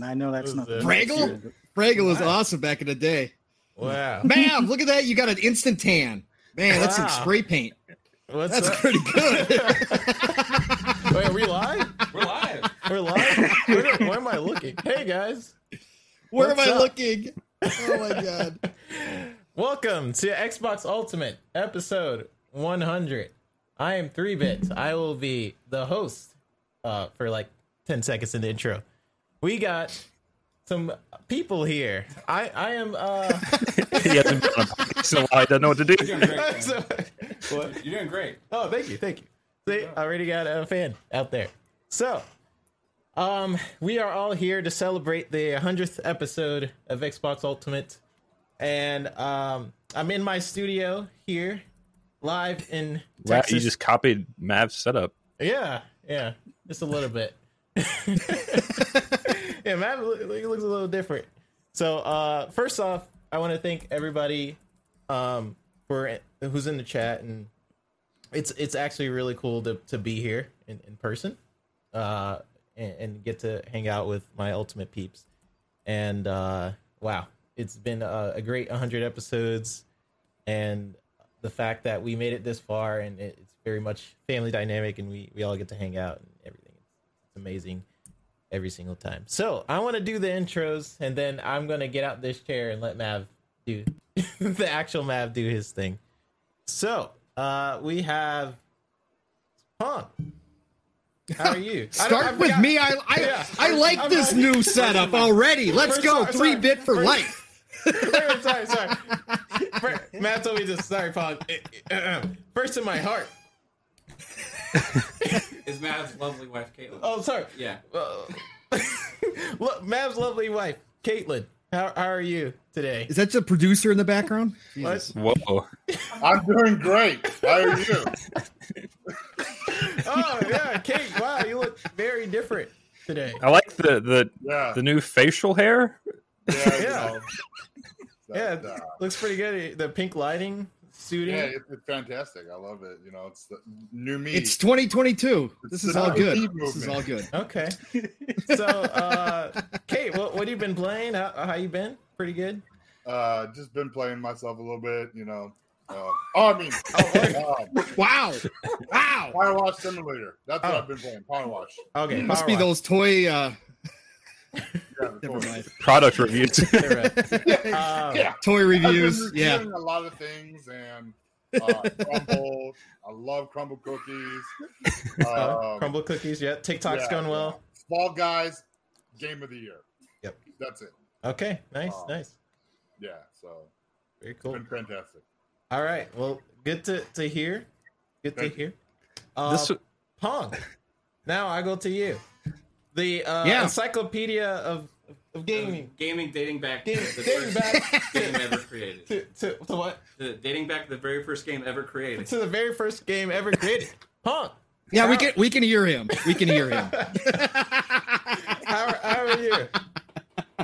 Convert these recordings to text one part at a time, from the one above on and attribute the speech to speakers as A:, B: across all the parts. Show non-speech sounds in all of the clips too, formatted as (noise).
A: one. I know that's not
B: Was it-
C: Fraggle? Fraggle was
A: Wow.
C: awesome back in the day.
B: Wow.
C: Man, look at that. You got an instant tan. Man, that's like
B: Wow.
C: spray paint.
B: What's
C: That's
B: up?
C: pretty good. (laughs)
B: Wait, are we live?
D: We're live.
B: We're live? Where, where am I looking? Hey guys.
C: Where
B: What's
C: am I
B: up?
C: looking? Oh my god. (laughs)
B: Welcome to Xbox Ultimate episode 100. I am 3 bits. I will be the host uh, for like 10 seconds in the intro. We got some people here. I I am uh (laughs)
E: he hasn't been on a podcast in a while. He doesn't know what to do.
D: You're doing great. (laughs)
B: so- what?
D: You're doing great.
B: Oh, thank you, thank you. See, I already got a fan out there. So, um, we are all here to celebrate the hundredth episode of Xbox Ultimate, and um, I'm in my studio here, live in
E: Wow,
B: Texas.
E: you just copied Mav's setup.
B: Yeah, yeah, just a little bit. (laughs) (laughs) yeah, Matt look- look- looks a little different. So, uh, first off, I want to thank everybody um, for who's in the chat, and it's it's actually really cool to to be here in, in person, uh, and, and get to hang out with my ultimate peeps. And uh, wow, it's been a, a great 100 episodes, and the fact that we made it this far and it, it's very much family dynamic and we, we all get to hang out and everything. It's amazing every single time. So I want to do the intros and then I'm going to get out this chair and let Mav do (laughs) the actual Mav do his thing. So uh, we have Punk. How are you? (laughs)
C: Start with me. I I,
B: Yeah.
C: I (laughs) like
B: I'm
C: this new setup already. Let's
B: First,
C: go.
B: sorry,
C: Three
B: sorry.
C: bit for
B: First-
C: life.
B: Wait, sorry, sorry. Fir- Matt told me to sorry, Paul. First in my heart.
D: Is Matt's lovely wife Caitlin?
B: Oh, sorry.
D: Yeah.
B: Uh, (laughs) look, Mav's lovely wife, Caitlin. How, how are you today?
C: Is that the producer in the background?
B: What?
E: Whoa.
F: I'm doing great. How are you? (laughs)
B: Oh yeah, Kate. Wow, you look very different today.
E: I like the the
F: Yeah.
E: the new facial hair.
F: yeah. you
B: Yeah.
F: know,
B: Yeah,
F: uh,
B: looks pretty good. The pink lighting, suiting.
F: yeah, it, it's fantastic. I love it. You know, it's the new me.
C: It's 2022. This is all good.
F: Steve
C: This is all good.
B: Okay. (laughs) So, uh, Kate, what what have you been playing? How, how you been? Pretty good.
F: uh, just been playing myself a little bit. You know. Uh, oh, I mean, uh,
C: Wow. Wow.
F: Power Wash Simulator. That's what
B: Oh.
F: I've been playing. Power Wash.
B: Okay,
C: Must
B: Power
C: be
B: Watch.
C: those toy uh
F: Yeah, the
C: never mind. (laughs)
E: Product reviews. (laughs)
B: You're right. Um,
F: Yeah.
C: Toy reviews. Yeah.
F: a lot of things and uh, crumble. I love crumble cookies. (laughs)
B: uh,
F: Um,
B: crumble cookies. Yeah, TikTok's
F: yeah,
B: going well.
F: yeah. Fall Guys, game of the year.
B: Yep.
F: That's it.
B: Okay, nice,
F: Um,
B: nice,
F: Yeah. So
B: very
F: it's
B: cool.
F: been fantastic.
B: All right, well, good to to hear. Good to hear. Uh,
E: This
B: Pong. Now I go to you. The uh,
C: Yeah.
B: encyclopedia of of gaming.
D: Gaming dating back to
B: Game,
D: the
B: dating
D: first
B: back (laughs)
D: game ever created.
B: to, to, to what?
D: The, dating back to the very first game ever created.
B: To the very first game ever created. (laughs) Pong.
C: Yeah, we can we can hear him. We can hear him. (laughs)
B: How, how are you?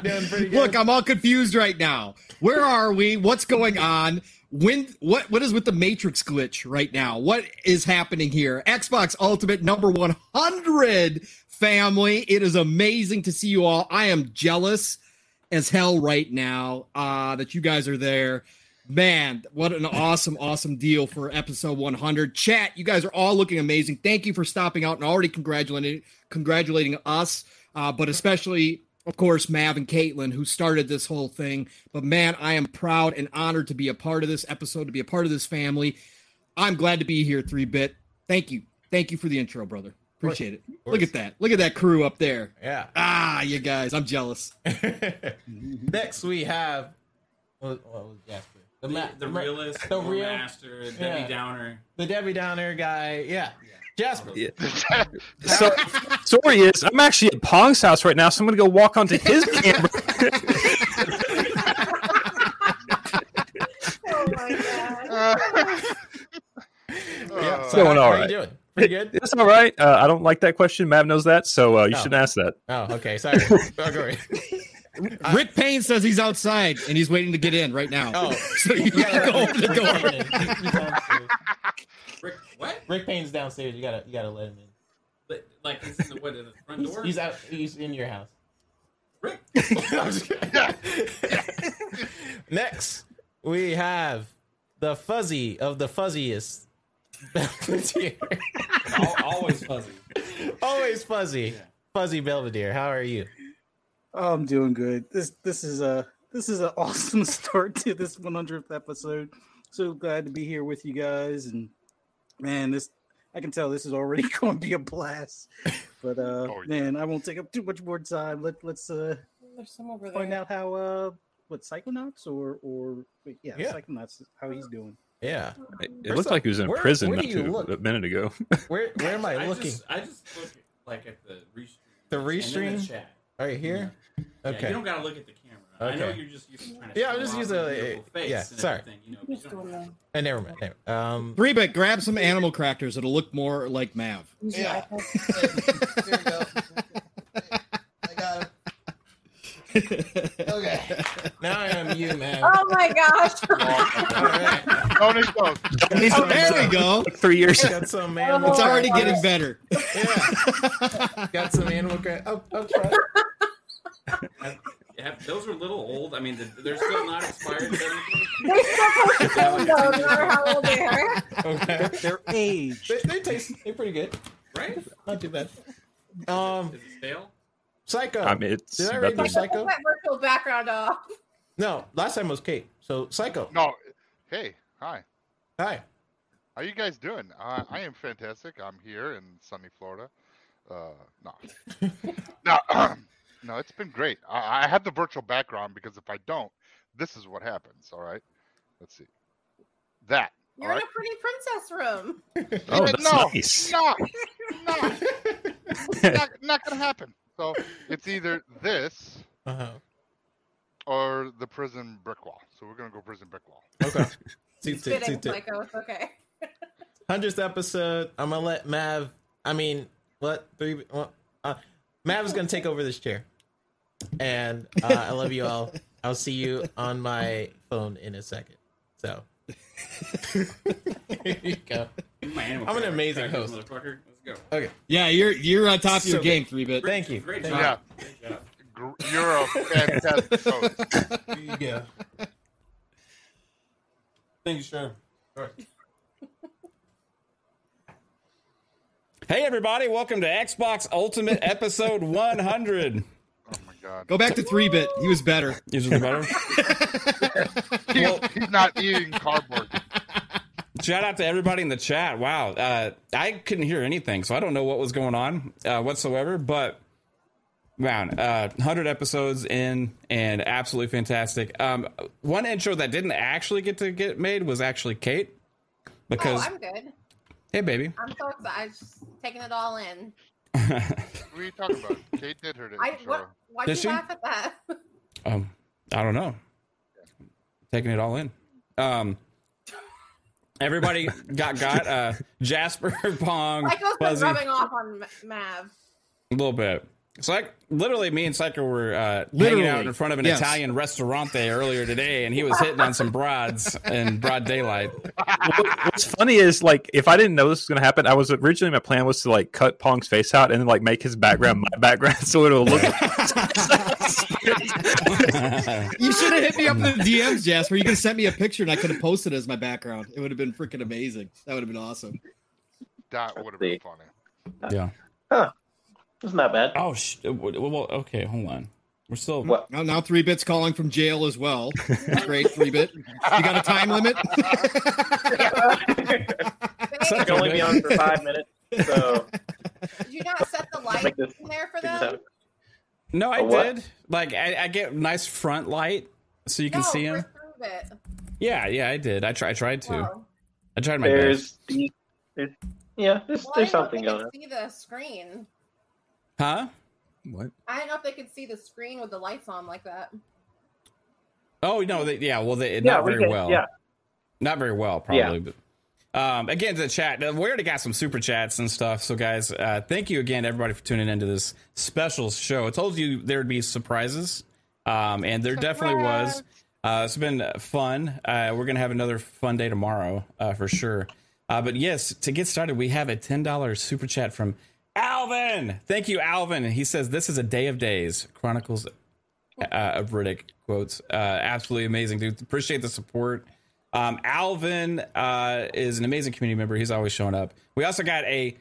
B: Doing pretty good.
C: Look, I'm all confused right now. Where are we? What's going on? When what what is with the Matrix glitch right now? What is happening here? Xbox Ultimate number 100 family. It is amazing to see you all. I am jealous as hell right now uh that you guys are there. Man, what an awesome, awesome deal for episode 100. Chat, you guys are all looking amazing. Thank you for stopping out and already congratulating congratulating us, uh, but especially, of course, Mav and Caitlin who started this whole thing. But man, I am proud and honored to be a part of this episode, to be a part of this family. I'm glad to be here, three bit. Thank you, thank you for the intro, brother. Appreciate it. Look at that. Look at that crew up there.
B: yeah.
C: Ah, you guys, I'm jealous. (laughs)
B: Next we have what, what was Jasper?
D: The,
B: ma-
D: the realist,
B: the
D: the
B: real-
D: master, Debbie
B: Yeah.
D: Downer.
B: the Debbie Downer guy. Yeah. Jasper.
E: Yeah. (laughs) so story is I'm actually at Pong's house right now, so I'm gonna go walk onto his camera. (laughs)
G: Oh my god. (laughs)
B: Yeah.
F: Uh,
E: Going
B: how,
E: all
B: how
E: right.
B: you doing? Pretty good.
E: It's all right. Uh, I don't like that question. Mav knows that, so uh, you
B: Oh.
E: shouldn't ask that.
B: Oh, okay. Sorry. oh, go.
C: Rick Payne says he's outside and he's waiting to get in right now.
B: Oh,
C: so you gotta go open the door.
D: Rick, what?
B: Rick Payne's downstairs. You gotta, you gotta let him in.
D: But, like, he's in the, what, in the front
B: He's,
D: door?
B: he's out. He's in your house.
D: Rick. (laughs)
B: I'm just kidding. (laughs) Next, we have the fuzzy of the fuzziest. (laughs) Belvedere.
D: Always fuzzy.
B: Always fuzzy.
D: Yeah.
B: Fuzzy Belvedere. How are you?
A: Oh, I'm doing good. This this is a this is an awesome start to this 100th episode. So glad to be here with you guys, and man, this I can tell this is already (laughs) going to be a blast. But uh,
H: Oh, yeah.
A: man, I won't take up too much more time. Let let's uh
G: There's some over there.
A: find out how uh what Psychonauts or or wait, yeah,
B: Yeah.
A: Psychonauts how he's doing.
B: Yeah.
E: It, it
B: Where's
E: looked like he was in
B: where-
E: prison
B: where
E: not too- a minute ago. (laughs)
B: Where where am I
D: I
B: looking?
D: Just, I just look at, like at the restream.
B: The
D: and then
B: restream?
D: chat.
B: Right here?
D: Yeah,
B: Okay.
D: you don't gotta look at the camera. I know you're just used to trying to.
B: Yeah, I'm just
D: off
B: using
D: your
B: a-
D: face
B: yeah,
D: and
B: sorry.
D: everything, You know, you
G: Just
D: don't
G: doing
D: have-
G: that.
B: Uh, never mind. Never. Um,
C: Three bit, grab some animal crackers. It'll look more like Mav.
B: Yeah.
G: iPad. (laughs)
B: Here we go. I got it. (laughs) Okay. Now I am you, man.
G: Oh my gosh. (laughs)
B: All right.
H: Tony goes.
C: Oh, there we go.
E: Three years.
B: Got some animal.
C: It's already
G: Oh,
C: getting better.
B: Yeah. Got some animal. crackers. oh, I'll try.
D: Yeah, those are a little old. I mean, they're still not expired. (laughs)
G: They're supposed to film though, no matter how old they are.
B: Okay.
A: Their age.
B: They, they taste. They're pretty good.
D: right?
B: Not too bad. Um,
D: Is it stale?
B: Psycho.
E: I mean, it's
B: Did I read
E: the-
B: your Psycho?
G: Put that virtual background off.
B: No, last time was Kate. So Psycho.
H: No. Hey, hi.
B: Hi.
H: How you guys doing? Uh, I am fantastic. I'm here in sunny Florida. Uh, no, (laughs) no, (clears throat) no. It's been great. I, I have the virtual background because if I don't, this is what happens. All right. Let's see. That.
G: You're in
H: right.
G: a pretty princess room.
E: Oh, that's
H: no,
E: nice.
H: No, no, not, not gonna happen. So it's either this
B: Uh-huh.
H: or the prison brick wall. So we're gonna go prison brick wall.
B: Okay. Two, two, two,
G: Fitting,
B: two.
G: Psycho. It's okay.
B: Hundredth episode. I'm gonna let Mav. I mean, what three? Well, uh, Mav is gonna take over this chair, and uh, I love you all. (laughs) I'll see you on my phone in a second. So (laughs) here you go. I'm an amazing host.
D: Motherfucker. Let's go.
B: Okay.
C: Yeah, you're you're on top of your
B: So-
C: game, three bit.
B: Thank you.
D: Great
B: Thank
D: job.
H: Yeah.
D: Great job.
H: You're a fantastic host.
B: Here you go. Thank you, sure.
I: Hey everybody, welcome to Xbox Ultimate Episode 100.
H: Oh my god.
C: Go back to three bit. He was better.
I: Is it better? (laughs)
H: He's, he's not eating cardboard.
I: Shout out to everybody in the chat. Wow, uh, I couldn't hear anything, so I don't know what was going on uh, whatsoever. But wow, uh, 100 episodes in and absolutely fantastic. Um, one intro that didn't actually get to get made was actually Kate because
G: oh, I'm good.
I: hey baby,
G: I'm so excited. I'm just taking it all in.
H: What are you talking about? (laughs) Kate did her
G: I
H: intro.
G: what? Why'd
I: Did
G: you
I: she?
G: laugh at that? (laughs)
I: um, I don't know, taking it all in. Um, everybody got got uh, Jasper (laughs) Pong
G: Psycho's been
I: Fuzzy.
G: rubbing off on Ma- Mav.
I: A little bit. It's like literally me and Psycho were uh,
C: Literally,
I: hanging out in front of an
C: yes.
I: Italian restaurante earlier today, and he was hitting on some broads in broad daylight.
E: What's funny is like if I didn't know this was gonna happen, I was originally my plan was to like cut Pong's face out and then like make his background my background (laughs) so it'll look.
C: You should have hit me up in the DMs, Jasper. You could have sent me a picture and I could have posted it as my background. It would have been freaking amazing. That would have been awesome.
H: That would have been funny.
I: yeah.
J: It's not bad.
I: Oh, sh- uh, well, well, okay, hold on. We're still.
J: What?
C: Now, now three bits calling from jail as well. That's great, three bit. You got a time limit?
G: Babe,
J: I can only be on for five minutes, so
G: did you not set the light
J: Make this-
G: in there for them?
I: No, I did. Like, I, I get nice front light so you can
G: no,
I: see him. Yeah, yeah, I did. I, try, I tried to.
G: Whoa.
I: I tried my best.
J: There's the, there's, yeah, there's,
G: Well,
J: there's
G: I
J: something going on.
G: see the screen.
I: Huh? What?
G: I don't know if they could see the screen with the lights on like that.
I: Oh no, they, yeah. Well, they
J: Yeah,
I: not
J: we
I: very
J: can-
I: well.
J: yeah.
I: not very well,
J: Yeah.
I: probably. But um, again, to the chat, uh, we already got some super chats and stuff. So, guys, uh, thank you again, everybody, for tuning into this special show. I told you there would be surprises, um, and there definitely was. Uh, it's been fun. Uh, we're gonna have another fun day tomorrow uh, for sure. Uh, but yes, to get started, we have a ten dollars super chat from Alvin. Thank you, Alvin. He says this is a day of days. Chronicles uh, of Riddick quotes. Uh, absolutely amazing, dude. Appreciate the support. Um, Alvin uh, is an amazing community member. He's always showing up. We also got a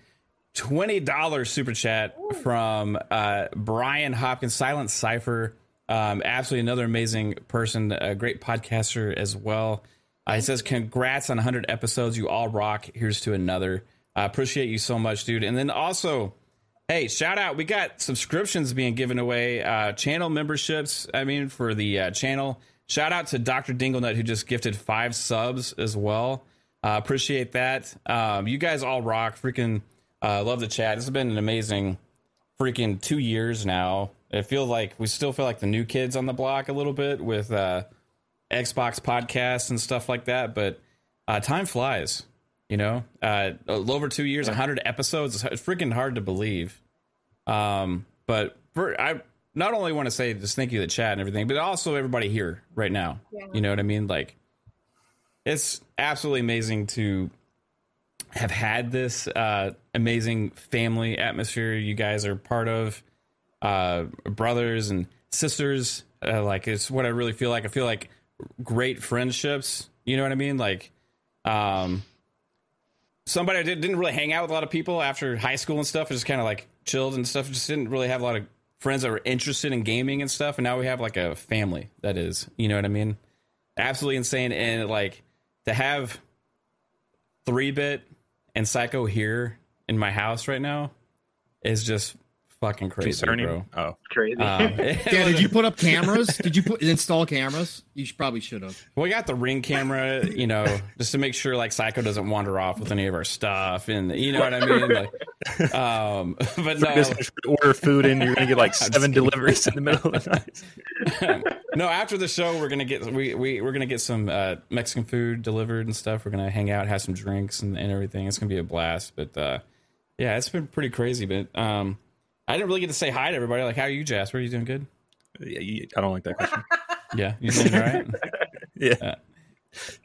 I: twenty dollars super chat from uh, Brian Hopkins, Silent Cipher. Um, absolutely another amazing person, a great podcaster as well. Uh, he says, "Congrats on 100 episodes. You all rock. Here's to another." I appreciate you so much, dude. And then also, hey, shout out! We got subscriptions being given away, uh, channel memberships. I mean, for the uh, channel. Shout out to Dr. Dinglenut who just gifted five subs as well. Uh, appreciate that. Um, you guys all rock. Freaking uh, love the chat. This has been an amazing freaking two years now. It feels like we still feel like the new kids on the block a little bit with uh, Xbox podcasts and stuff like that. But uh, time flies, you know. Uh, a little over two years, 100 episodes. It's freaking hard to believe. Um, but for, I not only want to say just thank you to the chat and everything, but also everybody here right now.
G: Yeah.
I: You know what I mean? Like, it's absolutely amazing to have had this uh, amazing family atmosphere you guys are part of, uh, brothers and sisters. Uh, like, it's what I really feel like. I feel like great friendships. You know what I mean? Like, um, somebody I did, didn't really hang out with a lot of people after high school and stuff. I just kind of like chilled and stuff. Just didn't really have a lot of friends that were interested in gaming and stuff. And now we have like a family that is, you know what I mean? Absolutely insane. And like to have three bit and psycho here in my house right now is just fucking crazy,
E: Concerning.
I: bro.
E: Oh,
J: Crazy. (laughs)
I: Um,
C: Yeah, did you put up cameras? Did you put install cameras? You should, probably should have.
I: We got the ring camera, you know, just to make sure like Psycho doesn't wander off with any of our stuff, and you know what I mean. Like, (laughs) um, (laughs) but no,
E: Just order food and you're gonna get like seven deliveries in the middle of the night.
I: no. After the show, we're gonna get we we we're gonna get some uh, Mexican food delivered and stuff. We're gonna hang out, have some drinks and, and everything. It's gonna be a blast. But uh, yeah, it's been pretty crazy. But um, I didn't really get to say hi to everybody. Like, how are you, Jasper? Are you doing good?
E: Yeah, you- I don't like that question. (laughs)
I: Yeah, you doing all right? (laughs)
E: Yeah.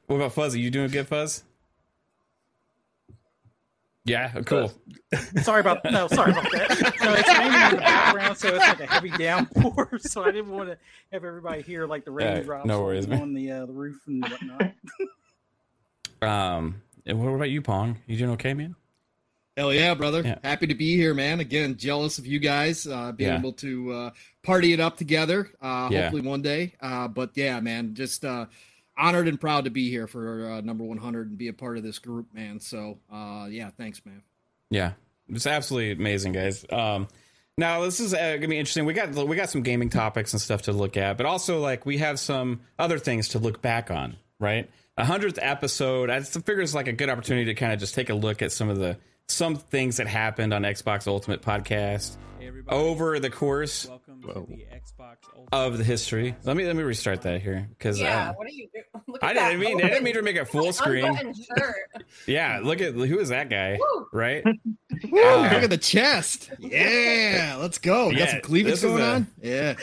I: What about Fuzzy? You doing good, Fuzz? Yeah, cool. (laughs)
A: Sorry about no, sorry about that. No, it's raining in the background, so it's like a heavy downpour. So I didn't want to have everybody hear like the
I: Yeah,
A: raindrops
I: no worries, man.
A: on the uh, the roof and whatnot.
I: Um, and what about you, Pong? You doing okay, man?
C: Hell yeah, brother!
I: Yeah.
C: Happy to be here, man. Again, jealous of you guys uh, being
I: Yeah.
C: able to uh, party it up together. Uh,
I: Yeah.
C: Hopefully one day. Uh, but yeah, man, just uh, honored and proud to be here for uh, number 100 and be a part of this group, man. So uh, yeah, thanks, man.
I: Yeah, it's absolutely amazing, guys. Um, now this is uh, gonna be interesting. We got we got some gaming topics and stuff to look at, but also like we have some other things to look back on. Right, a hundredth episode. I figure it's like a good opportunity to kind of just take a look at some of the some things that happened on Xbox Ultimate Podcast over the course
D: to the Xbox
I: of the history. Let me let me restart that here because
G: Yeah,
I: uh,
G: what are you doing? (laughs)
I: I didn't mean I didn't mean to make it full (laughs) screen. (laughs) Yeah, look at who is that guy,
G: Woo.
I: right?
C: Woo,
I: Uh,
C: look at the chest. Yeah, let's go.
I: Yeah,
C: Got some cleavage going
I: a-
C: on. Yeah,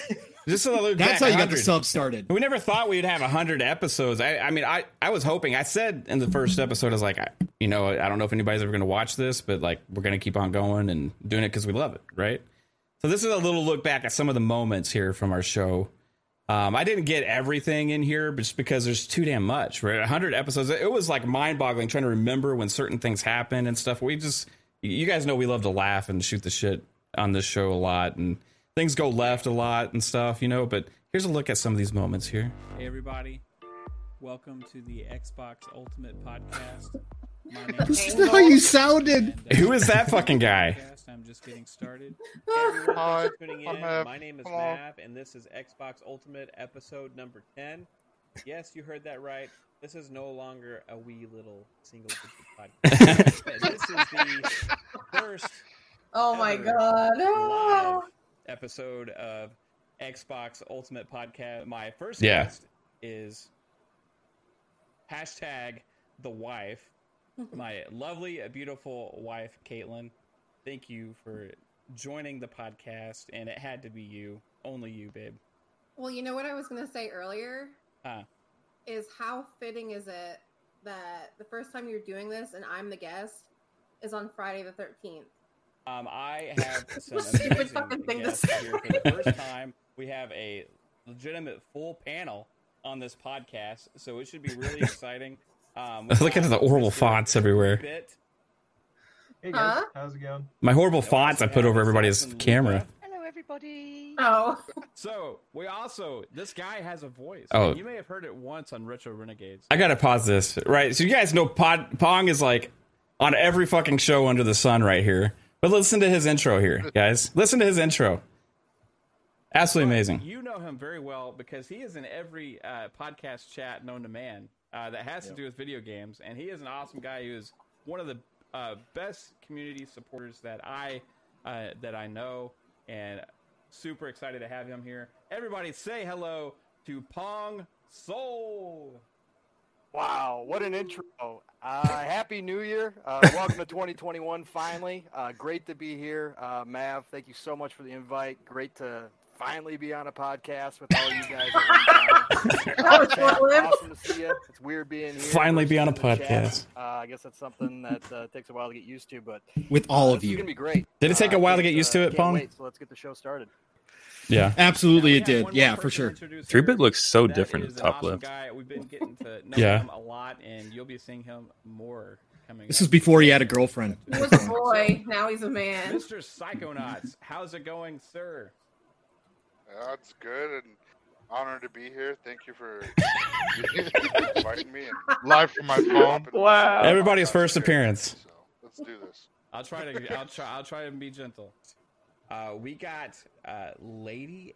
I: Just so look
C: that's how you got the sub started.
I: We never thought we'd have 100 episodes. I, I mean, I, I was hoping. I said in the first episode, I was like, I, you know, I don't know if anybody's ever going to watch this, but like, we're going to keep on going and doing it because we love it, right? So this is a little look back at some of the moments here from our show. Um, I didn't get everything in here, but just because there's too damn much, right? 100 episodes. It was like mind boggling trying to remember when certain things happened and stuff. We just, you guys know we love to laugh and shoot the shit on this show a lot and things go left a lot and stuff, you know, but here's a look at some of these moments here.
D: Hey, everybody. Welcome to the Xbox Ultimate Podcast. My (laughs) name
C: This
D: is
C: is how you sounded.
D: and, uh,
I: Who is that fucking guy?
D: I'm just getting started. (laughs)
H: Hi,
D: Everyone tuning in. My name is
H: Hello.
D: Mav, and this is Xbox Ultimate episode number 10. Yes, you heard that right. This is no longer a wee little single digit podcast. (laughs) this is the first
G: Oh my
D: Ever.
G: god.
D: Live episode of Xbox Ultimate Podcast. My first
I: Yeah.
D: guest is hashtag the wife, (laughs) my lovely, beautiful wife, Caitlin. Thank you for joining the podcast, and it had to be you, only you, babe.
G: Well, you know what I was going to say earlier?
D: Huh.
G: Is how fitting is it that the first time you're doing this and I'm the guest is on Friday the 13th?
D: Um, I (laughs) have some
G: Stupid fucking thing to
D: guests
G: say.
D: here for the first time. We have a
F: legitimate full panel on this podcast, so it should be really (laughs) exciting. Um,
I: Look at the horrible fonts everywhere.
F: Bit.
B: Hey
G: guys,
B: guys, how's it going?
I: My horrible fonts I put over everybody's camera.
K: Hello, everybody.
G: Oh.
F: So we also this guy has a voice.
I: Oh.
F: you may have heard it once on Retro Renegades.
I: I gotta pause this. Right, so you guys know Pod, Pong is like on every fucking show under the sun right here. But listen to his intro here, guys. Listen to his intro. Absolutely amazing.
F: You know him very well because he is in every uh, podcast chat known to man uh, that has to do with video games, and he is an awesome guy who is one of the uh, best community supporters that I uh, that I know, and super excited to have him here. Everybody, say hello to Pong Soul.
L: Wow, what an intro. Uh, Happy New Year. Uh, (laughs) welcome to 2021 finally. Uh, great to be here. Uh, Mav, thank you so much for the invite. Great to finally be on a podcast with all you guys. (laughs)
G: That was
L: one awesome to see you. It's weird being here.
I: Finally be on a
L: in the chat.
I: podcast.
L: Uh, I guess that's something that uh, takes a while to get used to, but
D: With all
L: uh,
D: of
L: this is
D: you.
L: gonna be great.
I: Did it take a while to
L: can't,
I: get used to it,
L: can't
I: Pong?
L: Wait, so let's get the show started.
I: Yeah.
D: Absolutely,
F: Yeah,
D: it did. Yeah, for sure.
E: Three bit looks so different
F: is
E: top
F: awesome
E: left.
F: Guy. We've been getting to (laughs) know
I: Yeah.
F: him a lot, and you'll be seeing him more coming.
D: This
F: up.
D: is before he had a girlfriend.
G: He was a boy. Now he's a man.
F: Mr. Psychonauts, how's it going, sir?
H: That's good and honored to be here. Thank you for (laughs) inviting me and live from my (laughs) phone.
J: Wow.
I: Everybody's first appearance.
H: So let's do this.
F: I'll try to. I'll try. I'll try and be gentle. Uh, we got uh, Lady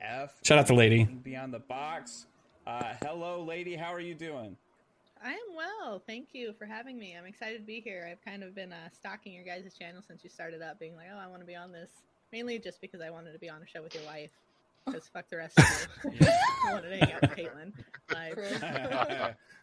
F: AF.
I: Shout out to Lady.
F: Beyond the box. Uh, hello, lady. How are you doing?
M: I am well. Thank you for having me. I'm excited to be here. I've kind of been uh, stalking your guys' channel since you started up, being like, oh, I want to be on this. Mainly just because I wanted to be on a show with your wife. Because fuck the rest of you. (laughs) I wanted to hang out with Caitlin. Live. (laughs) (laughs)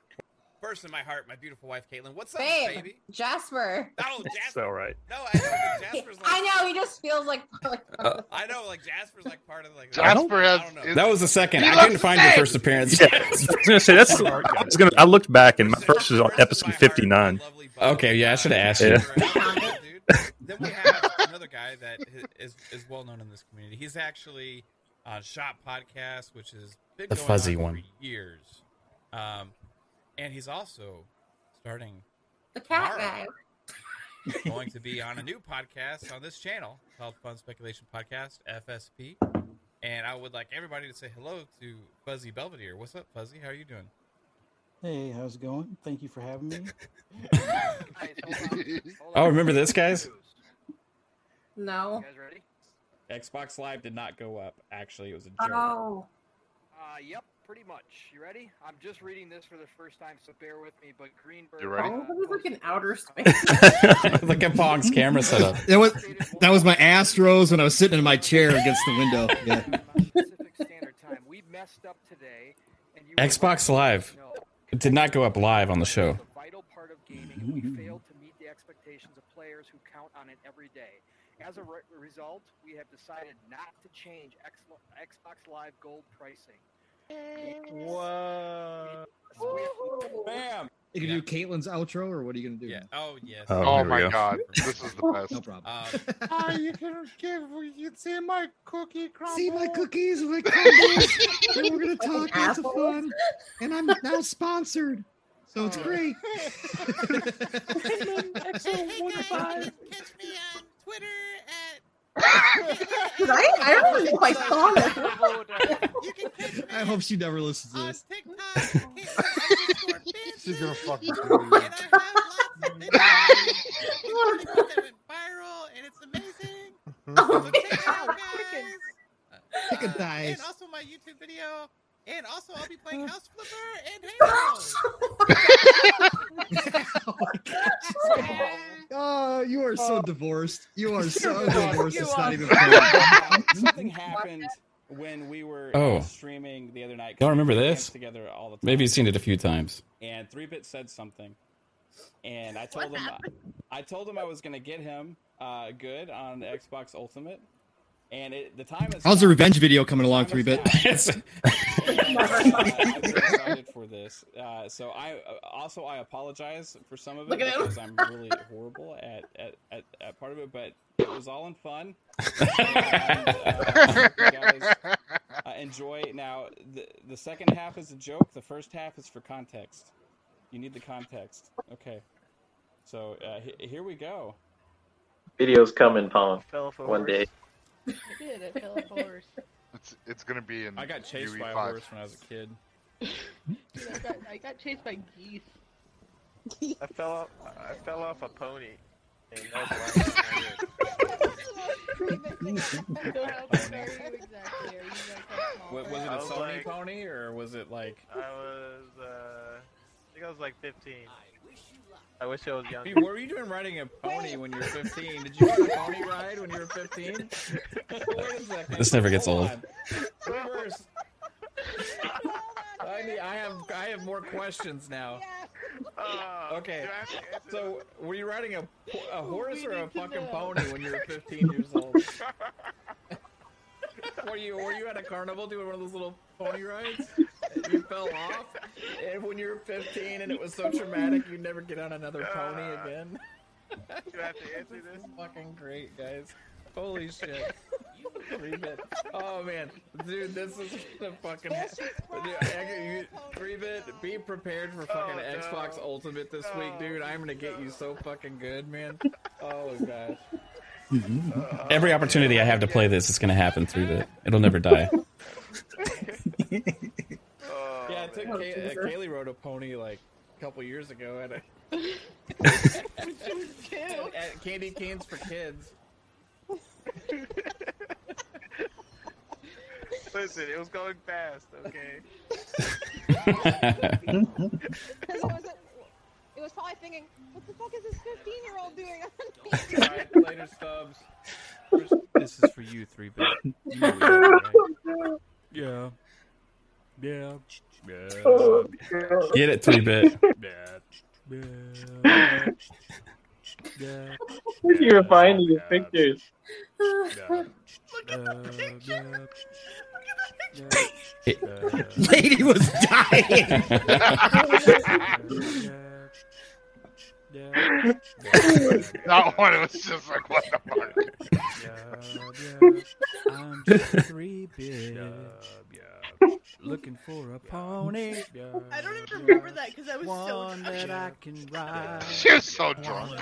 K: First in my heart, my beautiful wife Caitlin. What's up,
G: Babe,
K: baby?
G: Jasper. (laughs)
K: Oh, Jasper.
E: So right.
K: No, I know (laughs) Jasper's like.
G: I know he just feels like. like (laughs)
E: Uh,
K: I know, like Jasper's like part of like.
H: Jasper has.
K: don't
I: That was the second.
H: He
I: I
H: looks
I: couldn't find your first appearance.
E: Yeah, I was gonna say that's. I was gonna. I looked back and my first was on episode fifty nine.
K: Lovely.
I: Okay, yeah, I should have asked
E: Yeah.
I: you.
K: Then we have another guy that is is well known in this community. He's actually on Shop Podcast, which has been
I: The
K: going
I: fuzzy
K: on
I: one.
K: for years. Um, and he's also starting
G: The cat
K: Tomorrow.
G: guy. (laughs)
K: going to be on a new podcast on this channel called Fun Speculation Podcast (FSP). And I would like everybody to say hello to Fuzzy Belvedere. What's up, Fuzzy? How are you doing?
C: Hey, how's it going? Thank you for having me.
L: Guys, hold on. Hold
I: Oh, remember this, guys?
G: No.
L: You guys ready?
F: Xbox Live did not go up. Actually, it was a joke.
G: Oh.
L: Uh, yep, pretty much. You ready? I'm just reading this for the first time, so bear with me. But Greenberg.
H: You ready?
G: Oh, he's like in
L: posted
G: outer space.
I: Look at Pong's camera setup. (laughs)
D: That was that was my Astros when I was sitting in my chair against the window. (laughs) Yeah.
L: Pacific Standard Time. We messed up today. And you
I: Xbox Live.
L: No.
I: It did not go up live on the show.
L: It's a vital part of gaming, and we mm-hmm. failed to meet the expectations of players who count on it every day. As a re- result, we have decided not to change X- Xbox Live Gold pricing.
B: What?
F: Bam.
D: You can do Caitlin's outro, or what are you gonna do?
K: Yeah. Oh yes.
E: Oh,
H: Oh my
E: go.
H: god, (laughs) this is the best.
D: No problem.
K: Um, (laughs)
B: Ah, you can give. You see my cookie crumble.
C: See my cookies, my cookies. and we're gonna (laughs) talk lots of fun. And I'm now sponsored, so it's great.
K: Catch me on Twitter at. (laughs)
G: Right? I don't even quite (laughs) saw that.
K: You can catch me
C: I hope she never listens to this.
K: TikTok. Caitlin underscore (laughs)
H: She's gonna
K: Fancy,
H: fucking
K: And
H: do
K: I have lots of videos that went viral, and it's amazing.
G: Oh,
K: So check it.
C: Pick a
K: Uh,
C: dice.
K: And also my YouTube video. And also, I'll be playing House Flipper and Halo.
C: Oh, you are so divorced. You are (laughs) so divorced. It's not even funny. (laughs)
F: something (laughs) happened when we were uh,
I: Oh.
F: streaming the other night.
I: Y'all remember this?
F: Together all the time.
I: Maybe you've seen it a few times.
F: and three bit said something and i told him i told him i was going to get him uh, good on xbox ultimate and it, the time is
D: How's the revenge video coming along, three bit?
I: It's-
F: I'm very excited for this. Uh, so I uh, also I apologize for some of it
G: Look at him.
F: because I'm really horrible at, at, at, at part of it, but it was all in fun. And, uh, you guys, uh,
I: enjoy. Now, the the second half is a joke. The first half is for context. You need the context. Okay. So uh, he- here we go.
J: Videos coming, Pong.
B: Fell off
J: One
B: horse.
J: day.
M: I did. It fell off a horse.
H: It's it's gonna be in.
I: I got chased
H: UE5.
I: by a horse when I was a kid. (laughs)
M: Dude, I, got, I got chased by geese.
B: I fell off. I fell off a pony. And no blanket on it.
M: So how old are you exactly? Are you like how small?
I: Was, was it a Sony
B: like-
I: pony or was it like?
B: I was. Uh, I think I was like 15. I wish I was
I: Hey,
B: younger.
I: what were you doing riding a pony when you were 15? Did you ride a pony ride when you were 15? (laughs) Wait a second.
L: This never gets
I: Hold
L: old.
I: on. Reverse. I, need, I have I have more questions now.
B: Uh,
I: Okay,
B: do I have to answer
I: so were you riding a, a horse or a fucking pony when you were 15 years (laughs) old? (laughs) were you were you at a carnival doing one of those little pony rides? You fell off, and when you were 15, and it was so traumatic, you'd never get on another uh, pony again.
B: Do I have to answer this?
I: this Fucking great, guys. Holy shit. Three bit. Oh man, dude, this is the fucking. Dude, I- you- Three bit. Be prepared for fucking
B: Oh, no.
I: Xbox Ultimate this week, oh, dude. I'm gonna get you so fucking good, man. Oh gosh.
L: Every opportunity I have to play this is going to happen through the. It'll never die.
B: Oh, (laughs)
I: Yeah, I took
B: man.
I: Kay- uh, Kaylee rode a pony like a couple years ago at, (laughs) a, at, at Candy Canes for Kids.
B: Listen, it was going fast. Okay. (laughs)
N: It was, it was probably thinking, what the fuck is this 15 year old doing?
I: Alright, later, Stubbs.
D: This is for you, three bit. You know what you do, right? Yeah. Yeah. Yeah.
L: Get it, three bit.
D: Yeah. Yeah. Yeah.
J: Where'd you find these pictures?
D: Yeah. Yeah.
C: Lady was dying. (laughs)
H: That one was just like what the fuck.
D: I'm just a three (laughs) bit. Looking for a pony.
M: I don't even remember that because I was so drunk.
D: that I can ride.
H: She was so drunk.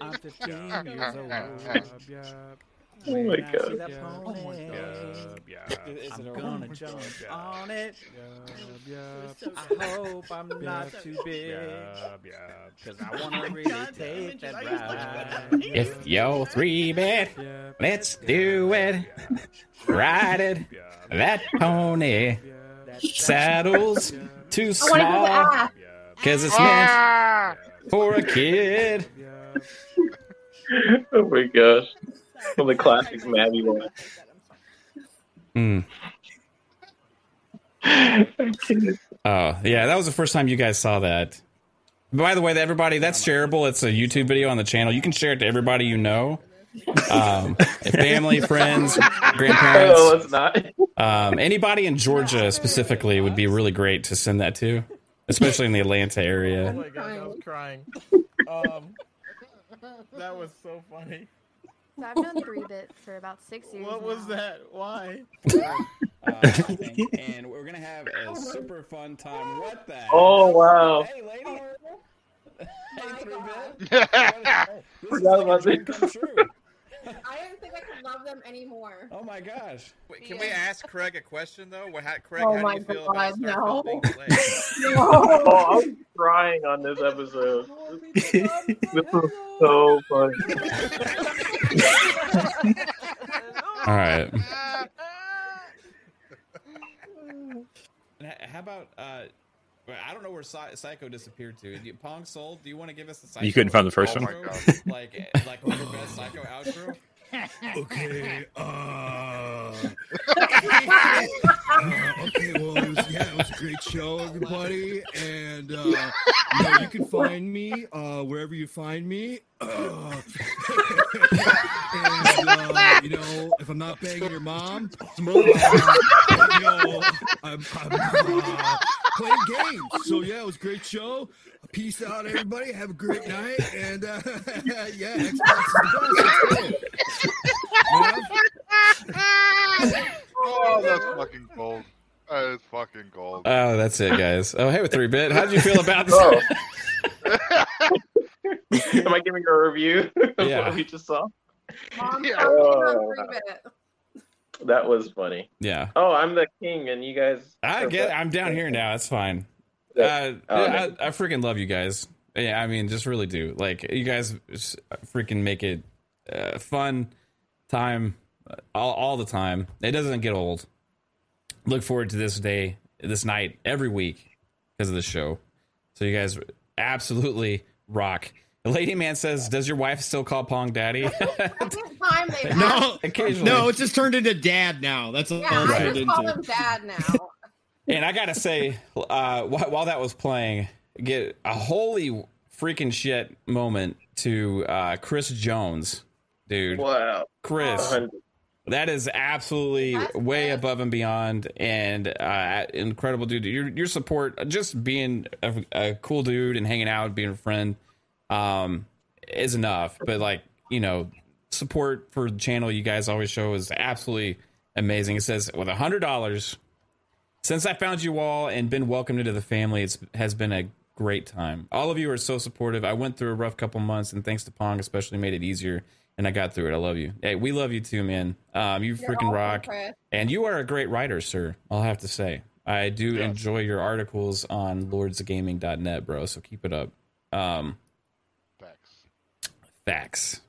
D: I'm 15 years old. (laughs)
J: Oh my
D: When I see
J: God.
D: that (laughs) pony,
I: Is it
D: I'm gonna
I: woman?
D: jump on it.
M: so
D: I hope I'm not too big. (laughs) Cause I wanna really
M: God
D: take
M: it,
D: that
M: I used to look
D: ride.
L: If yo three bit, let's do it. (laughs) Ride it, that pony. Saddles too small, cause it's meant
H: Ah!
L: for a kid.
J: Oh my gosh. One the classic Maddie ones.
L: Hmm. (laughs) Oh yeah, that was the first time you guys saw that. By the way, everybody, that's shareable. It's a YouTube video on the channel. You can share it to everybody you know, um, (laughs) family, friends, grandparents.
J: Oh, it's not.
L: Um, anybody in Georgia specifically would be really great to send that to, especially in the Atlanta area.
O: Oh my god, I was crying. Um, that was so funny.
N: So I've done three (laughs) bit for about six years.
O: What was that? Why? (laughs)
I: Uh, (laughs) and, and we're gonna have a super fun time. What the?
J: Oh wow.
I: Hey, lady. Hey, three bit. This is
J: Forgot
I: like a
J: about
I: dream
J: this.
I: Come true.
G: I didn't think I could love them anymore.
I: Oh my gosh.
F: Wait, can we ask Craig a question though? What, how, Craig,
G: Oh
F: how
G: my
F: do you feel
G: God,
F: about
G: no.
F: Starfield being delayed? (laughs)
J: Oh, I'm crying on this episode. this is so funny. (laughs)
L: All right. (laughs)
I: How about uh, well, I don't know where Psy- Psycho disappeared to. Do you- Pong Soul, do you want to give us the Psycho?
E: You couldn't find the first
H: Oh
E: one?
H: my God.
I: outro? like eh, like your best Psycho outro. (laughs)
C: okay, uh, (laughs) (laughs) okay, well, it was, yeah, it was a great show, everybody, and uh, you, know, you can find me uh, wherever you find me. Uh, (laughs) and uh, you know, if I'm not banging your mom, tomorrow, uh, you know, I'm, I'm uh, playing games. So yeah, it was a great show. Peace out, everybody. Have a great night, and uh, (laughs) yeah, Xbox is the best.
H: Oh, that's fucking gold. That is fucking gold.
I: Oh, that's it, guys. Oh, hey, with three bit, how did you feel about this?
J: Oh. (laughs) Am I giving a review of
I: Yeah.
J: what we just saw?
G: Mom,
H: Yeah.
G: talking on
J: Oh,
G: three bit.
J: that was funny.
I: Yeah.
J: Oh, I'm the king, and you guys.
I: I get.
J: the-
I: I'm down here now. It's fine. Uh,
J: Oh,
I: I, I freaking love you guys. Yeah, I mean, just really do. Like, you guys freaking make it uh, fun time all, all the time. It doesn't get old. Look forward to this day, this night, every week because of the show. So you guys absolutely rock. The lady man says, "Does your wife still call Pong Daddy?" (laughs)
G: Time
P: No,
I: Occasionally.
P: no, it's just turned into dad now. That's all
G: Yeah,
P: it's
G: I
P: turned
G: just call him dad now. (laughs)
I: And I gotta say, uh, while, while that was playing, get a holy freaking shit moment to uh, Chris Jones, dude.
J: Wow,
I: Chris, that is absolutely way above and beyond, and uh, incredible, dude. Your your support, just being a, a cool dude and hanging out, being a friend, um, is enough. But like you know, support for the channel you guys always show is absolutely amazing. It says with a hundred dollars. Since I found you all and been welcomed into the family, it has been a great time. All of you are so supportive. I went through a rough couple months, and thanks to Pong, especially made it easier. And I got through it. I love you. Hey, we love you too, man. Um, you
G: You're
I: freaking rock,
G: Chris.
I: and you are a great writer, sir. I'll have to say, I do enjoy your articles on lordsofgaming.net, bro. So keep it up. Um, facts,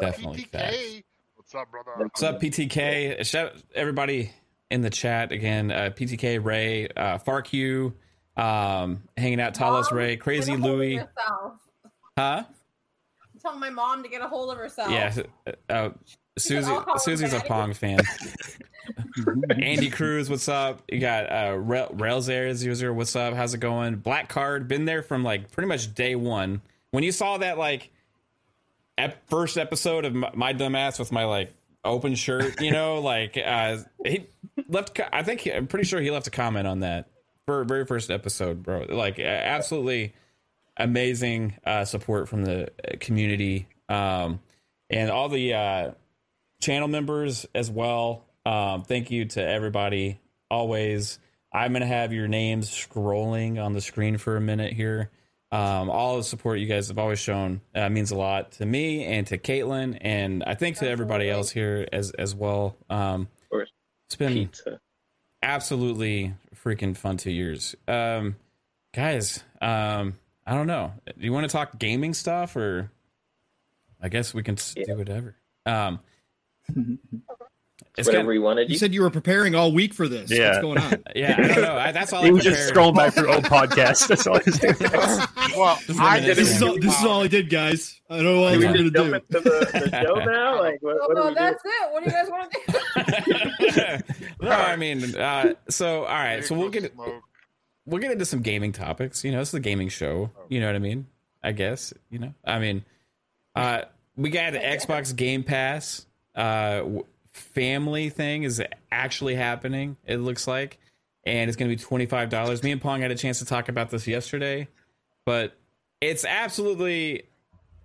I: definitely facts.
H: What's up, brother?
I: What's up, PTK? Shout everybody in the chat again. Uh, PTK, Ray, uh, FarQ, um, hanging out, Talos, Ray, Crazy
G: Get a hold of
I: Louie, huh?
G: Tell my mom to get a hold of herself.
I: Yeah, uh, Susie.
G: Call him
I: Susie's a Pong fan. (laughs) Andy Cruz, what's up? You got uh, Rail- Rails Air user, what's up? How's it going? Black Card, been there from like pretty much day one. When you saw that like ep- first episode of my, my dumbass with my like open shirt, you know, (laughs) like uh, he left. co- I think he- I'm pretty sure he left a comment on that for very first episode, bro. Like uh, absolutely amazing uh, support from the uh, community um, and all the uh, channel members as well. Um, thank you to everybody. Always, I'm gonna have your names scrolling on the screen for a minute here. Um, all the support you guys have always shown uh, means a lot to me and to Caitlin, and I think to everybody else here as as well. Um, it's been absolutely freaking fun two years, um, guys. Um, I don't know. Do you want to talk gaming stuff, or I guess we can s do whatever. Um, it's
J: Whatever
I: kinda-
J: you want to do.
P: You said you were preparing all week for this.
E: Yeah.
P: What's going on? (laughs)
I: Yeah, I don't know. I, that's all
E: He
I: I
E: was just scrolling back through old podcasts. That's all he was doing. (laughs)
H: well,
P: I this, is all, this is all I did, guys. I don't know what
J: Do
P: else
J: we
P: we're gonna do.
J: into the, the show (laughs) now? Like, what, what do
G: Oh,
J: we do?
G: that's it. What do you guys want to do?
I: no, I mean, uh, so all right, so we'll get we'll get into some gaming topics. You know, this is a gaming show. You know what I mean? I guess. You know, I mean, uh, we got the (laughs) Xbox Game Pass uh, family thing is actually happening. It looks like, and it's going to be twenty five dollars. Me and Pong had a chance to talk about this yesterday, but it's absolutely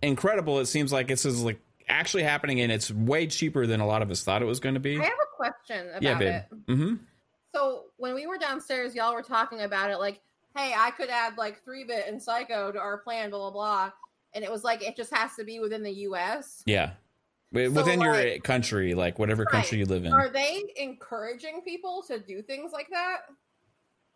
I: incredible. It seems like this is like actually happening, and it's way cheaper than a lot of us thought it was going to be.
G: I have a question about
I: Yeah, babe.
G: it.
I: Mm-hmm.
G: So when we were downstairs, y'all were talking about it, like, "Hey, I could add like three bit and Psycho to our plan, blah blah blah," and it was like it just has to be within the U.S.
I: Yeah. Wi-
G: So,
I: Within your
G: like-
I: country, like whatever country you live in.
G: Are they encouraging people to do things like that?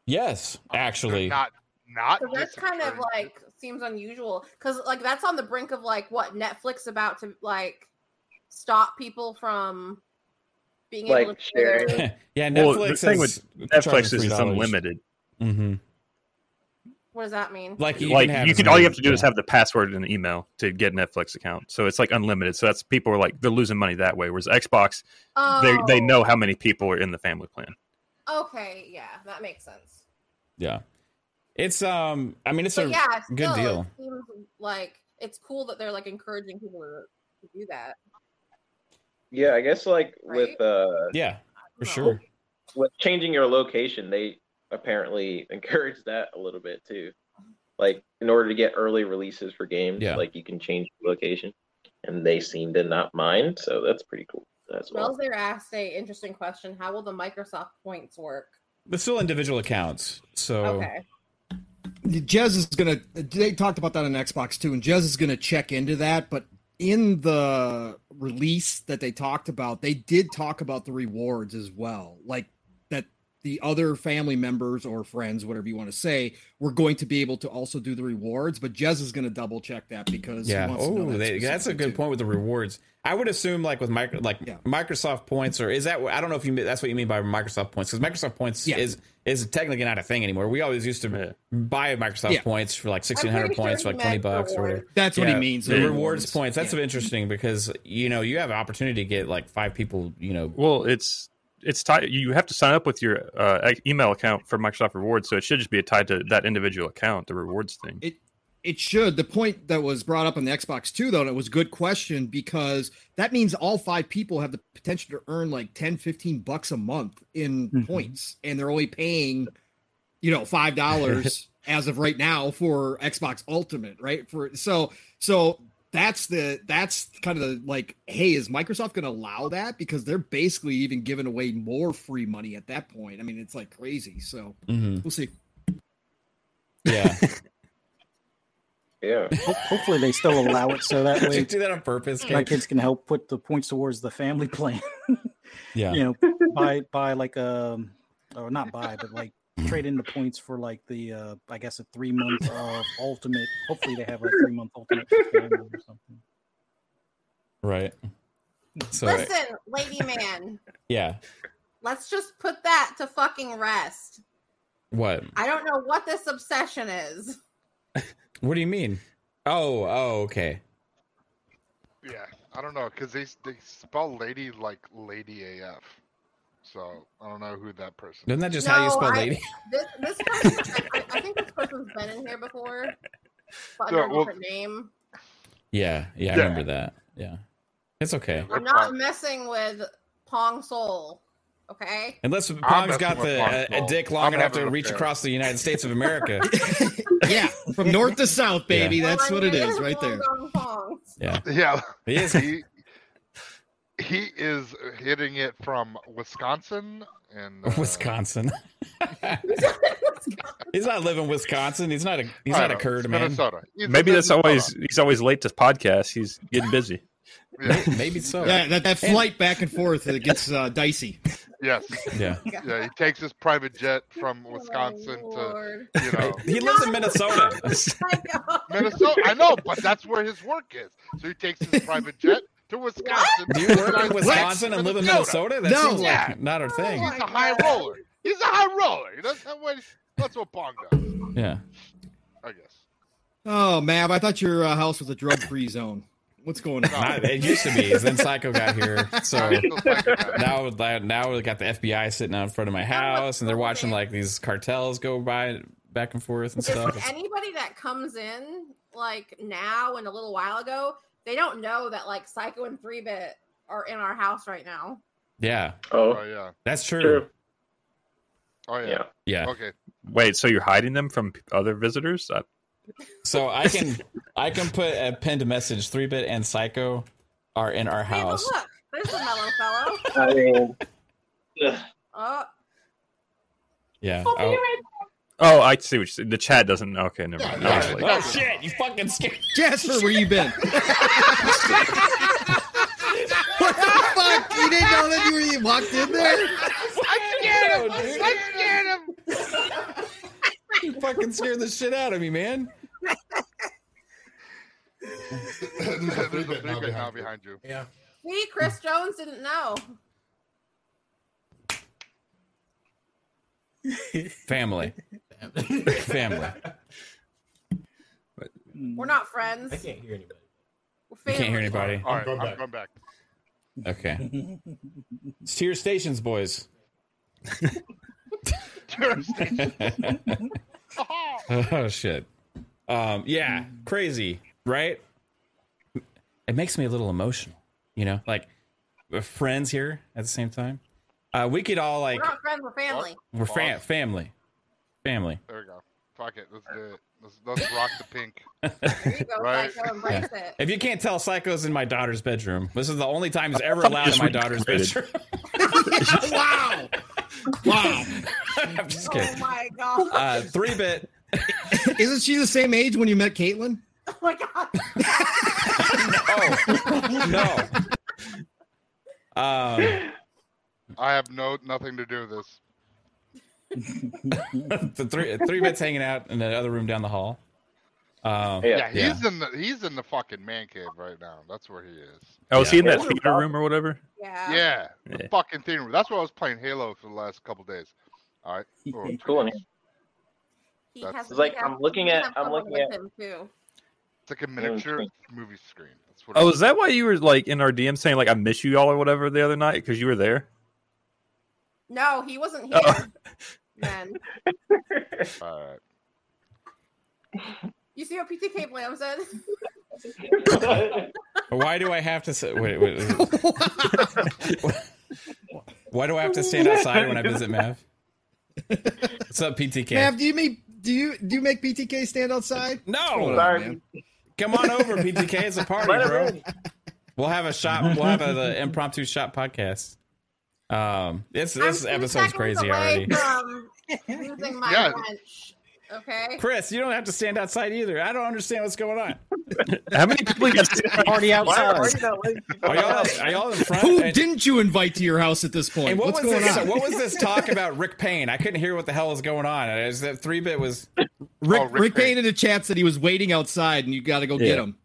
I: Yes, actually.
H: Not not.
G: So that's kind of like seems unusual because like that's on the brink of like what Netflix about to like stop people from being able to share. their- (laughs)
I: yeah,
E: Well, the
I: Netflix
E: thing
I: is
E: with Netflix is it's
I: $3.
E: unlimited.
I: Mm-hmm.
G: What does that mean?
I: Like you
E: like
I: can
E: you can all you have to do is have the password and an email to get a Netflix account. So it's like unlimited. So that's people are like they're losing money that way. Whereas Xbox, they they
G: Oh.
E: know how many people are in the family plan.
G: Okay, yeah, that makes sense.
I: Yeah. It's um I mean it's
G: but
I: a
G: yeah, still,
I: good deal.
G: It seems like it's cool that they're like encouraging people to, to do that.
J: Yeah, I guess like with uh
I: Yeah, for sure.
J: with changing your location, they apparently (laughs) encourage that a little bit too. Like in order to get early releases for games,
I: Yeah.
J: like you can change the location, and they seem to not mind. So that's pretty cool. as well.
G: Wells there asked a interesting question. How will the Microsoft points work?
I: But still individual accounts. So
G: Okay.
C: Jez is gonna. They talked about that on Xbox too, and Jez is gonna check into that. But in the release that they talked about, they did talk about the rewards as well, like the other family members or friends, whatever you want to say, were going to be able to also do the rewards. But Jez is gonna double check that because he
I: yeah.
C: wants to know
I: Oh,
C: that
I: they, that's a good
C: too.
I: point with the rewards. I would assume like with micro, like Microsoft points, or is that? I don't know if you that's what you mean by Microsoft points because Microsoft points
C: Yeah.
I: is is technically not a thing anymore. We always used to buy Microsoft
C: Yeah.
I: points for like sixteen hundred
C: pretty sure
I: points for like twenty
C: meant
I: bucks or whatever.
C: rewards. That's what he means,
I: The
C: the
I: rewards
C: rewards.
I: points. That's interesting because you know you have an opportunity to get like five people. You know,
E: Well, it's it's tied. You have to sign up with your uh, email account for Microsoft Rewards, so it should just be tied to that individual account, the rewards thing.
C: It it should. The point that was brought up on the Xbox too, though, and it was a good question because that means all five people have the potential to earn like 10, 15 bucks a month in points, and they're only paying, you know, five dollars (laughs) as of right now for Xbox Ultimate, right? For so so that's the that's kind of the like, hey, is Microsoft going to allow that because they're basically even giving away more free money at that point? I mean, it's like crazy. So
I: Mhm.
C: we'll see.
I: Yeah. (laughs)
J: Yeah.
A: Ho- Hopefully, they still allow it so that (laughs)
I: Did
A: way
I: you do that on purpose?
A: my
I: Kate?
A: kids can help put the points towards the family (laughs) plan.
I: Yeah.
A: you know, buy buy like um or not buy, but like trade in the points for like the uh I guess a three month of ultimate. Hopefully, they have a three month ultimate or something.
I: Right. So
G: Listen, lady man, (laughs)
I: yeah.
G: let's just put that to fucking rest.
I: What?
G: I don't know what this obsession is. (laughs)
I: What do you mean? Oh, oh, okay.
H: Yeah, I don't know because they they spell lady like lady AF. So I don't know who that person.
I: Isn't that just
G: No,
I: how you spell
G: I-
I: lady? (laughs)
G: This, this person, I, I think this person's been in here before, but under
H: Yeah,
G: a
H: well-
G: different name.
I: Yeah, yeah, I
H: Yeah.
I: remember that. Yeah, it's okay.
G: I'm not messing with Pong Soul. Okay.
I: Unless Pong's got the
H: Pong
I: uh, a dick long
H: I'm
I: enough to reach
H: affair.
I: across the United States of America. (laughs)
C: yeah, from north to south, baby.
I: Yeah.
C: That's what it
G: Well, I
C: is right there.
G: Pong
I: Yeah,
H: Yeah,
I: he is.
H: he he is hitting it from Wisconsin and uh,
I: Wisconsin. (laughs) he's not living Wisconsin. He's not a. He's
H: I
I: not a
H: know,
I: curd
H: it's
I: man.
H: Minnesota. He's
E: Maybe that's
H: Minnesota.
E: always he's always late to podcasts. He's getting busy.
H: Yeah.
I: Maybe so.
C: Yeah, that, that flight back and forth it gets uh, dicey.
H: Yes. (laughs)
I: Yeah.
H: Yeah, he takes his private jet from Wisconsin to you know
I: He lives in Minnesota. (laughs)
H: Minnesota. I know, but that's where his work is. So he takes his private jet to Wisconsin.
I: Do you work in Wisconsin and live in Minnesota? That
C: No.
I: seems
H: Yeah.
I: like not our thing.
H: He's a high roller. He's a high roller. That's what that's what Pong does.
I: Yeah.
H: I guess.
C: Oh, Mav, I thought your uh, house was a drug-free zone. What's going on?
I: Not- it used to be. Then Psycho got here, so
H: He's (laughs) still psycho guy.
I: now like, now we got the FBI sitting out in front of my house, and they're watching like these cartels go by back and forth and
G: If
I: stuff.
G: anybody that comes in like now and a little while ago, they don't know that like Psycho and Three Bit are in our house right now.
I: Yeah,
H: Oh
J: Oh,
H: yeah.
I: that's true.
J: true.
H: Oh yeah.
J: Yeah.
I: Yeah.
H: Okay.
E: Wait, so you're hiding them from other visitors? Uh,
I: So I can (laughs) I can put a pinned message. Three bit and Psycho are in our
G: Hey,
I: house.
G: look, there's the mellow fellow.
J: I mean, ugh.
G: Oh,
I: Yeah. Oh,
E: oh, I see what you said. The chat doesn't. Okay, never mind. I was like,
I: oh, oh shit! You fucking scared. (laughs)
C: Jasper, where you been? (laughs) what the fuck? You didn't know that you were you walked in there?
H: I scared him. I scared him. (laughs)
I: You fucking scared the shit out of me, man.
H: There's a three bit now behind you.
B: Yeah.
G: see, Chris Jones didn't know.
I: Family. Family. (laughs)
G: We're not friends.
B: I can't hear anybody.
G: We're
I: You can't hear anybody.
H: All right, I'm
B: back.
H: going back.
I: Okay. (laughs) It's your stations, boys. (laughs) oh shit. Um, yeah, crazy, right? It makes me a little emotional, you know, like we're friends here at the same time. Uh, we could all like
G: We're not friends. We're family.
I: we're fam- family, family.
H: There we go. Fuck it. Let's do it. Let's, let's rock the pink.
G: There you go, (laughs)
H: Right.
G: Psycho. Embrace it.
I: If you can't tell, Psycho's in my daughter's bedroom. This is the only time he's ever allowed in my daughter's bedroom. (laughs) (laughs)
P: wow. Wow.
I: I'm just
G: Oh my god.
I: Uh, three bit.
P: Isn't she the same age when you met Caitlin?
G: oh my god.
I: No. Um,
H: I have no nothing to do with this. (laughs)
I: the three three bits hanging out in the other room down the hall. Um,
H: Yeah, he's in the he's in the fucking man cave right now. That's where he is.
E: Oh, is he in that theater room or whatever?
G: Yeah.
H: Yeah, the
E: Yeah.
H: fucking theater room. That's where I was playing Halo for the last couple days. All right. Or (laughs)
J: Cool.
G: He
H: That's-
G: has,
J: like
G: has-
J: I'm looking at- I'm looking at-
G: him too.
H: It's like a miniature movie screen. That's what.
E: Oh,
H: it
E: is that why you were like in our DM saying like I miss you all or whatever the other night because you were there?
G: No, he wasn't oh. here. (laughs)
E: Oh.
G: Then
H: All right.
G: you see what PTK Blam said? (laughs)
I: Why do I have to say? Wait, wait, wait. (laughs) Why do I have to stand outside when I visit Mav? What's up, PTK?
P: Mav, do you make do you do you make PTK stand outside?
I: No.
P: What's going on,
J: Sorry.
I: Come on over, PTK. It's a party, bro. We'll have a shot. We'll have a, the impromptu shot podcast. Um, this
G: I'm
I: this
G: two
I: episode's crazy already.
G: From (laughs) using my
H: Yeah.
G: wrench. Okay.
I: Chris, you don't have to stand outside either. I don't understand what's going on. (laughs)
E: How many people got party
J: Why, why
E: outside?
J: are you not letting people
I: Are y'all,
J: out?
I: are y'all in front?
P: Who
I: And-
P: didn't you invite to your house at this point?
I: And what
P: What's
I: was
P: going
I: this?
P: on?
I: What was this talk about Rick Payne? I couldn't hear what the hell was going on. Is that three bit was?
P: Rick,
H: Oh, Rick
P: Rick
H: Payne.
P: Payne in the chat said he was waiting outside and you got to go get him.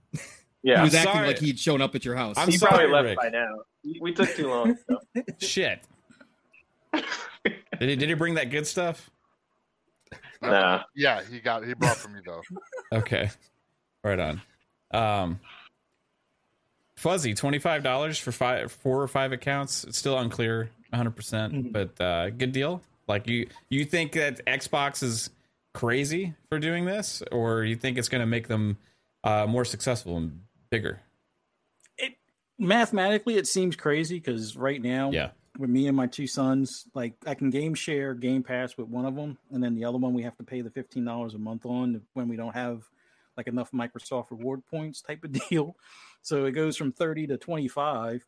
J: Yeah.
P: He was
I: I'm
P: acting
I: sorry.
P: like he'd shown up at your house.
I: I'm
J: he
I: sorry,
J: probably left
I: Rick.
J: by now. We we took too long. So. (laughs)
I: Shit. Did he, did he bring that good stuff?
J: Nah.
H: Yeah, he got he brought for me though. (laughs)
I: Okay, right on. Um, Fuzzy, twenty five dollars for five, four or five accounts. It's still unclear, one hundred percent, but uh, good deal. Like you, you think that Xbox is crazy for doing this, or you think it's going to make them uh, more successful and bigger?
A: Mathematically, it seems crazy because right now,
I: Yeah.
A: with me and my two sons, like I can game share Game Pass with one of them, and then the other one we have to pay the fifteen dollars a month on when we don't have like enough Microsoft reward points type of (laughs) deal. So it goes from thirty to twenty five,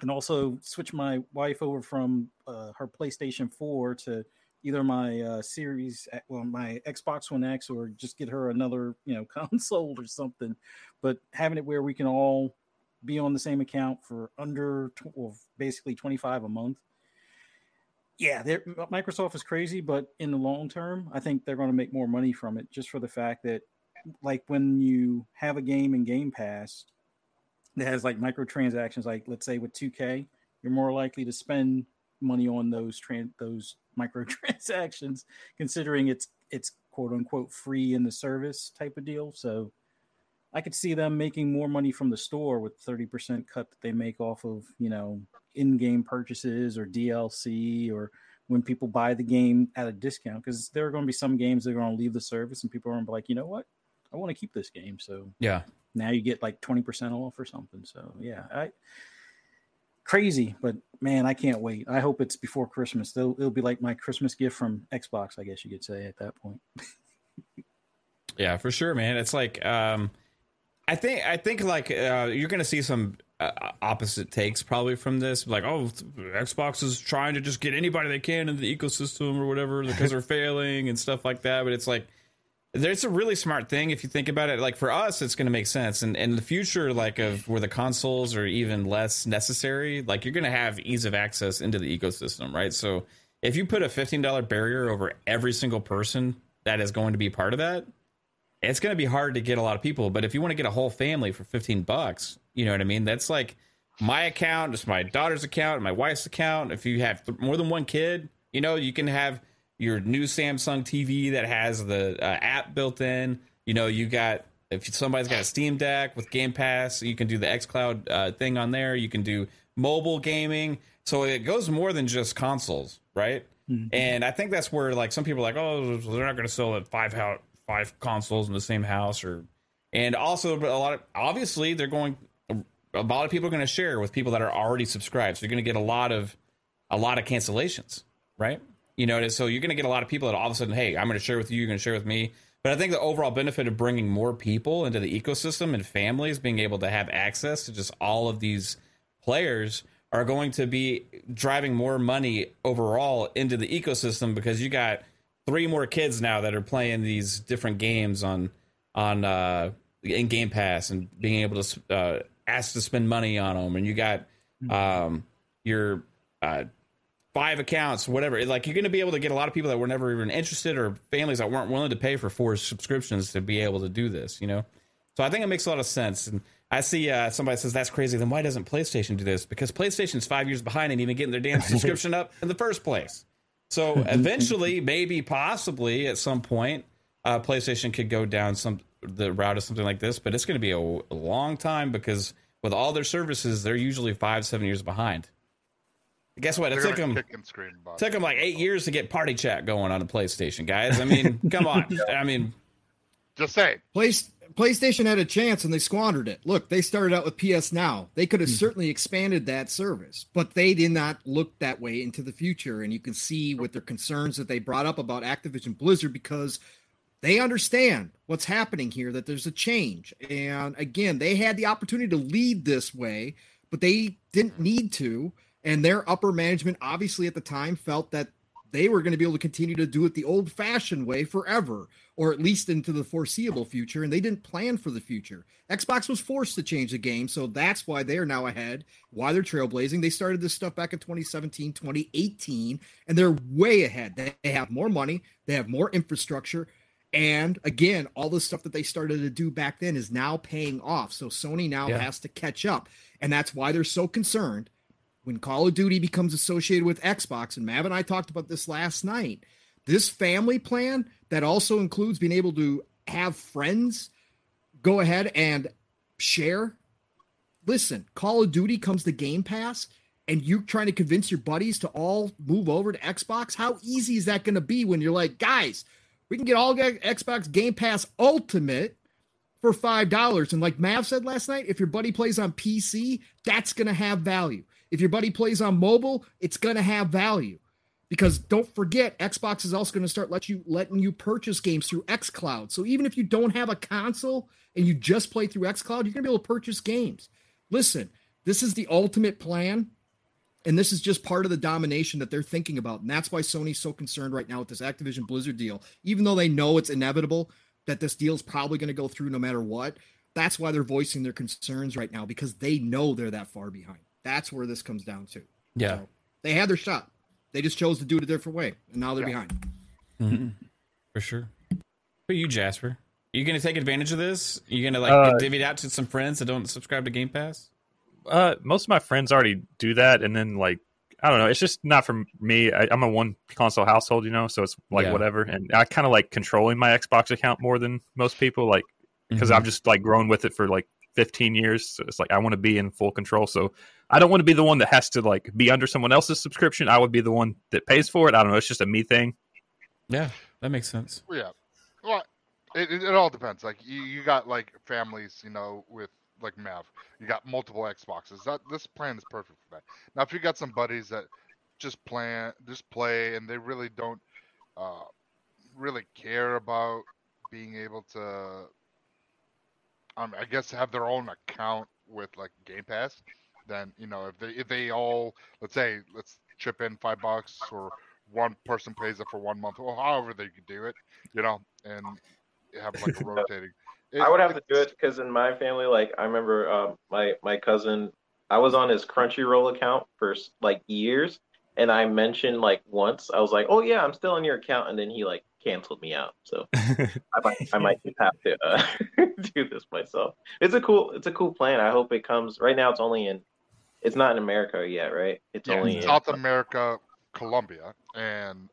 A: and also switch my wife over from uh, her PlayStation Four to either my uh, Series, well, my Xbox One X, or just get her another you know (laughs) console or something. But having it where we can all be on the same account for under tw- well, basically 25 a month. Yeah microsoft is crazy but in the long term i think they're going to make more money from it just for the fact that like when you have a game in game pass that has like microtransactions like let's say with 2k you're more likely to spend money on those tran- those microtransactions considering it's it's quote unquote free in the service type of deal. So I could see them making more money from the store with 30% cut that they make off of, you know, in-game purchases or DLC or when people buy the game at a discount because there are going to be some games that are going to leave the service and people are going to be like, you know what, I want to keep this game. So
I: Yeah.
A: now you get like 20% off or something. So yeah, I crazy, but man, I can't wait. I hope it's before Christmas. It'll, it'll be like my Christmas gift from Xbox, I guess you could say at that point. (laughs)
I: Yeah, for sure, man. It's like um I think I think like uh, you're going to see some uh, opposite takes probably from this. Like oh Xbox is trying to just get anybody they can in the ecosystem or whatever (laughs) because they're failing and stuff like that, but it's like there's a really smart thing if you think about it. Like for us it's going to make sense. And in the future like of where the consoles are even less necessary like you're going to have ease of access into the ecosystem right? So if you put a $15 barrier over every single person that is going to be part of that it's going to be hard to get a lot of people but if you want to get a whole family for 15 bucks you know what i mean? That's like my account it's my daughter's account my wife's account. If you have th- more than one kid you know you can have your new samsung tv that has the uh, app built in. You know you got if somebody's got a steam deck with game pass you can do the xcloud uh, thing on there. You can do mobile gaming. So it goes more than just consoles right? And I think that's where like some people are like, oh, they're not going to sell it five out five consoles in the same house, or and also a lot of obviously they're going. A lot of people are going to share with people that are already subscribed, so you're going to get a lot of a lot of cancellations, right? You know, so you're going to get a lot of people that all of a sudden, hey, I'm going to share with you, you're going to share with me. But I think the overall benefit of bringing more people into the ecosystem and families being able to have access to just all of these players are going to be driving more money overall into the ecosystem because you got three more kids now that are playing these different games on on uh in Game Pass and being able to uh ask to spend money on them and you got um your uh five accounts whatever like you're going to be able to get a lot of people that were never even interested or families that weren't willing to pay for four subscriptions to be able to do this you know so I think it makes a lot of sense. And I see uh, somebody says that's crazy. Then why doesn't PlayStation do this? Because PlayStation's five years behind and even getting their damn (laughs) subscription up in the first place. So (laughs) eventually, maybe, possibly, at some point, uh, PlayStation could go down some the route of something like this. But it's going to be a, a long time because with all their services, they're usually five, seven years behind. Guess what? It
H: They're
I: took them
H: kick and scream about
I: took them like eight years to get party chat going on a PlayStation, guys. I mean, (laughs) come on. I mean,
H: Just say.
C: Play, PlayStation had a chance and they squandered it. Look, they started out with PS Now. They could have
I: Hmm.
C: certainly expanded that service, but they did not look that way into the future. And you can see with their concerns that they brought up about Activision Blizzard because they understand what's happening here, that there's a change. And again, they had the opportunity to lead this way, but they didn't need to. And their upper management, obviously, at the time, felt that they were going to be able to continue to do it the old fashioned way forever, or at least into the foreseeable future. And they didn't plan for the future. Xbox was forced to change the game. So that's why they're now ahead, why they're trailblazing. They started this stuff back in 2017, 2018, and they're way ahead. They have more money, they have more infrastructure. And again, all the stuff that they started to do back then is now paying off. So Sony now
I: Yeah.
C: has to catch up. And that's why they're so concerned when Call of Duty becomes associated with Xbox, and Mav and I talked about this last night, this family plan that also includes being able to have friends go ahead and share. Listen, Call of Duty comes to Game Pass, and you're trying to convince your buddies to all move over to Xbox. How easy is that going to be when you're like, guys, we can get all Xbox Game Pass Ultimate for five dollars. And like Mav said last night, if your buddy plays on PC, that's gonna have value. If your buddy plays on mobile, it's gonna have value. Because don't forget, Xbox is also going to start let you letting you purchase games through xCloud. So even if you don't have a console and you just play through xCloud, you're going to be able to purchase games. Listen, this is the ultimate plan, and this is just part of the domination that they're thinking about. And that's why Sony's so concerned right now with this Activision Blizzard deal, even though they know it's inevitable that this deal is probably going to go through no matter what. That's why they're voicing their concerns right now because they know they're that far behind. That's where this comes down to.
I: Yeah.
C: So they had their shot. They just chose to do it a different way, and now they're behind.
I: Mhm. for sure. Who are you, Jasper? Are you going to take advantage of this? Are you going to like
E: Uh,
I: divvy it out to some friends that don't subscribe to Game Pass?
E: Uh, most of my friends already do that, and then like I don't know, it's just not for me. I, I'm a one console household, you know, so it's like
I: Yeah.
E: whatever. And I kind of like controlling my Xbox account more than most people, like because
I: Mhm.
E: I've just like grown with it for like 15 years. So it's like I want to be in full control. So I don't want to be the one that has to like be under someone else's subscription. I would be the one that pays for it. I don't know. It's just a me thing.
I: Yeah, that makes sense.
H: Yeah. Well, it, it, it all depends. Like you, you got like families, you know, with like Mav. You got multiple Xboxes. That this plan is perfect for that. Now, if you got some buddies that just plan, just play, and they really don't uh, really care about being able to, um, I guess, have their own account with like Game Pass, then you know if they if they all let's say let's chip in five bucks or one person pays it for one month or however they could do it, you know, and have like a (laughs) rotating.
J: I would have to do it because in my family, like I remember um, my my cousin, I was on his Crunchyroll account for like years, and I mentioned like once, I was like, "Oh yeah, I'm still on your account," and then he like canceled me out. So (laughs) I might I might just have to uh, (laughs) do this myself. It's a cool it's a cool plan. I hope it comes. Right now, it's only in, it's not in America yet, right? It's
H: Yeah,
J: only in,
H: South America, Colombia, and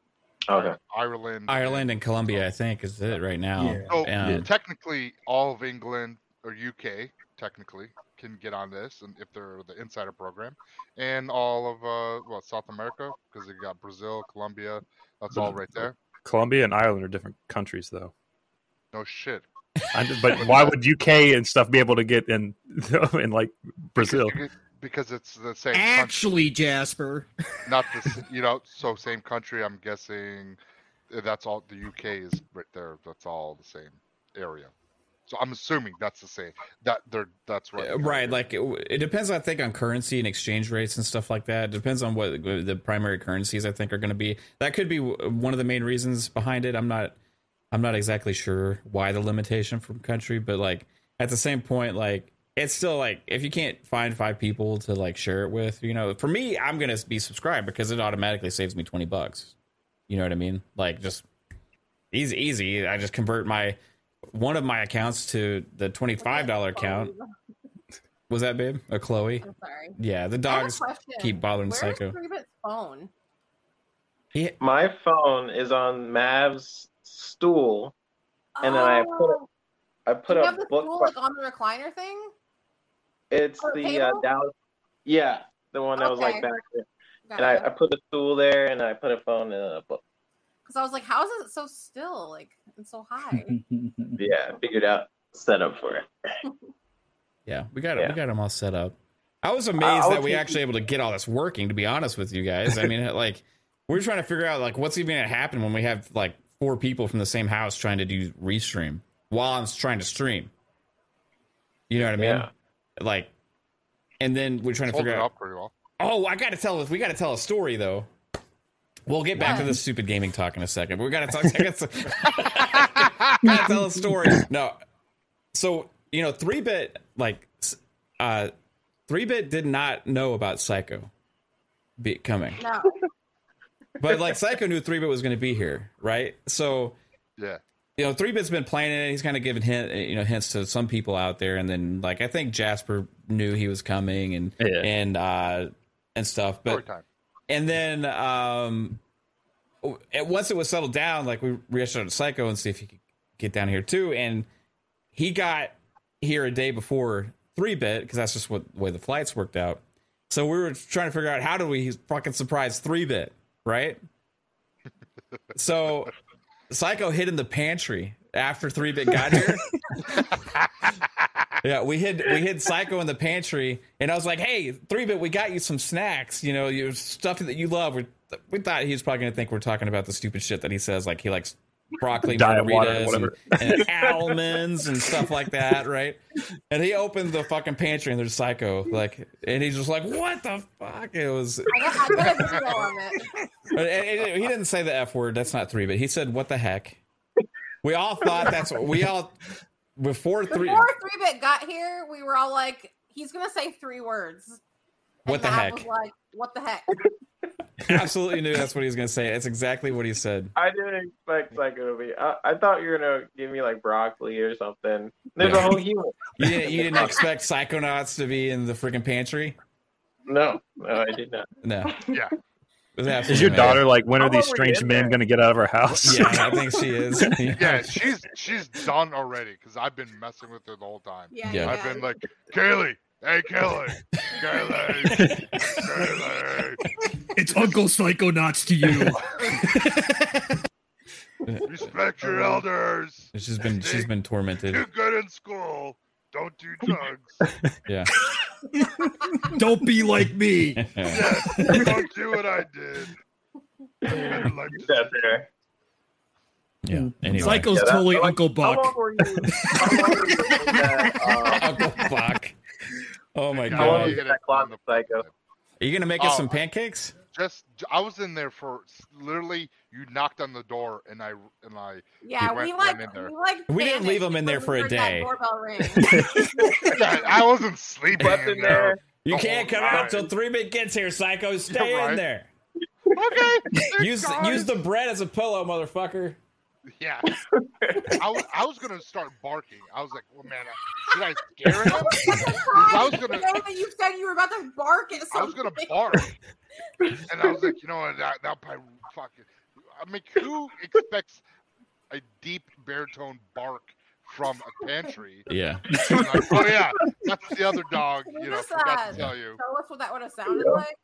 J: Okay.
H: Ireland.
I: Ireland and Colombia, I think, is it right now.
H: So
I: And-
H: technically, all of England or UK technically can get on this, and if they're the insider program, and all of uh, well South America because you got Brazil, Colombia, that's all right there.
E: Colombia and Ireland are different countries, though.
H: No shit.
E: I, but why would UK and stuff be able to get in (laughs) in like Brazil?
H: Because because it's the same. country.
P: Actually, Jasper. (laughs)
H: not this. You know, so same country. I'm guessing uh, that's all. The UK is right there. That's all the same area. So I'm assuming that's the same. That they're that's right.
I: Uh, Right, like it, it depends, I think, on currency and exchange rates and stuff like that. It depends on what the primary currencies I think are going to be. That could be one of the main reasons behind it. I'm not, I'm not exactly sure why the limitation from country, but like at the same point, like it's still like if you can't find five people to like share it with, you know, for me, I'm gonna be subscribed because it automatically saves me twenty bucks. You know what I mean? Like just easy, easy. I just convert my one of my accounts to the twenty five dollar account. Was that babe? Or Chloe?
G: I'm sorry.
I: Yeah, the
G: I have a
I: dogs keep bothering
G: Where's
I: Psycho.
G: Three bit's phone?
J: My phone is on Mav's stool, and then I put
G: Oh.
J: I put
G: Do you
J: a
G: have the
J: book.
G: stool like on the recliner thing?
J: It's
G: or
J: the uh. Dallas. Yeah, the one that was like
G: Okay.
J: back there. And I, I put a stool there, and I put a phone in a book.
G: Because I was like, how is it so still? Like it's so high. (laughs)
J: Yeah, figured out setup for it. (laughs)
I: Yeah, we got
J: Yeah.
I: we got them all set up. I was amazed
J: I
I: that
J: was
I: we actually able to get all this working. To be honest with you guys, I mean, (laughs) like we're trying to figure out like what's even gonna happen when we have like four people from the same house trying to do restream while I'm trying to stream. You know what I mean?
J: Yeah.
I: Like, and then we're trying to figure out.
H: pretty well.
I: Oh, I got to tell us. We got to tell a story though. We'll get back to this stupid gaming talk in a second. But we got to talk. (laughs) (laughs) got to tell a story. No, so you know, three bit like, uh, three bit did not know about Psycho be coming,
G: No. (laughs)
I: but like Psycho knew three bit was going to be here, right? So
H: Yeah.
I: you know, three bit's been playing it. He's kind of giving hint, you know, hints to some people out there, and then like I think Jasper knew he was coming and
E: Yeah.
I: and uh and stuff.
H: Story
I: But
H: time.
I: And then um, once it was settled down, like we reached out to Psycho and see if he could get down here too, and he got here a day before three bit because that's just what the way the flights worked out. So we were trying to figure out how do we fucking surprise three bit, right? (laughs) So Psycho hid in the pantry after three bit got here. (laughs) yeah, we hid we hid Psycho in the pantry, and I was like, "Hey, three bit, we got you some snacks. You know, your stuff that you love." We, we thought he was probably gonna think we're talking about the stupid shit that he says, like he likes broccoli (laughs)
E: Diet
I: margaritas
E: whatever.
I: and, and almonds and stuff like that, right? And he opened the fucking pantry, and there's Psycho, like, and he's just like, "What the fuck?" It was.
G: I got, I got a video on it. (laughs)
I: And- and- and he didn't say the f word. That's not three, but he said, "What the heck." We all thought that's what we all before three.
G: Before three bit got here, we were all like, he's gonna say three words.
I: What the
G: Matt
I: heck?
G: Was like, what the heck? (laughs)
I: Absolutely knew that's what he was going to say. It's exactly what he said.
J: I didn't expect Psycho to be. I, I thought you were gonna give me like broccoli or something. There's
I: Yeah.
J: a whole human.
I: You didn't, you didn't expect Psychonauts to be in the freaking pantry?
J: No, no, I did not.
I: No.
H: Yeah.
I: It
E: Is your daughter like, when are these
J: long were you
E: strange men going to get out of our house?
I: Yeah, I (laughs) think she is. (laughs)
H: Yeah, she's she's done already because I've been messing with her the whole time.
G: Yeah,
I: Yeah.
H: I've been like, Kaylee, hey Kaylee, Kaylee, (laughs) Kaylee,
P: It's Uncle Psychonauts to you.
H: respect your elders.
I: She's been she's been tormented.
H: Do good in school. Don't do (laughs) drugs.
I: Yeah. (laughs)
P: Don't be like me. (laughs)
H: yes, don't do what I did. I'd like to
J: That's fair.
I: Yeah. Anyway.
P: Psycho's
J: Yeah, that-
P: totally
J: how
P: Uncle Buck.
J: were you? How long were you in that? Uh,
I: Uncle Buck. Oh my
J: how long
I: god.
J: were you in that closet, Psycho?
I: Are you going to make us
H: Oh,
I: some pancakes?
H: Just, I was in there for literally. You knocked on the door, and I and I.
G: Yeah,
H: went-
G: we like
H: in there.
G: we like.
I: We didn't leave
G: panicked
I: him in there for a day. (laughs)
H: Yeah, I wasn't sleeping
J: Slept
H: in
J: in
H: there.
J: there.
I: You
H: the
I: can't
H: whole
I: come out
H: time.
I: till three bit gets here, Psycho. (laughs) Stay
H: Yeah,
I: in there.
H: Okay. (laughs)
I: Use
H: guys.
I: use the bread as a pillow, motherfucker.
H: Yeah. (laughs) I was, I was gonna start barking. I was like, well, man, I- should I scare him? 'Cause I was gonna, (laughs)
G: The that you said you were about to bark at something.
H: I was gonna bark, (laughs) and I was like, you know what? That, that'll probably fucking. I mean, who expects a deep baritone bark from a pantry?
I: Yeah.
H: Like, oh yeah, that's the other dog.
G: Can
H: You know,
G: just,
H: forgot
G: uh,
H: to tell you.
G: Tell us what that would have sounded like.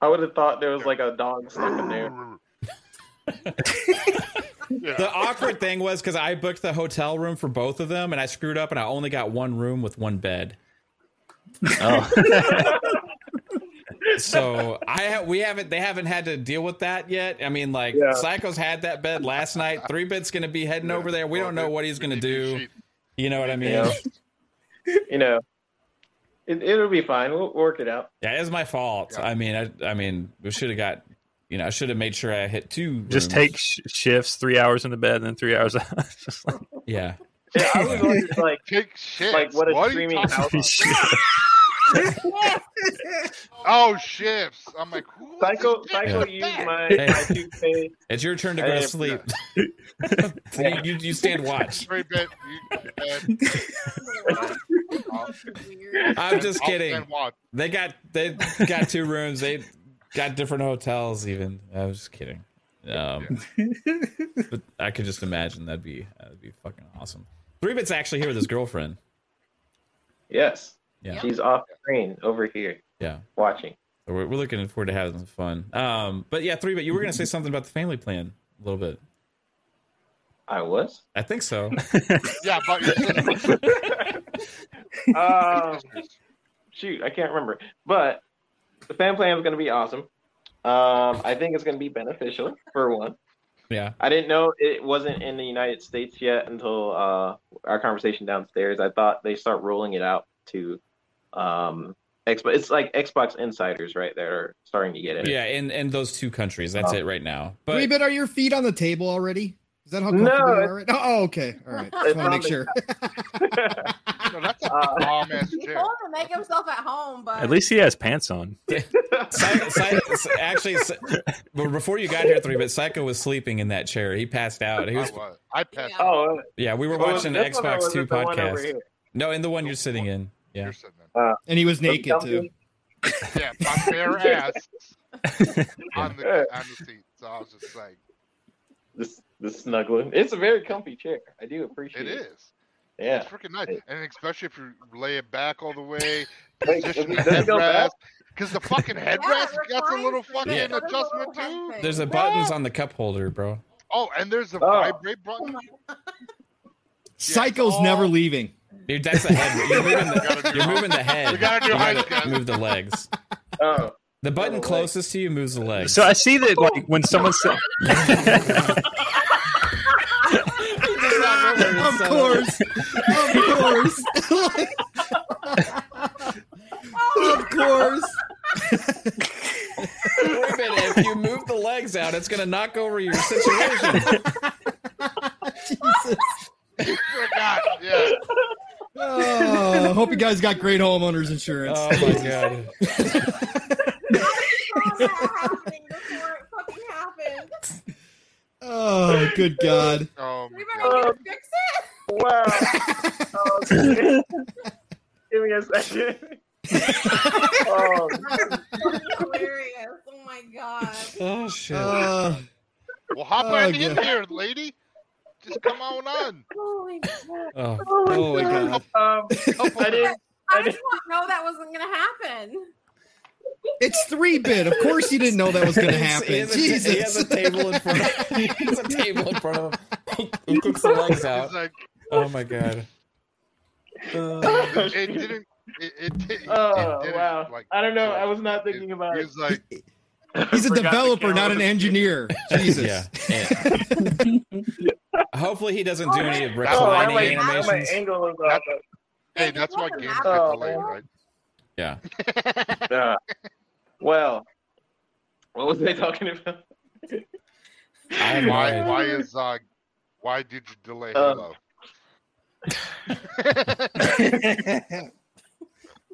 J: I would have thought there was like a dog stuck in there.
H: Yeah.
I: The awkward thing was because I booked the hotel room for both of them, and I screwed up, and I only got one room with one bed.
E: Oh.
I: so I ha- we haven't they haven't had to deal with that yet. I mean, like
J: Yeah.
I: Psycho's had that bed last night. Three bit's going to be heading over there. We don't know what he's going to do. You know what I mean?
J: Yeah. you know, it, it'll be fine. We'll work it out.
I: Yeah, it's my fault. I mean, I, I mean, we should have got. You know, I should have made sure I hit two.
E: Just
I: rooms.
E: take sh- shifts, three hours in the bed, and then three hours (laughs) out. Just like,
I: Yeah.
J: Yeah, I was wondering, like, (laughs)
H: Take shit.
J: like what a
H: What are you
J: streaming house. (laughs)
H: Oh shifts. I'm like, who
J: Psycho, Psycho
H: dick?
J: used my,
I: Hey.
J: my toothpaste.
I: It's your turn to go to sleep. So you, you, you stand watch.
H: Three bit. You,
I: I'm just kidding. They got they got two rooms. They got different hotels. Even I was just kidding. Um, (laughs) but I could just imagine that'd be that'd be fucking awesome. Three bit's actually here with his girlfriend.
J: Yes.
I: Yeah.
J: She's off screen over here
I: Yeah.
J: watching.
I: So we're, we're looking forward to having some fun. Um, but yeah, three bit. You were gonna say something about the family plan a little bit.
J: I was.
I: I think so. (laughs)
H: Yeah, but your sister. (laughs)
J: Uh, shoot, I can't remember. But the fan plan is going to be awesome. Um, I think it's going to be beneficial for one.
I: Yeah.
J: I didn't know it wasn't in the United States yet until uh, our conversation downstairs. I thought they start rolling it out to um, Xbox. It's like Xbox insiders, right? That are starting to get it.
I: Yeah, in in those two countries. That's
J: Oh.
I: it right now.
P: But
I: But
P: bit, are your feet on the table already? Is that how
J: No,
P: comfortable you are? Right? Oh, oh, okay. All right. Just want to make sure. (laughs) (laughs)
H: No, that's a
J: Uh,
H: bomb ass
G: He told to make himself at home, but
E: at least he has pants on. (laughs)
I: Psycho, Psycho, actually, before you got here, three but Psycho was sleeping in that chair. He passed out. He
H: I
I: was.
H: was. I passed.
G: Yeah.
J: Oh,
I: Yeah, we were
J: Oh,
I: watching the
J: this one or
I: Xbox Two
J: it the one over
I: podcast. No, in the one you're sitting in. Yeah.
H: You're sitting there.
P: And he was naked too.
H: Yeah, my bare (laughs) ass (laughs) on the on the seat. So I was just like,
J: This this snuggling. It's a very comfy chair. I do appreciate
H: it
J: it.
H: is.
J: Yeah.
H: It's freaking nice, and especially if you lay it back all the way, (laughs) position the
J: does it go back?
H: headrest. Because the fucking (laughs) headrest
G: Yeah,
H: got a little fucking
G: the little
H: adjustment too.
I: There's a buttons on the cup holder, bro.
H: Oh, and there's a
J: Oh.
H: vibrate button.
P: Psycho's (laughs)
H: all-
P: never leaving.
I: Dude, that's the head. You're moving the,
H: do
I: you're moving the head.
H: We gotta do
I: You
H: height,
I: gotta. Move the legs.
J: Oh.
I: The button closest to you moves the legs.
E: So I see that like when someone said,
P: of course. Of course. (laughs) of course.
I: Wait a minute, if you move the legs out, it's gonna knock over your situation.
H: Forgot. Yeah.
P: Oh, hope you guys got great homeowners insurance.
I: Oh my god.
G: before (laughs) it fucking happened.
P: Oh, good God. (laughs)
H: Oh
G: We
H: my
G: better
H: god.
G: get fix it.
J: Wow. (laughs) Oh, give me a second. (laughs) oh,
G: That's hilarious. Oh my god.
I: Oh shit.
P: Uh,
H: Well, hop
P: Oh,
H: right in here, lady. Just come on on.
G: Holy shit.
I: Oh.
P: oh my God.
J: um, I didn't.
G: I did not know that wasn't gonna happen.
P: It's three bit. Of course, you didn't know that was going (laughs) to
I: He
P: happen.
I: has a- He has
P: Jesus.
I: a table in front of (laughs) He has a table in front of him. He kicks the legs out.
H: Like
I: Oh my god. (laughs)
H: Uh, it didn't. It, it, did- it,
J: Oh
H: didn't,
J: wow!
H: Like,
J: I don't know.
H: like,
J: I was not thinking about it.
H: was like,
P: He's a developer, not an engineer. Jesus.
I: Yeah. And- Hopefully he doesn't do any
J: Oh, now
I: reclining
J: my, now my
I: animations.
J: angle is off.
H: hey, that's why games get
J: Oh,
H: delayed, right?
I: Yeah. (laughs)
J: Uh, well, what was they talking about?
H: Why? Why is uh? Why did you delay
J: Uh,
H: Halo? (laughs)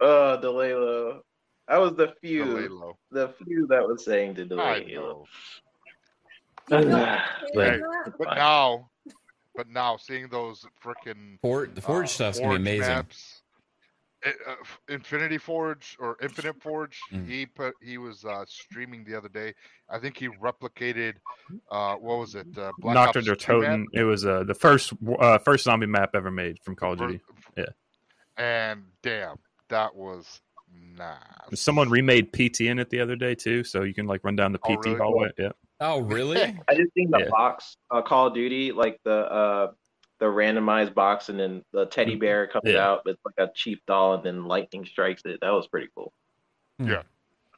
J: uh, Delaylo. I was the few,
H: Delay
J: the few that was saying to
H: I
J: delay Halo.
H: know. (sighs)
J: But-
H: But now, but now seeing those freaking
I: Forge, the Forge
H: uh,
I: stuff's gonna be amazing.
H: maps, uh, Infinity Forge or Infinite Forge,
I: Mm.
H: he put he was uh, streaming the other day. I think he replicated uh, what was it? Uh, Black
E: Nocturne
H: Ops
E: der
H: 2 map?
E: Toten. It was uh, the first uh, first zombie map ever made from Call of Duty. Yeah.
H: and damn, that was nice.
E: Someone remade PT in it the other day too, so you can like run down the
H: Oh,
E: PT
H: really?
E: hallway. Yeah.
I: Oh really? (laughs)
J: I just seen the
E: Yeah.
J: box uh, Call of Duty, like the uh, the randomized box, and then the teddy bear comes
E: Yeah.
J: out with like a cheap doll, and then lightning strikes it. That was pretty cool.
H: Yeah.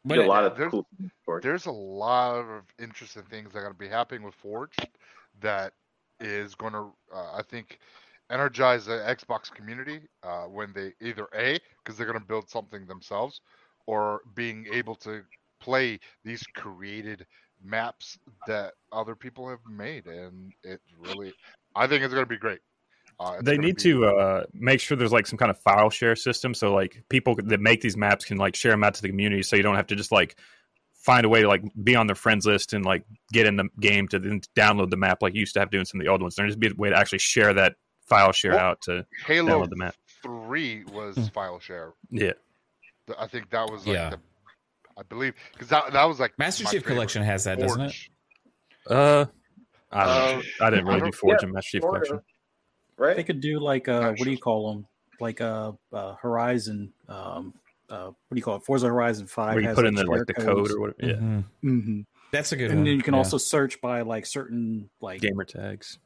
J: Did a lot of
H: there's,
J: cool. things
H: there's a lot of interesting things that are going to be happening with Forge that is going to, uh, I think, energize the Xbox community uh, when they either A, because they're going to build something themselves, or being able to play these created maps that other people have made. And it really, I think it's going to be great. Uh,
E: they need
H: be-
E: to uh, make sure there's like some kind of file share system so like people that make these maps can like share them out to the community so you don't have to just like find a way to like be on their friends list and like get in the game to then download the map like you used to have doing some of the old ones there needs to be a way to actually share that file share
H: Well,
E: out to
H: Halo
E: download the map
H: 3 was
E: Hmm.
H: file share.
E: yeah
H: I think that was like
I: Yeah.
H: the, I believe because that that was like
I: Master Chief
H: favorite.
I: Collection has that, doesn't it?
E: Uh i don't know
J: Um,
E: i didn't really
J: don't-
E: do forge
J: yeah,
E: and master chief
J: sorta.
E: collection
J: Right?
A: They could do like uh, what do you call them? Like uh, uh Horizon. Um, uh, what do you call it? Forza Horizon Five.
E: where you
A: has,
E: put in the like the code
A: codes.
E: or whatever yeah
I: Mhm.
A: Mhm.
I: That's a good
A: and
I: one.
A: then you can
I: Yeah.
A: also search by like certain like
E: gamer tags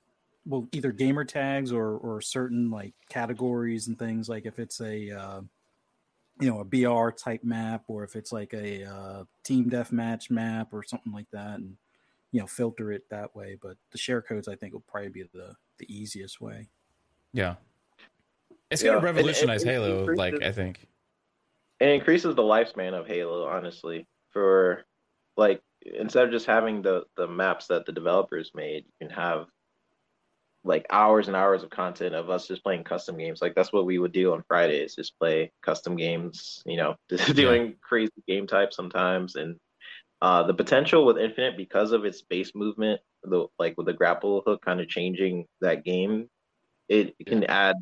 A: well either gamer tags or or certain like categories and things like if it's a uh, you know a BR type map or if it's like a uh, team deathmatch map or something like that and you know filter it that way but the share codes I think will probably be the the easiest way
I: Yeah. It's
J: Yeah,
I: gonna
J: and- and
I: revolutionize
J: it
I: Halo,
J: increases-
I: like I think.
J: it increases the lifespan of Halo, honestly. For like instead of just having the the maps that the developers made, you can have like hours and hours of content of us just playing custom games. Like that's what we would do on Fridays, just play custom games, you know, (laughs) just doing crazy game types sometimes and uh, the potential with Infinite because of its base movement, the like with the grapple hook kind of changing that game, it, it can add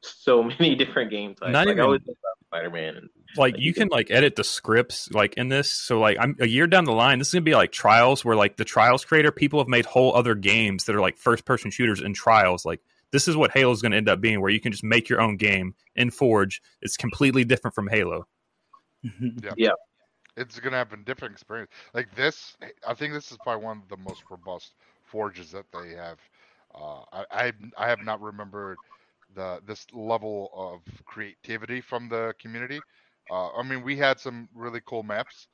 J: so (laughs) many different game types.
E: Not
J: like I
E: even-
J: always think about Spider-Man and
E: like you can like edit the scripts like in this so like i'm a year down the line this is gonna be like trials where like the trials creator people have made whole other games that are like first person shooters in trials like this is what halo is gonna end up being where you can just make your own game in forge it's completely different from halo (laughs)
H: Yeah.
J: Yeah.
H: It's gonna have a different experience. Like this, I think this is probably one of the most robust forges that they have. Uh, I, I I have not remembered the this level of creativity from the community. Uh, I mean, we had some really cool maps,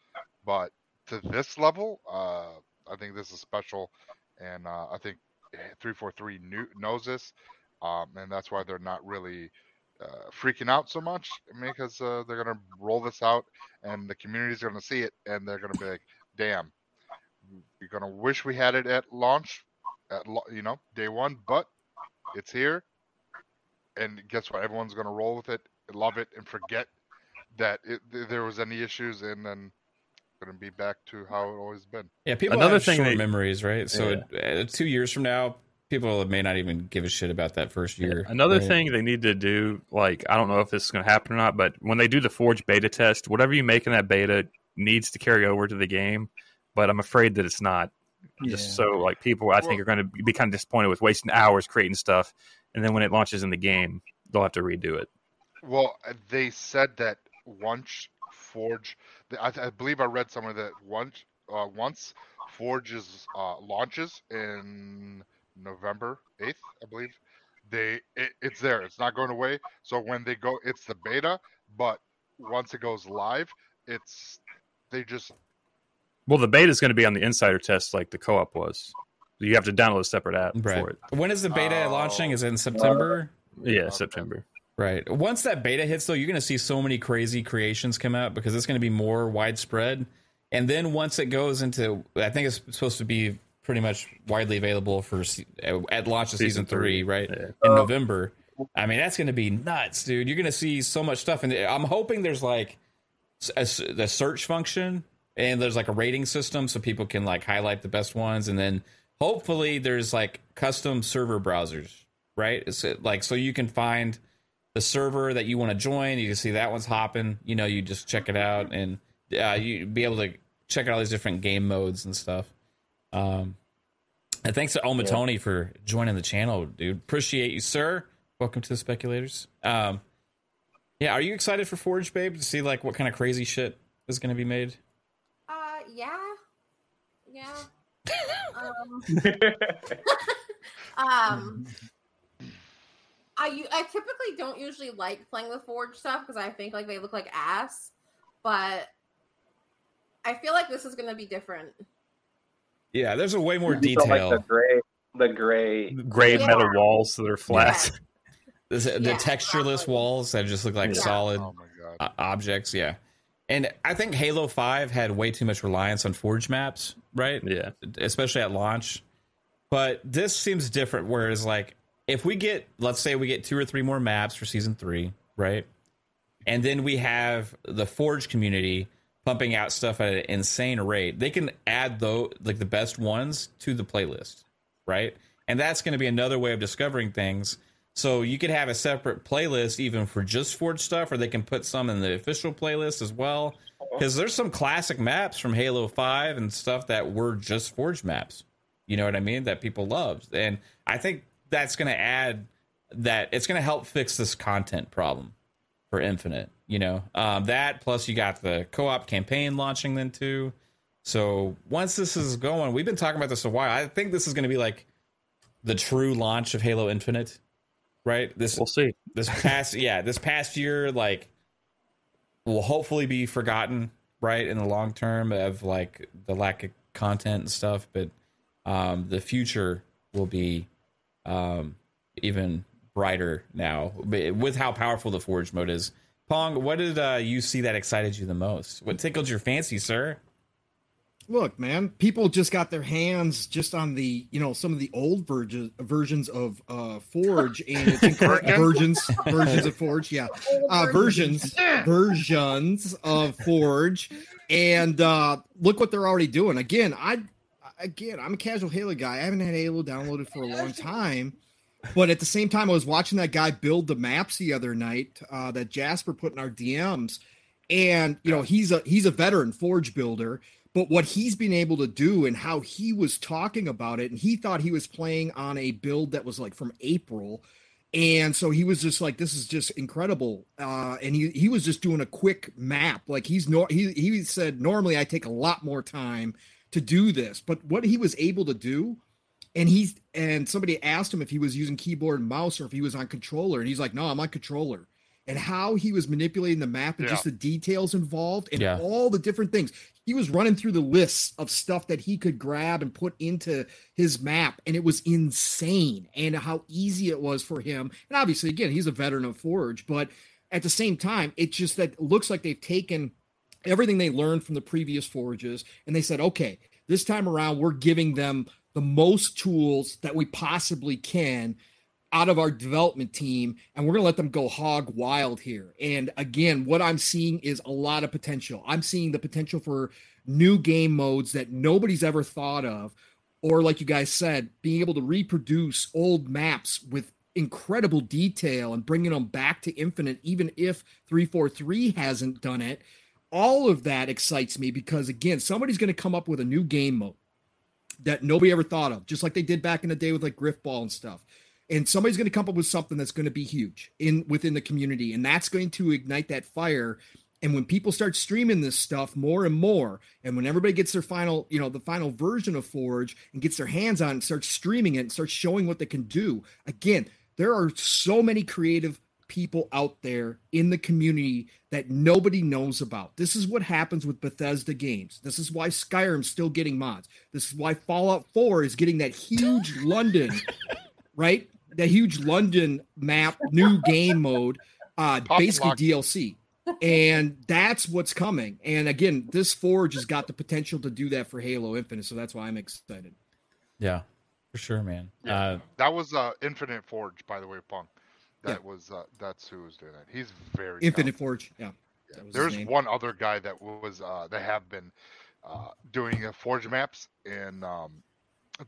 H: but to this level, uh, I think this is special, and uh, I think three four three knew, knows this, um, and that's why they're not really uh, freaking out so much because uh, they're gonna roll this out and the community's gonna see it and they're gonna be like, "Damn, we're gonna wish we had it at launch, at you know day one, but it's here." And guess what? Everyone's gonna roll with it, love it, and forget that it, there was any issues, and then gonna be back to how it always been.
I: Yeah, people
E: Another
I: have
E: thing
I: short
E: they-
I: memories, right? So uh, two years from now, people may not even give a shit about that first year.
E: Another
I: right?
E: thing they need to do, like I don't know if this is going to happen or not, but when they do the Forge beta test, whatever you make in that beta needs to carry over to the game. But I'm afraid that it's not. Yeah. Just so like people, I think are going to be kind of disappointed with wasting hours creating stuff, and then when it launches in the game, they'll have to redo it.
H: Well, uh, they said that once Forge, I, I believe I read somewhere that once uh, once Forge's uh, launches in November eighth, I believe, they it, it's there. It's not going away. So when they go, it's the beta, but once it goes live, it's they just
E: Well, the beta is going to be on the insider test, like the co-op was. You have to download a separate app
I: Right.
E: for it.
I: When is the beta
H: Oh.
I: launching? Is it in September?
E: Yeah, September.
I: Right. Once that beta hits, though, you're going to see so many crazy creations come out because it's going to be more widespread. And then once it goes into, I think it's supposed to be pretty much widely available for at launch of season,
E: Season
I: three,
E: three,
I: right
E: yeah.
I: in November. I mean, that's going to be nuts, dude. You're going to see so much stuff, and I'm hoping there's like s- a s- the search function, and there's like a rating system so people can like highlight the best ones, and then hopefully there's like custom server browsers, right? It's uh, like so you can find the server that you want to join. You can see that one's hopping. You know, you just check it out, and uh, you be able to check out all these different game modes and stuff. Um, and thanks to Omatoni for joining the channel, dude. Appreciate you, sir. Welcome to the speculators. Um, yeah, are you excited for Forge, babe, to see like what kind of crazy shit is going to be made?
G: Uh, yeah, yeah. (laughs) um, (laughs) um, I u- I typically don't usually like playing the Forge stuff because I think like they look like ass, but I feel like this is gonna be different.
I: Yeah, there's a way more
J: You
I: detail.
J: Like the gray, the gray,
E: Gray
G: Yeah.
E: metal walls that are flat. (laughs)
I: The, the
G: Yeah,
I: textureless walls that just look like
G: Yeah.
I: solid
H: Oh my god.
I: uh, objects. Yeah, and I think Halo Five had way too much reliance on Forge maps, right?
E: Yeah.
I: especially at launch. But this seems different. Whereas, like, if we get, let's say, we get two or three more maps for season three, right? And then we have the Forge community pumping out stuff at an insane rate. They can add though, like the best ones to the playlist, right? And that's going to be another way of discovering things. So you could have a separate playlist even for just Forge stuff, or they can put some in the official playlist as well. Uh-huh. Because there's some classic maps from Halo Five and stuff that were just Forge maps. You know what I mean? That people loved, and I think that's going to add that it's going to help fix this content problem for Infinite. You know um, that plus you got the co-op campaign launching then too. So once this is going, we've been talking about this a while. I think this is going to be like the true launch of Halo Infinite, right? This
E: We'll see.
I: this past yeah this past year like will hopefully be forgotten right in the long term of like the lack of content and stuff but um the future will be um even brighter now with how powerful the forge mode is. Pong what did uh you see that excited you the most? What tickled your fancy sir?
C: Look, man, people just got their hands just on the, you know, some of the old versions versions of uh Forge (laughs) and it's incredible. Versions? Versions of Forge, yeah. (laughs) Uh versions. versions of Forge. And uh look what they're already doing. Again, I again, I'm a casual Halo guy. I haven't had Halo downloaded for a long time. But at the same time, I was watching that guy build the maps the other night uh, that Jasper put in our DMs, and you know he's a he's a veteran Forge builder. But what he's been able to do and how he was talking about it, and he thought he was playing on a build that was like from April, and so he was just like, "This is just incredible." Uh, and he he was just doing a quick map. Like he's no he he said normally I take a lot more time to do this, but what he was able to do and he's and somebody asked him if he was using keyboard and mouse or if he was on controller. And he's like no i'm on controller. And how he was manipulating the map and just the details involved and
I: Yeah.
C: all the different things. He was running through the lists of stuff that he could grab and put into his map and it was insane and how easy it was for him. And obviously again he's a veteran of forge but at the same time it's just that it looks like they've taken everything they learned from the previous forges and they said okay this time around we're giving them the most tools that we possibly can out of our development team and we're going to let them go hog wild here. And again what i'm seeing is a lot of potential. I'm seeing the potential for new game modes that nobody's ever thought of or like you guys said being able to reproduce old maps with incredible detail and bringing them back to infinite even if 343 hasn't done it. All of that excites me because again somebody's going to come up with a new game mode that nobody ever thought of just like they did back in the day with like Grifball and stuff. And somebody's going to come up with something that's going to be huge in within the community and that's going to ignite that fire. And when people start streaming this stuff more and more and when everybody gets their final you know the final version of forge and gets their hands on it and starts streaming it and starts showing what they can do again there are so many creative people out there in the community that nobody knows about. This is what happens with Bethesda games. This is why Skyrim's still getting mods. This is why Fallout 4 is getting that huge (laughs) London, right? That huge London map, new game mode, uh, basically. DLC. And that's what's coming. And again, this Forge has got the potential to do that for Halo Infinite. So that's why I'm excited.
I: yeah for sure man
H: Yeah.
I: uh
H: That was uh, Infinite Forge, by the way, Punk. That was uh, that's who was doing it. He's very
C: Infinite
H: talented.
C: Forge. Yeah. that his
H: There's one other guy that was uh, they have been uh, doing uh, Forge maps and um,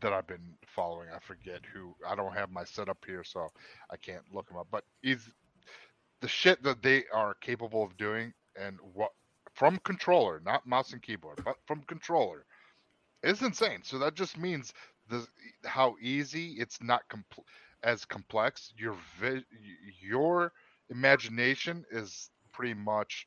H: that I've been following. I forget who. I don't have my setup here, so I can't look him up. But he's the shit that they are capable of doing and what from controller, not mouse and keyboard, but from controller, is insane. So that just means the how easy it's not compl- as complex. Your vi- your imagination is pretty much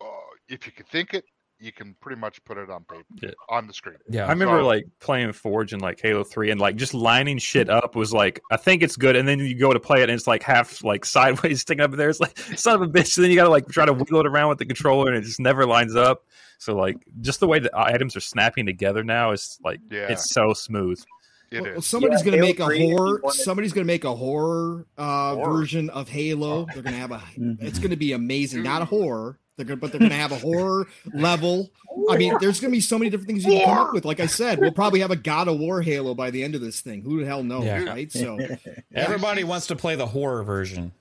H: uh, if you can think it you can pretty much put it on paper
E: Yeah.
H: on the screen.
E: Yeah, I remember
H: So-
E: like playing Forge and like Halo Three, and like just lining shit up was like I think it's good, and then you go to play it and it's like half like (laughs) sideways sticking up there. It's like son of a bitch. And then you got to like try to wiggle it around with the controller, and it just never lines up. So like just the way the items are snapping together now is like
H: Yeah.
E: it's so smooth.
H: It
C: Well,
H: is.
C: somebody's
J: Yeah,
C: gonna make a
J: 3, if you
C: horror. Somebody's gonna make a horror, uh,
H: Horror.
C: version of Halo. They're gonna have a.
A: Mhm.
C: It's gonna be amazing. Not a horror. They're gonna, but they're gonna have a horror (laughs) level. I mean, there's gonna be so many different things you can come up with. Like I said, we'll probably have a God of War Halo by the end of this thing. Who the hell knows,
I: Yeah.
C: right? So (laughs)
I: Everybody wants to play the horror version.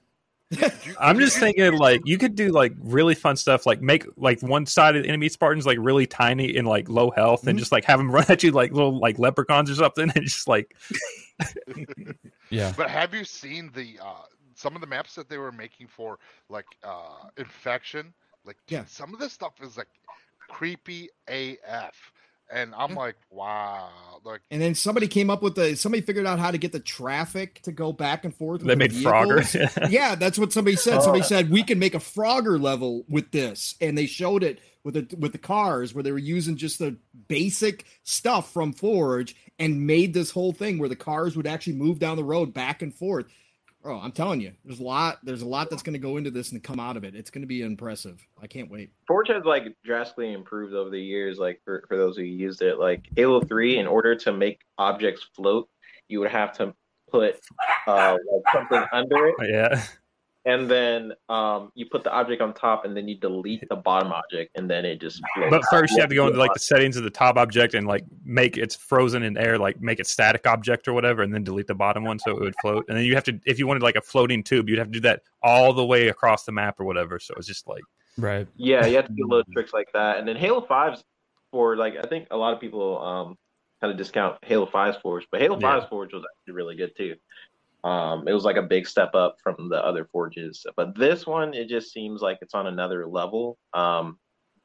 E: I'm just thinking like you could do like really fun stuff, like make like one side of the enemy Spartans like really tiny and like low health, and just like have them (laughs) run at you like little like leprechauns or something, (laughs) and just like (laughs)
I: Yeah.
H: But have you seen the uh some of the maps that they were making for like uh infection? Like
C: Yeah.
H: some of this stuff is like creepy AF. And I'm like, wow. Like
C: And then somebody came up with the somebody figured out how to get the traffic to go back and forth.
E: They
C: with the
E: made Frogger. (laughs)
C: yeah, that's what somebody said. Somebody oh. said we can make a Frogger level with this, and they showed it with the with the cars where they were using just the basic stuff from Forge and made this whole thing where the cars would actually move down the road back and forth. Oh, I'm telling you, there's a lot. There's a lot that's going to go into this and come out of it. It's going to be impressive. I can't wait.
J: Forge has like drastically improved over the years. Like for, for those who used it, like Halo Three, in order to make objects float, you would have to put uh, like something under it,
E: yeah.
J: And then um, you put the object on top, and then you delete the bottom object, and then it just. floats.
E: But first, you have to go into like the settings of the top object and like make it's frozen in air, like make it static object or whatever, and then delete the bottom one so it would float. And then you have to, if you wanted like a floating tube, you'd have to do that all the way across the map or whatever. So it's just like
I: Right.
J: Yeah, you have to do little tricks like that. And then Halo 5's for like I think a lot of people um kind of discount Halo 5's Forge, but Halo 5's Forge was actually really good too. Um it was like a big step up from the other forges. But this one it just seems like it's on another level um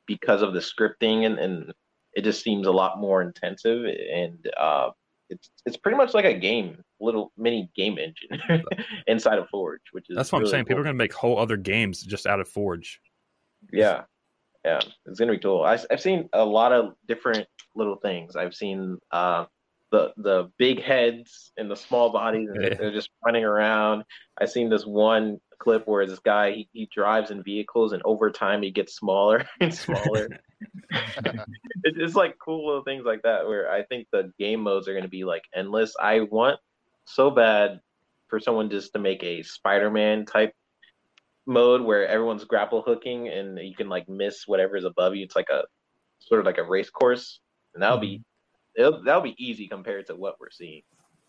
J: because of the scripting and, and it just seems a lot more intensive and uh it's it's pretty much like a game, little mini game engine (laughs) inside of Forge, which is
E: that's what I'm
J: really
E: saying. People are gonna make whole other games just out of Forge.
J: Yeah, yeah, it's gonna be cool. I, have seen a lot of different little things. I've seen uh, the the big heads and the small bodies, and
E: Yeah.
J: they're just running around. I've seen this one clip where this guy he, he drives in vehicles, and over time he gets smaller (laughs) and smaller. (laughs) (laughs) it's just like cool little things like that. Where I think the game modes are gonna be like endless. I want so bad for someone just to make a Spider-Man type mode where everyone's grapple hooking and you can like miss whatever is above you. It's like a sort of like a race course, and that'll be it'll, that'll be easy compared to what we're seeing.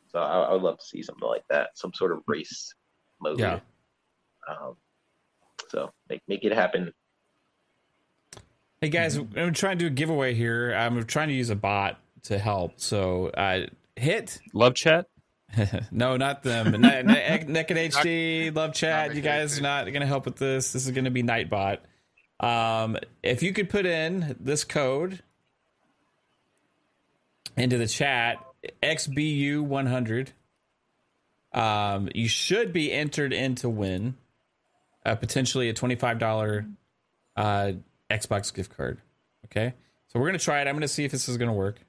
J: So I, I would love to see something like that, some sort of race mode.
I: Yeah.
J: Um, so make make it happen.
I: Hey guys,
J: Mm-hmm.
I: I'm trying to do a giveaway here. I'm trying to use a bot to help. So uh, hit
E: love chat. (laughs)
I: no, not them. Ne- and HD, love chat. You guys are not going to help with this. This is going to be Nightbot. Um, if you could put in this code into the chat, XBU100, um, you should be entered in to win uh, potentially a $25 uh, Xbox gift card. Okay. So we're going to try it. I'm going to see if this is going to work.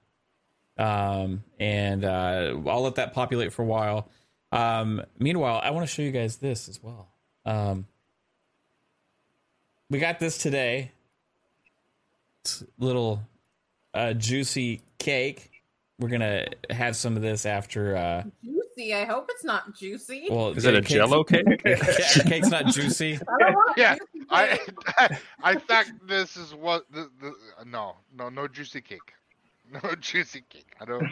I: Um, and uh, I'll let that populate for a while. Um, meanwhile, I want to show you guys this as well. Um, we got this today. It's little uh, juicy cake. We're gonna have some of this after. Uh,
G: Juicy. I hope it's not juicy.
I: well,
E: Is it a Jello cake?
I: Yeah, cake's not juicy. (laughs)
G: I don't
H: yeah,
G: juicy
H: I
G: cake. (laughs)
H: I think this is what the, the no no no juicy cake, (laughs) no juicy cake. I don't.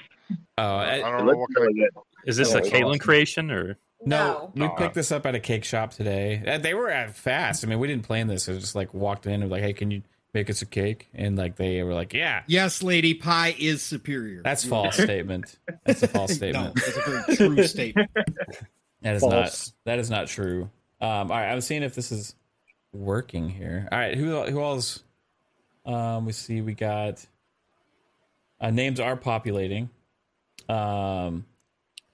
I: Oh,
H: I,
I: I-
H: don't know what kind of.
E: Is this a Caitlin creation or
I: No, we picked this up at a cake shop today. Uh, They were at fast. I mean, we didn't plan this. It was just like walked in and was like, "Hey, can you make us a cake?" And like they were like, "Yeah."
P: Yes, lady, pie is superior.
I: That's false statement. That's a false (laughs) statement.
C: No, that's a very true statement.
I: That is
C: False.
I: not. That is not true. Um, all right, I'm seeing if this is working here. All right, who who else? Um, we see we got uh, names are populating. Um,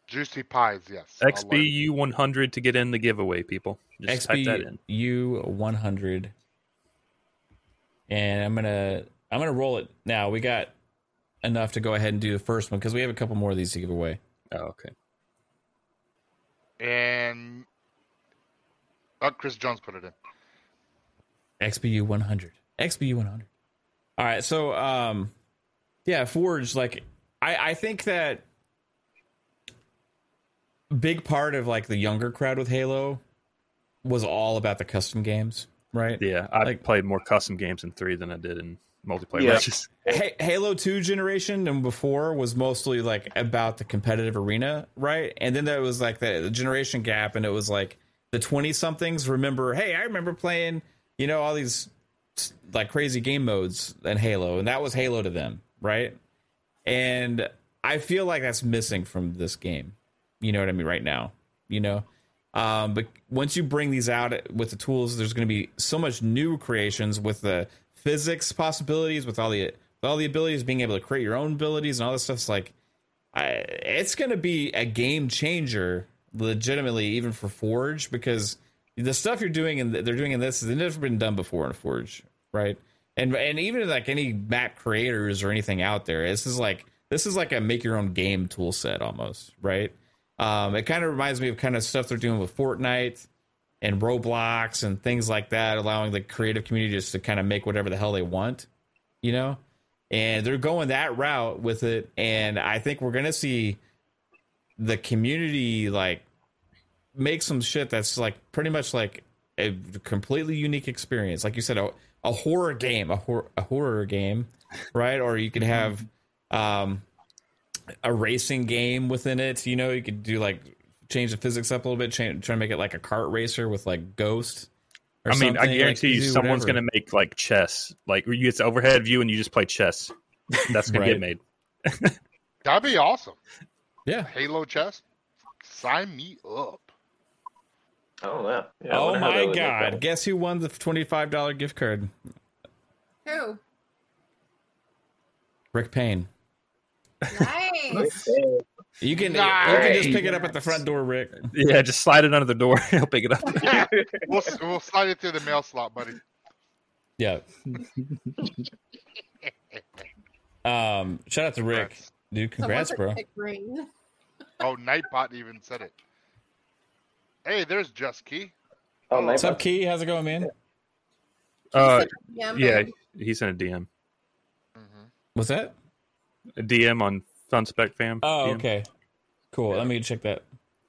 H: Juicy pies, yes.
E: XBU 100 to get in the giveaway? People, just type that in.
I: XBU 100, and I'm gonna I'm gonna roll it now. We got enough to go ahead and do the first one because we have a couple more of these to give away.
E: Oh, okay.
H: And oh, Chris Jones put it in.
I: XBU 100. XBU 100. All right, so um, yeah, Forge. Like, I I think that big part of like the younger crowd with Halo was all about the custom games, right?
E: Yeah, I played more custom games in three than I did in multiplayer
I: Yeah.
E: matches. (laughs)
I: Ha- Halo 2 generation and before was mostly like about the competitive arena, right? And then there was like the, the generation gap, and it was like the 20 somethings remember, hey, I remember playing, you know, all these like crazy game modes in Halo, and that was Halo to them, right? And I feel like that's missing from this game. You know what I mean? Right now, you know. Um, but once you bring these out with the tools, there's going to be so much new creations with the physics possibilities, with all the with all the abilities, being able to create your own abilities and all this stuff. It's like, I, it's going to be a game changer, legitimately, even for Forge, because the stuff you're doing and they're doing in this has never been done before in Forge, right? And and even like any map creators or anything out there, this is like this is like a make your own game tool set almost, right? Um, it kind of reminds me of kind of stuff they're doing with Fortnite and Roblox and things like that, allowing the creative community just to kind of make whatever the hell they want, you know. And they're going that route with it, and I think we're gonna see the community like make some shit that's like pretty much like a completely unique experience. Like you said, a, a horror game, a, hor- a horror game, right? Or you could have um, a racing game within it. You know, you could do like change the physics up a little bit, change, try to make it like a kart racer with like Ghost. or
E: I mean, I guarantee
I: Like,
E: you, someone's
I: whatever.
E: going to make like chess. Like you get overhead view and you just play chess. That's going (laughs)
I: Right.
E: to get made.
H: That'd be awesome.
I: Yeah.
H: Halo chess. Sign me up.
J: Oh yeah. yeah
I: oh
J: wonder how they
I: my god! Guess who won the twenty-five dollar gift card?
G: Who?
I: Rick Payne.
G: Nice. (laughs)
I: You can you can just pick it up at the front door, Rick.
E: Yeah, just slide it under the door. (laughs) He'll pick it up. (laughs)
H: we'll, we'll slide it through the mail slot, buddy.
I: Yeah. um, shout out to Rick, dude. Congrats, bro.
G: Someone picked Ring.
H: Oh, Nightbot even said it. Hey, there's Just Key.
J: Oh,
I: What's up, Key? How's it going, man?
E: Uh,
G: Yeah,
E: yeah, he sent a DM.
I: What's that?
E: A DM on FunSpec fam.
I: Oh,
E: DM.
I: okay. Cool. Let me check that.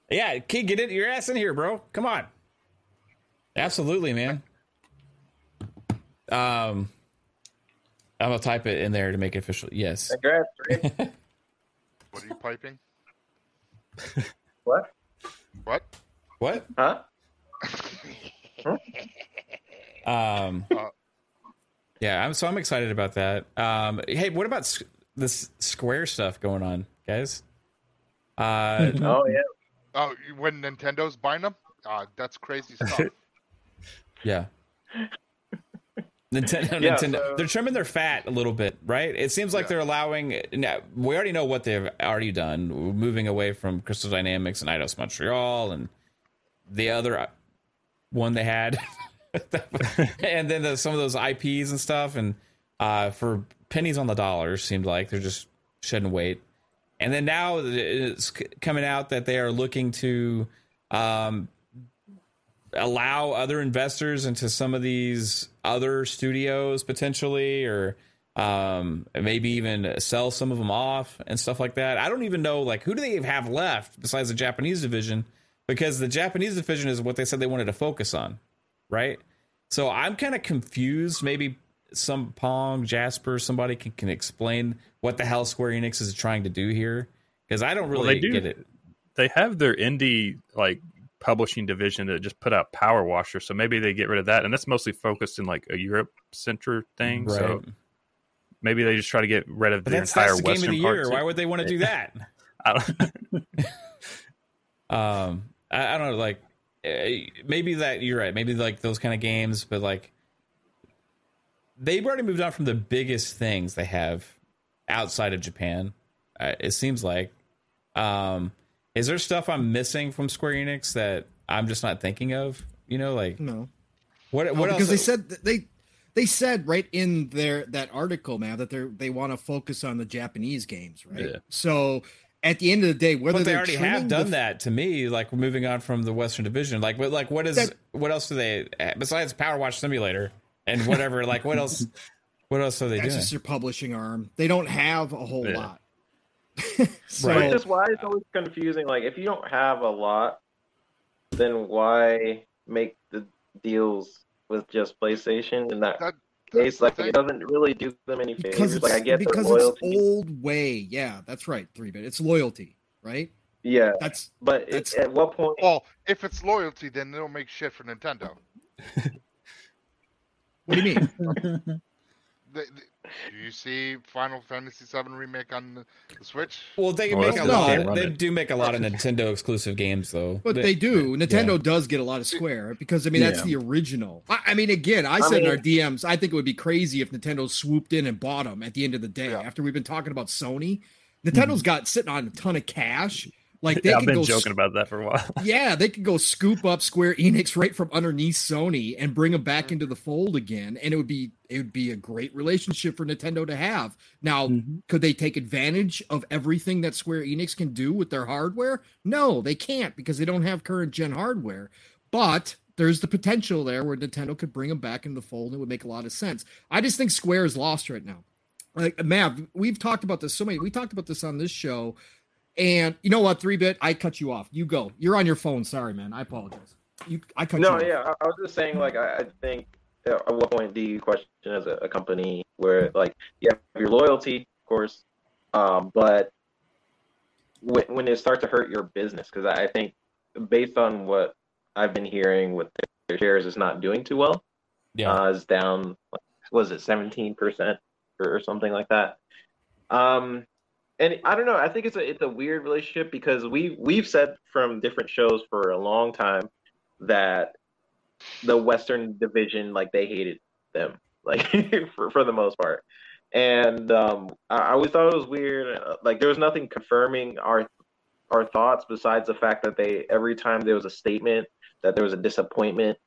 I: Yeah, Key, get it your ass in here, bro. Come on. Absolutely, man. Um, I'm gonna type it in there to make it official. Yes.
J: Congrats, (laughs)
H: What are you piping? (laughs)
J: what?
H: What?
I: What?
J: Huh? (laughs)
I: Um,
H: Uh,
I: yeah, I'm so I'm excited about that. Um, hey, what about s- this Square stuff going on, guys? Uh,
J: Oh yeah.
H: Oh, when Nintendo's buying them? Uh, that's crazy stuff. (laughs)
I: yeah. Nintendo,
J: Yeah,
I: Nintendo,
J: so-
I: they're trimming their fat a little bit, right? It seems like they're allowing. Now, we already know what they've already done, moving away from Crystal Dynamics and Eidos Montreal and the other uh, one they had, (laughs) (laughs) and then the, some of those IPs and stuff. And uh, for pennies on the dollar, seemed like they're just shedding weight. And then now it's coming out that they are looking to um, allow other investors into some of these other studios potentially, or um, maybe even sell some of them off and stuff like that. I don't even know like who do they have left besides the Japanese division because the Japanese division is what they said they wanted to focus on, right? So I'm kind of confused. Maybe some Pong Jasper somebody can, can explain what the hell Square Enix is trying to do here because I don't
E: Well,
I: really
E: they do.
I: get it.
E: They have their indie like publishing division that just put out Power Washer, so maybe they get rid of that, and that's mostly focused in like a Europe center thing. So maybe they just try to get rid of the entire
I: that's the game of
E: Western
I: the
E: part,
I: year. Why would they want to do (laughs) that?
E: I don't. (laughs)
I: um, I, I don't know. Like, eh, maybe that you're right. Maybe like those kind of games, but like they've already moved on from the biggest things they have outside of Japan. Uh, it seems like. Um, is there stuff I'm missing from Square Enix that I'm just not thinking of? You know, like
C: No.
I: what?
C: No,
I: What else?
C: because they said they they said right in their that article, man, that they're they want to focus on the Japanese games, right?
I: Yeah.
C: So at the end of the day, whether
I: but they already have done
C: f-
I: that to me. Like moving on from the Western Division. Like, what? Like, what is?
C: That-
I: what else do they besides PowerWash Simulator and whatever? like, what else? (laughs) What else are they
C: That's
I: doing?
C: just your publishing arm. They don't have a whole
I: Yeah.
C: lot. (laughs)
J: So Which is why it's always confusing. Like, if you don't have a lot, then why make the deals with just PlayStation? In that, case, like, it doesn't really do them any
C: because
J: favors.
C: it's
J: Like, I get the
C: because
J: loyalty.
C: it's old way. Yeah, that's right. Three bit. It's loyalty, right?
J: Yeah,
C: that's
J: but it-
C: that's
J: at what point?
H: Well, if it's loyalty, then they don't make shit for Nintendo. (laughs)
C: What do you mean? (laughs)
H: The- the- do you see Final Fantasy VII remake on the, the Switch?
I: Well, they
H: Oh,
I: make a lot.
H: good.
I: They do make a lot of Nintendo exclusive games, though.
C: But they do. Nintendo does get a lot of Square because I mean that's
I: Yeah.
C: the original. I, I mean, again, I
I: I
C: said in our DMs, I think it would be crazy if Nintendo swooped in and bought them at the end of the day. After we've been talking about Sony, Nintendo's mm-hmm. got sitting on a ton of cash. Like (laughs) they
E: Yeah, I've
C: could
E: been
C: go
E: joking about that for a while. (laughs)
C: yeah, they could go scoop up Square Enix right from underneath Sony and bring them back into the fold again, and it would be it would be a great relationship for Nintendo to have. Now, mm-hmm. could they take advantage of everything that Square Enix can do with their hardware? No, they can't because they don't have current gen hardware. But there's the potential there where Nintendo could bring them back into the fold, and it would make a lot of sense. I just think Square is lost right now. Like Mav, we've talked about this so many. We talked about this on this show. And you know what, three bit, I cut you off. You go. You're on your phone. Sorry, man. I apologize. You, I cut you
J: no, yeah, I, I was just saying, like, I, I think uh, at what point do you question as a, a company where, like, you have your loyalty, of course, um, but when, when it starts to hurt your business, because I I think based on what I've been hearing with their shares is not doing too well.
I: Yeah,
J: uh, is down. like, Was it seventeen percent or, or something like that? Um, and I don't know. I think it's a it's a weird relationship because we we've said from different shows for a long time that the Western Division like they hated them (laughs) like for for the most part, and um, I, I always thought it was weird. uh, Like there was nothing confirming our our thoughts besides the fact that they every time there was a statement that there was a disappointment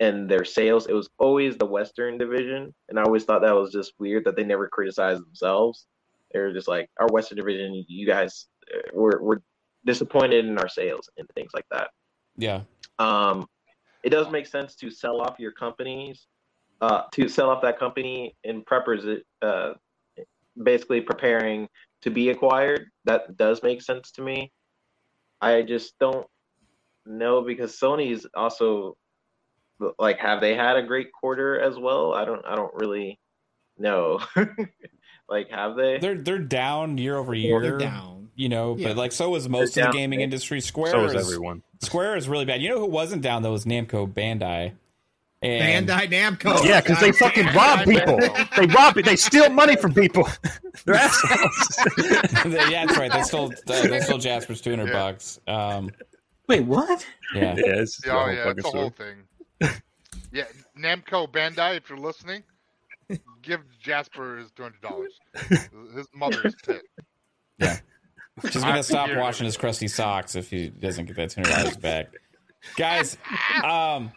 J: in their sales, it was always the Western division, and I always thought that was just weird that they never criticized themselves. They were just like, our Western division, you guys, uh, we're we're disappointed in our sales and things like that.
I: yeah.
J: Um, it does make sense to sell off your companies, uh, to sell off that company in preppers, uh, basically preparing to be acquired. That does make sense to me. I just don't know because Sony's also like, have they had a great quarter as well? I don't, I don't really know. (laughs) like, have they?
I: They're they're down year over year.
J: They're down.
I: You know,
J: Yeah.
I: but like so is most
J: They're
I: of the
J: down.
I: gaming industry. Square
E: So is
I: is
E: everyone.
I: Square is really bad. You know who wasn't down though was Namco Bandai. And
C: Bandai Namco.
E: Yeah, because they fucking rob people. They rob it. They steal money from people. (laughs) They're assholes.
I: yeah, that's right. They stole they (laughs) stole Jasper's two hundred bucks. Um,
A: Wait, what?
I: Yeah,
E: Yeah, it's the
H: oh
E: whole
H: yeah,
E: fucking
H: it's a whole thing. yeah, Namco Bandai, if you're listening, give Jasper his two hundred dollars. (laughs) His mother's pit.
I: She's gonna stop washing his crusty socks if he doesn't get that two hundred dollars back. Guys, um,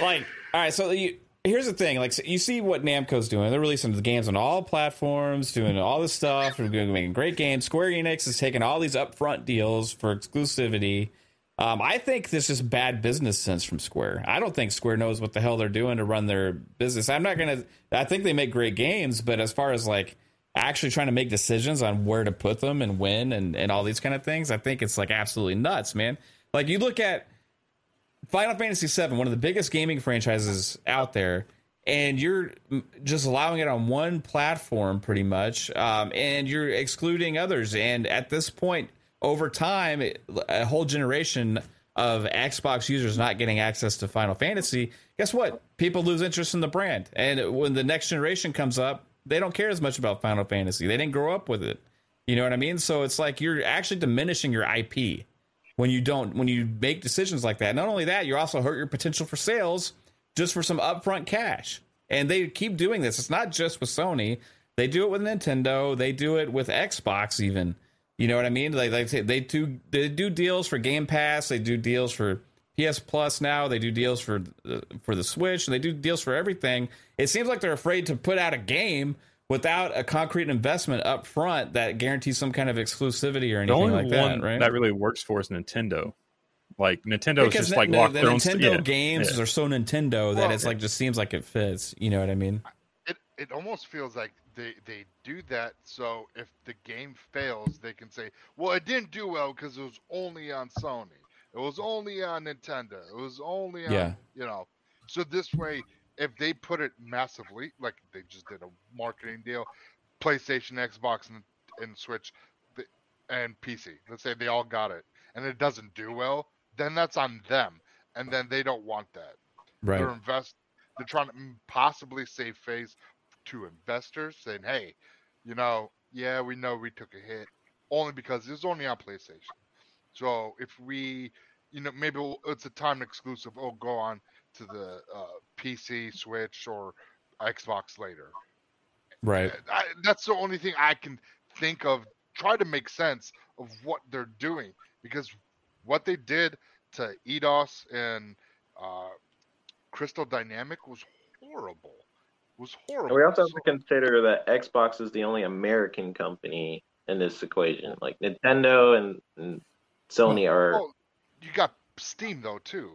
I: like, all right. So you, here's the thing: like, so you see what Namco's doing. They're releasing the games on all platforms, doing all this stuff. They're doing- making great games. Square Enix is taking all these upfront deals for exclusivity. Um, I think this is bad business sense from Square. I don't think Square knows what the hell they're doing to run their business. I'm not gonna. I think they make great games, but as far as like actually trying to make decisions on where to put them and when and, and all these kind of things, I think it's like absolutely nuts, man. Like you look at Final Fantasy VII, one of the biggest gaming franchises out there, and you're just allowing it on one platform pretty much, um, and you're excluding others. And at this point, over time, a whole generation of Xbox users not getting access to Final Fantasy, guess what? People lose interest in the brand. And when the next generation comes up, they don't care as much about Final Fantasy. They didn't grow up with it. You know what I mean? So it's like you're actually diminishing your IP when you don't when you make decisions like that. Not only that, you also hurt your potential for sales just for some upfront cash. And they keep doing this. It's not just with Sony. They do it with Nintendo. They do it with Xbox even. You know what I mean? Like they, they do they do deals for Game Pass. They do deals for PS Plus now. They do deals for the, for the Switch. And they do deals for everything. It seems like they're afraid to put out a game without a concrete investment up front that guarantees some kind of exclusivity or
E: The
I: anything
E: only
I: like
E: one
I: that, right?
E: that really works for is Nintendo. Like Nintendo is
I: because
E: just like
I: the,
E: locked
I: the
E: their own
I: Nintendo
E: yeah,
I: games
E: yeah.
I: are so Nintendo that
H: Well,
I: it's like just seems like it fits. You know what I mean?
H: it it almost feels like they they do that so if the game fails they can say well it didn't do well because it was only on sony it was only on nintendo it was only on
I: Yeah.
H: you know so this way if they put it massively like they just did a marketing deal playstation xbox and, and switch and pc let's say they all got it and it doesn't do well then that's on them and then they don't want that
I: Right.
H: they're invest they're trying to possibly save face to investors saying hey you know yeah we know we took a hit only because it's only on playstation so if we you know maybe we'll, it's a time exclusive oh go on to the uh, pc switch or xbox later
I: Right.
H: I, that's the only thing I can think of. Try to make sense of what they're doing because what they did to Eidos and uh, Crystal Dynamic was horrible. Was horrible.
J: And we also have to consider that Xbox is the only American company in this equation. Like Nintendo and, and Sony are
H: Well, you got Steam though too.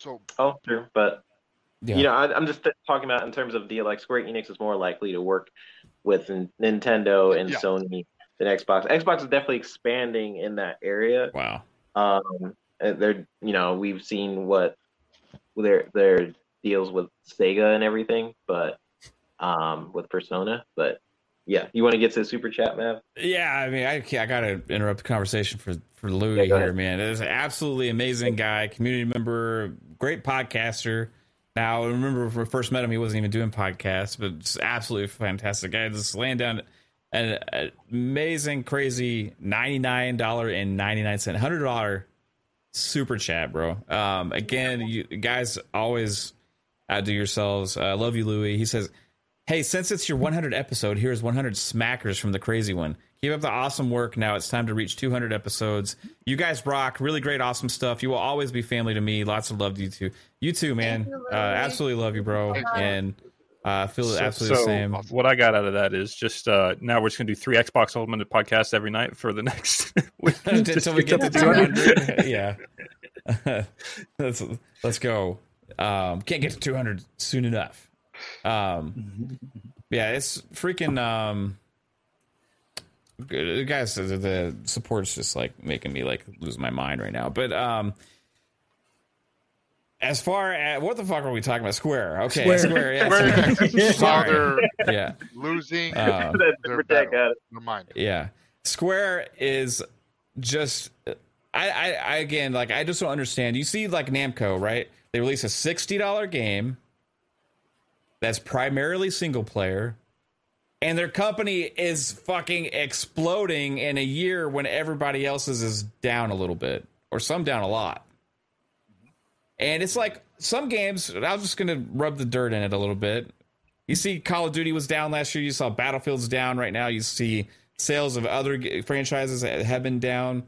H: So
J: oh true, but
I: Yeah.
J: you know I, I'm just talking about in terms of the Like Square Enix is more likely to work with N- Nintendo and
I: Yeah.
J: Sony than Xbox. Xbox is definitely expanding in that area.
I: Wow.
J: Um, and they're you know we've seen what their their deals with Sega and everything, but um with Persona, but yeah, you want to get to the super chat, Mav?
I: Yeah, I mean, I, I got to interrupt the conversation for for Louis
J: Yeah,
I: here, man. It is an absolutely amazing guy, community member, great podcaster. Now, I remember when we first met him, he wasn't even doing podcasts, but just absolutely fantastic guy. Just laying down an, an amazing, crazy ninety nine dollar and ninety nine cent, hundred dollar super chat, bro. Um, again, you guys always outdo yourselves. I love you, Louis. He says, Hey, since it's your 100 episode, here's 100 smackers from the crazy one. Keep up the awesome work. Now it's time to reach 200 episodes. You guys rock. Really great, awesome stuff. You will always be family to me. Lots of love to you too. You too, man.
G: you,
I: uh, absolutely love you, bro. And uh, feel
E: So-
I: absolutely
E: so
I: the same.
E: What I got out of that is just uh, now we're just gonna do three Xbox Ultimate podcasts every night for the (laughs) next week (laughs)
I: Until we get to 200. (laughs) yeah. let's, let's go. Um, can't get to 200 soon enough. Um, yeah, it's freaking. Um, good guys, the, the support's just like making me like lose my mind right now. But um, as far as what the fuck are we talking about? Square, okay,
H: Square.
I: Square, yeah.
H: Square. (laughs)
I: sorry.
H: How (laughs)
I: yeah,
H: losing.
I: Um, (laughs)
H: they're better. Never mind.
I: yeah. Square is just I, I I again like I just don't understand. You see like Namco, right? They release a $60 game that's primarily single player and their company is fucking exploding in a year when everybody else's is down a little bit or some down a lot. And it's like some games, I'm just going to rub the dirt in it a little bit. You see, Call of Duty was down last year. You saw Battlefield's down right now. You see sales of other franchises have been down.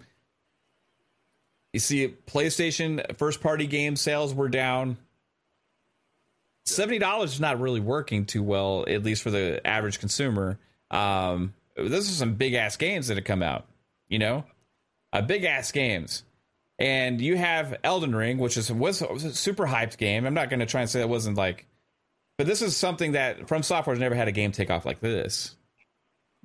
I: You see, PlayStation first party game sales were down. Seventy dollars is not really working too well, at least for the average consumer. Um, those are some big ass games that have come out, you know, uh, big ass games. And you have Elden Ring, which is was, was a super hyped game. I'm not going to try and say that wasn't like, but this is something that From Software's never had a game take off like this.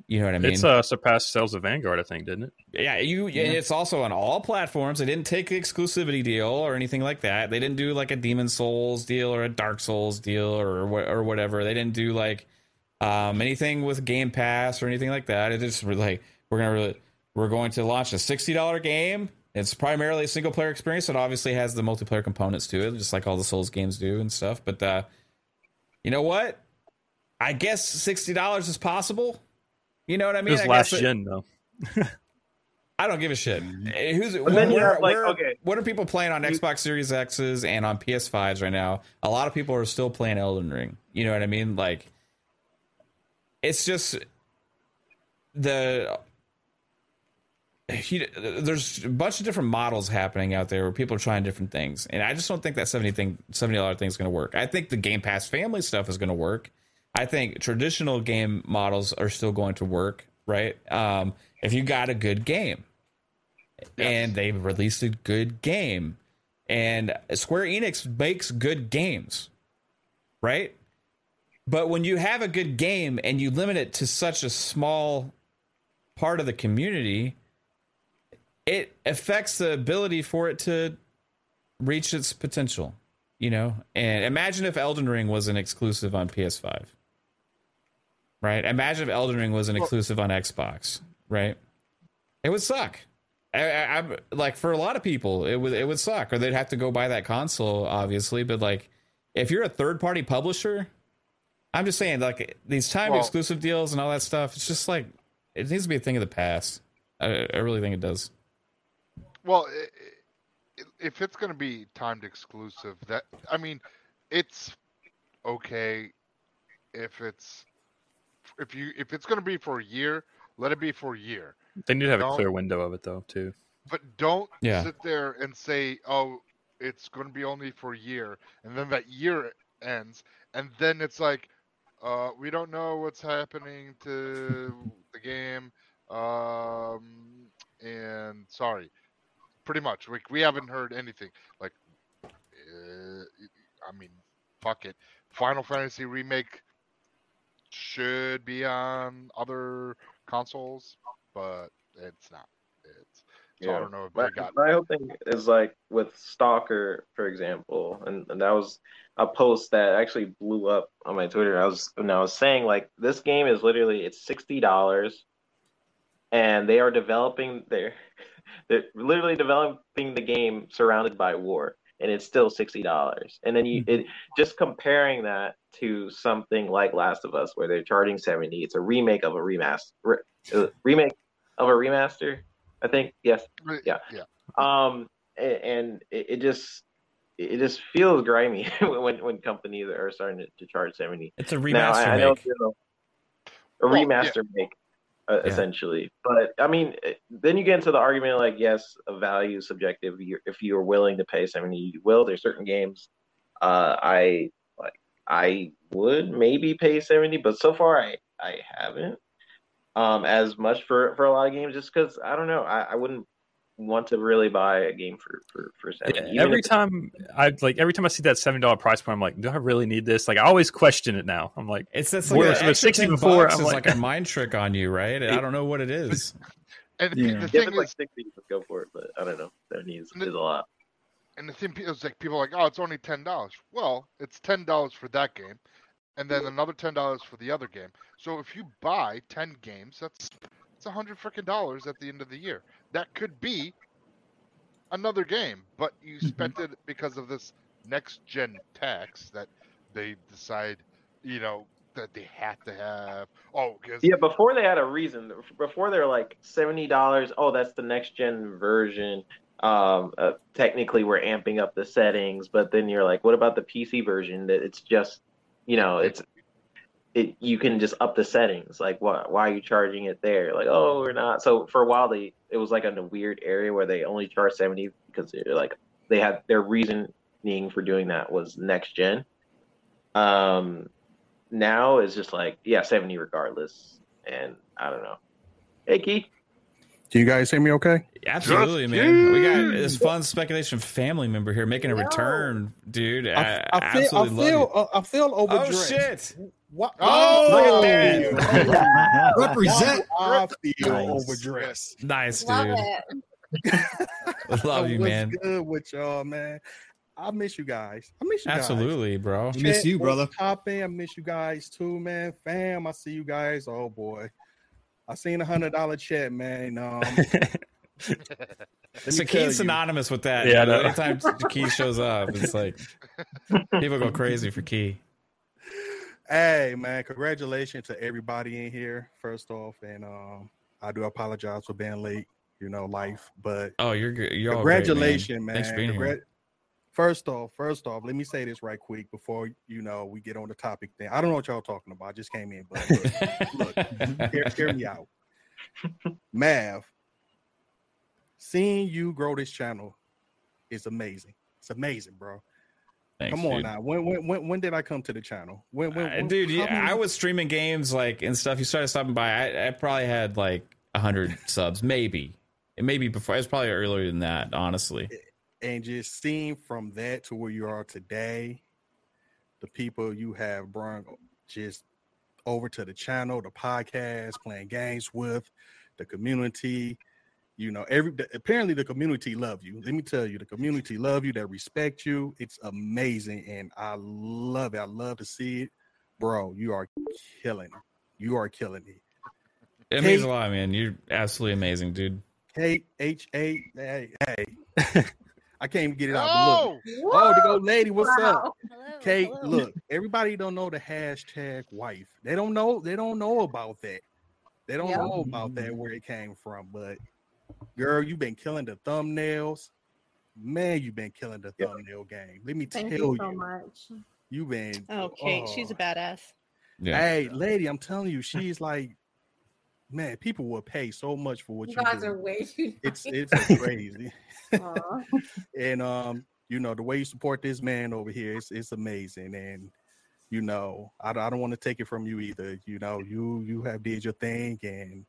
I: You know what I mean?
E: It's uh, surpassed sales of Vanguard, I think, didn't it?
I: Yeah, you.
E: Yeah.
I: It's also on all platforms. They didn't take the exclusivity deal or anything like that. They didn't do like a Demon's Souls deal or a Dark Souls deal or or whatever. They didn't do like um, anything with Game Pass or anything like that. It just really like we're gonna really, we're going to launch a sixty dollar game. It's primarily a single player experience. It obviously has the multiplayer components to it, just like all the Souls games do and stuff. But uh, you know what? I guess sixty dollars is possible. You know what I mean?
E: it was
I: I
E: last
I: guess it-
E: gen though. (laughs)
I: I don't give a shit. Eh, Who's
J: But then
I: where-
J: like,
I: where-
J: okay.
I: What are people playing on Xbox Series X's and on PS5s right now? A lot of people are still playing Elden Ring. You know what I mean? Like, it's just the you, there's a bunch of different models happening out there where people are trying different things, and I just don't think that seventy thing seventy dollar thing is going to work. I think the Game Pass family stuff is going to work. I think traditional game models are still going to work, right? Um, if you got a good game, and they released a good game, and Square Enix makes good games, right? But when you have a good game and you limit it to such a small part of the community, it affects the ability for it to reach its potential, you know? And imagine if Elden Ring was an exclusive on PS5. Right? Imagine if Elden Ring was an exclusive on Xbox, right? It would suck. I, like for a lot of people, it would it would suck, or they'd have to go buy that console, obviously. But like, if you're a third party publisher, I'm just saying, like these time
H: Well-
I: exclusive deals and all that stuff, it's just like it needs to be a thing of the past. I, I really think it does.
H: Well, if it's going to be timed exclusive, that I mean, it's okay if it's if you if it's going to be for a year, let it be for a year.
E: They need to have a
H: Don't-
E: clear window of it though, too.
H: But don't
E: Yeah.
H: sit there and say, "Oh, it's going to be only for a year," and then that year ends, and then it's like, uh, "We don't know what's happening to (laughs) the game," um, and sorry, pretty much, we we haven't heard anything. Like, uh, I mean, fuck it, Final Fantasy remake should be on other consoles, but it's not. It's so I don't know if
J: my,
H: got
J: my whole thing is like with Stalker, for example, and, and that was a post that actually blew up on my Twitter. I was and I was saying like this game is literally it's sixty dollars, and they are developing their (laughs) they're literally developing the game surrounded by war, and it's still sixty dollars. And then you it just comparing that to something like Last of Us, where they're charging seventy. It's a remake of a remaster, re, uh, remake of a remaster. I think yes, yeah,
H: yeah.
J: Um, and it, it just it just feels grimy (laughs) when when companies are starting to, to charge seventy.
I: It's a
J: Now, I,
I: remaster
J: I know, you know, a
H: Well, yeah.
J: remaster make, uh, essentially. But I mean, eh, then you get into the argument like, yes, a value is subjective. If you are willing to pay seventy, you will. There's certain games, uh, I like. I would maybe pay seventy, but so far I I haven't um as much for for a lot of games just because I don't know. I, I wouldn't want to really buy a game for for for seventy.
E: Yeah, every time I like every time I see that seven dollar price point, I'm like, do I really need this? Like I always question it now. I'm like,
I: It's that's
E: where
I: like
E: it sixty before.
I: bucks
E: I'm
I: is
E: like,
I: like, a (laughs) mind trick on you, right? I don't know what it is. (laughs)
H: And the,
E: Yeah.
H: the
J: if
H: thing
J: it's like
H: is,
J: sixty, just go for it. But I don't know. Seventy is,
H: And the-
J: is a lot.
H: and the thing is like people are like, oh, it's only ten dollars. Well, it's ten dollars for that game, and then another ten dollars for the other game. So if you buy ten games, that's it's a hundred freaking dollars at the end of the year. That could be another game, but you
J: Mm-hmm.
H: spent it because of this next gen tax that they decide, you know, that they had to have. Oh, because
J: Yeah, before they had a reason. Before they're like seventy dollars. Oh, that's the next gen version. Um, uh, technically, we're amping up the settings, but then you're like, what about the PC version? That it's just, you know, it's it. You can just up the settings. Like, why why are you charging it there? Like, oh, we're not. So for a while, they it was like in a weird area where they only charge seventy because they're like they had their reasoning for doing that was next gen. Um, now it's just like yeah, seventy regardless, and I don't know. Hey, Keith.
L: do you guys hear me okay?
I: Absolutely, man. We got this fun speculation family member here making a return, dude. I,
L: I, I feel, I
I: absolutely love
L: feel,
I: it.
L: uh, I feel
I: Oh
L: overdressed.
I: shit!
L: What?
I: Oh, look at that. (laughs)
L: Represent. I feel
I: Nice.
L: overdressed.
I: Nice,
G: Love
I: dude.
G: it. (laughs)
I: Love you,
L: What's
I: man.
L: good with y'all, man? I miss you guys. I miss you guys.
I: Absolutely, bro.
C: Miss you, brother.
L: Hopping. I miss you guys too, man. Fam, I see you guys. Oh boy, I seen a hundred dollar check, man. Um, (laughs)
I: So
L: me tell
I: Keith's synonymous with that.
E: Yeah, I
I: Yeah,
E: know.
I: anytime Keith shows up, it's like people go crazy for Keith.
L: Hey man, congratulations to everybody in here. First off, and um, I do apologize for being late. You know, life, but
I: Oh, you're good. You're all great,
L: congratulations, man.
I: Thanks for being here.
L: First off, first off, let me say this right quick before you know we get on the topic. Thing I don't know what y'all talking about. I just came in, but look, look (laughs) hear, hear me out. Mav, seeing you grow this channel is amazing. It's amazing, bro.
I: Thanks,
L: come on
I: dude.
L: now. When, when when when did I come to the channel? When, when,
I: Uh,
L: when-
I: dude, yeah,
L: many-
I: I was streaming games like and stuff. You started stopping by. I, I probably had like hundred (laughs) subs, maybe, and maybe before. It was probably earlier than that, honestly.
L: and just seeing from that to where you are today, the people you have brought just over to the channel, the podcast, playing games with, the community. You know, every apparently the community love you. Let me tell you, the community love you, they respect you. It's amazing, and I love it. I love to see it, bro. You are killing. it. You are killing it.
I: It means a lot, man. You're absolutely amazing, dude.
L: K H A. Hey, hey. I can't even get it out. but look. Oh, oh the old lady, what's up? Kate, look, everybody don't know the hashtag wife. They don't know, they don't know about that. They don't
G: Yeah.
L: know about that where it came from. But girl, you've been killing the thumbnails. Man, you've been killing the thumbnail game. Let me
G: Thank
L: tell
G: you
L: you,
G: so much.
L: you've been
M: Oh, Kate, she's a badass.
L: Hey, lady, I'm telling you, she's like, man, people will pay so much for what
G: You
L: you,
G: guys
L: do.
G: are way too
L: It's
G: nice.
L: it's crazy. (laughs) And um, you know, the way you support this man over here, it's it's amazing. And you know, I, I don't want to take it from you either. You know, you you have did your thing, and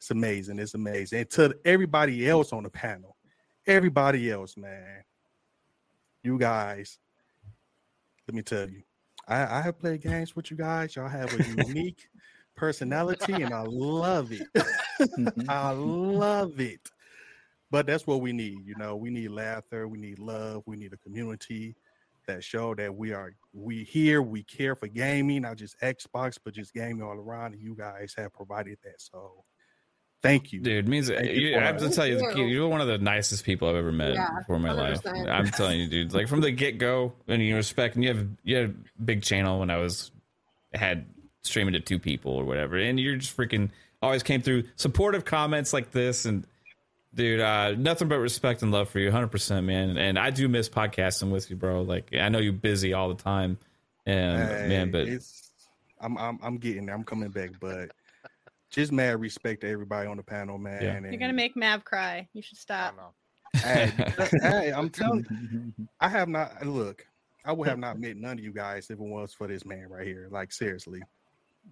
L: it's amazing. It's amazing. And to everybody else on the panel, everybody else, man, you guys, let me tell you, I, I have played games with you guys. Y'all have a (laughs) unique personality, and I love it. Mm-hmm. I love it. But that's what we need. You know, we need laughter, we need love, we need a community that show that we are we here, we care for gaming, not just Xbox, but just gaming all around. And you guys have provided that. So thank you.
I: Dude, means
L: Thank you
I: you, I have to tell you,
G: you.
I: you're one of the nicest people I've ever met
G: Yeah,
I: before in my life.
G: 100%.
I: I'm telling you, dude. Like from the get go, and you respect, and you have you had a big channel when I was had streaming to two people or whatever, and you're just freaking always came through supportive comments like this, and dude, uh, nothing but respect and love for you, 100, percent man. And I do miss podcasting with you, bro. Like I know you're busy all the time, and
L: Hey,
I: man, but
L: it's I'm I'm I'm getting there. I'm coming back, but just mad respect to everybody on the panel, man.
I: Yeah.
L: And
M: You're gonna make Mav cry. You should stop.
L: hey, (laughs) hey, I'm telling you, (laughs) I have not look. I would have not met none of you guys if it was for this man right here. Like seriously,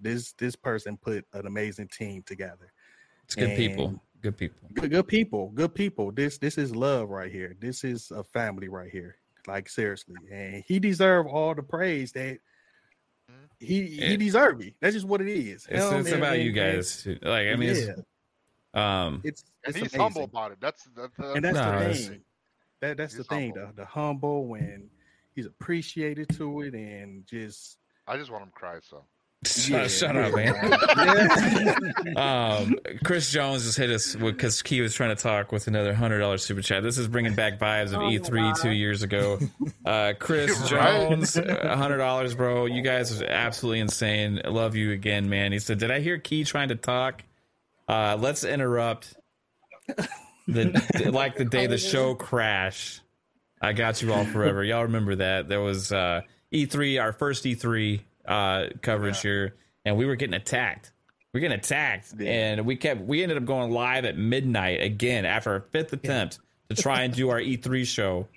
L: this this person put an amazing team together.
I: it's good people, good people.
L: Good, good people, good people. This this is love right here. This is a family right here. Like seriously, and he deserve all the praise that he he
I: It-
L: deserve it. That's just what it is.
I: It's,
L: Hell,
I: it's
L: man,
I: about
L: man,
I: you guys. too. Like I mean, it's, um,
L: it's
H: And
L: it's
H: he's
L: amazing.
H: humble about it. That's that, that,
L: and that's
I: No,
L: the thing. That that's the
H: He's
L: thing. The, the humble and he's appreciated to it, and just
H: I just want him to cry. So
I: Shut, shut up, man. (laughs) um, Chris Jones just hit us because Key was trying to talk with another hundred dollars super chat. This is bringing back vibes of
G: Oh
I: E3 two years ago. (laughs) Uh, Chris
H: Right.
I: Jones, a (laughs) hundred dollars, bro. You guys are absolutely insane. I love you again, man. He said, "Did I hear Key trying to talk? Uh, let's interrupt the like the day the show crashed. I got you all forever. Y'all remember that? There was uh, E3, our first E3 uh, coverage here, and we were getting attacked. We are getting attacked, and we kept. We ended up going live at midnight again after our fifth attempt to try and do our E3 show,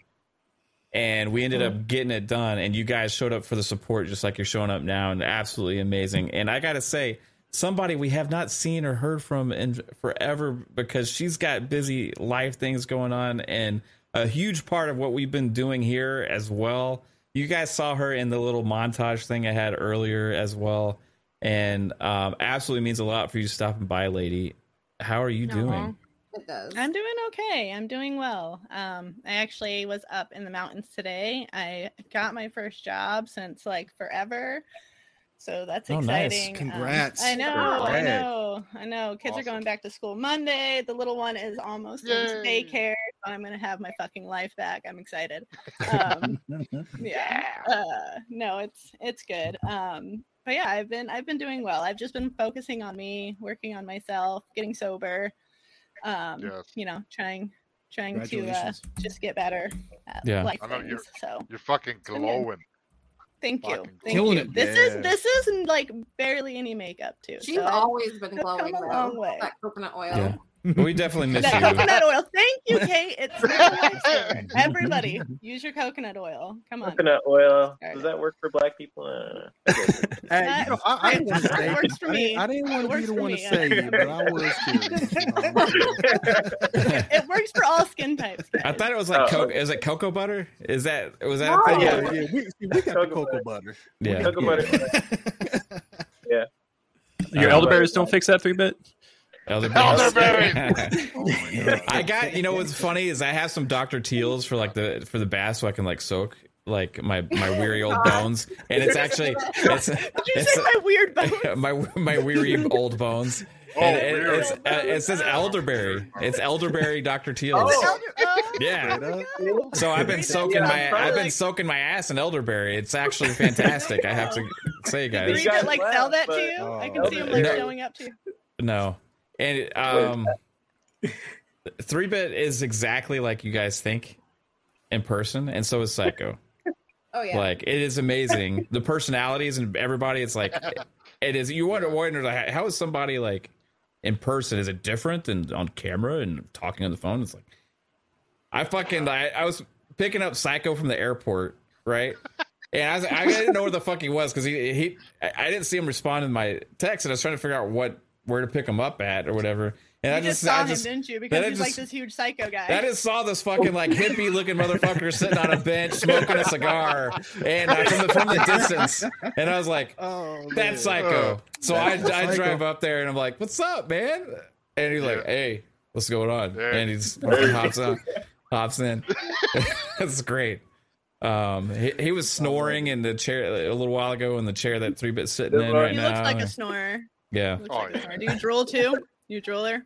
I: and we ended up getting it done. And you guys showed up for the support, just like you're showing up now, and absolutely amazing. And I gotta say, somebody we have not seen or heard from in forever because she's got busy life things going on, and a huge part of what we've been doing here as well. You guys saw her in the little montage thing I had earlier as well, and um, absolutely means a lot for you stopping by, lady. How are you doing?
G: It does.
M: I'm doing okay. I'm doing well. Um, I actually was up in the mountains today. I got my first job since like forever. So that's
P: Oh, nice.
M: exciting. Um,
P: Congrats.
M: I know, I know, I know. Kids are going back to school Monday. The little one is almost in
H: Yay.
M: daycare. So I'm gonna have my fucking life back. I'm excited. Um, (laughs) yeah. Uh, no, it's it's good. Um, but yeah, I've been I've been doing well. I've just been focusing on me, working on myself, getting sober. Um,
H: Yes.
M: you know, trying trying to uh, just get better at
I: Yeah.
M: life
H: I know
M: things.
H: you're
M: So
H: you're fucking glowing.
M: Thank you, thank
P: Killing
M: you.
P: it.
M: This
L: Yeah.
M: is this is like barely any makeup too.
G: She's
M: so
G: always been
M: I've come
G: glowing
M: a long way.
G: That coconut oil.
I: Yeah. We definitely (laughs) miss
M: That
I: you.
M: coconut oil. Thank you, Kate. It's (laughs) really lifesaver. Everybody, use your coconut oil. Come on.
J: Coconut oil. Does that work for black people? Uh, (laughs)
L: Hey, you know, I, I
M: It
L: didn't want to say
M: works for
L: I
M: me.
L: didn't, I didn't want
M: It
L: to be the
M: for
L: one to say it, but I was curious.
M: it works for all skin types.
I: I thought it was like
J: Oh,
I: co- is it cocoa butter? Is that was that
J: No.
I: a thing?
J: Yeah,
L: yeah, we, see, we got the cocoa butter.
I: Yeah.
J: Cocoa butter. yeah.
E: Your elderberries don't fix that three bit.
I: Elderberry. (laughs) I got you know what's funny is I have some Dr. Teals for like the for the bath so I can like soak like my my weary old bones and it's actually it's
M: Did you
I: it's
M: say my weird bones? (laughs)
I: my my weary old bones.
H: Oh,
I: and it,
H: weird.
I: it's, uh, it says elderberry. It's elderberry Dr. Teals.
M: Oh,
I: Yeah.
M: oh.
I: So I've been soaking my
J: I'm
I: I've been soaking my ass in elderberry. It's actually fantastic. I have to say,
M: Did
I: guys.
M: you guys like sell that to you? I can see him like showing up to you.
I: No. And um (laughs) three bit is exactly like you guys think in person, and so is Psycho. (laughs)
G: Oh yeah.
I: Like it is amazing. the personalities and everybody, it's like (laughs) it is you wonder wonder like how is somebody like in person? Is it different than on camera and talking on the phone? It's like I fucking I, I was picking up Psycho from the airport, right? And I, was, I didn't know where the fuck he was because he he I didn't see him respond to my text, and I was trying to figure out what where to pick him up at or whatever. And
M: You
I: I
M: just,
I: just,
M: saw
I: I just
M: him, didn't you? Because
I: I
M: he's like this huge psycho guy.
I: I just saw this fucking like hippie looking motherfucker (laughs) sitting on a bench smoking a cigar, and uh, from the from the distance, and I was like, "Oh, "That's psycho." So I
L: That's
I: I
L: psycho.
I: drive up there and I'm like, "What's up, man?" And he's like, "Hey, what's going on?"
H: Yeah.
I: And he's fucking hops on, hops in. (laughs) That's great. Um, he, he was snoring in the chair a little while ago in the chair that three bit sitting in right
M: he
I: now.
M: looks like a snorer.
I: Yeah.
M: Looks
H: Oh,
M: like
H: yeah.
M: Do you drool too? You drooler?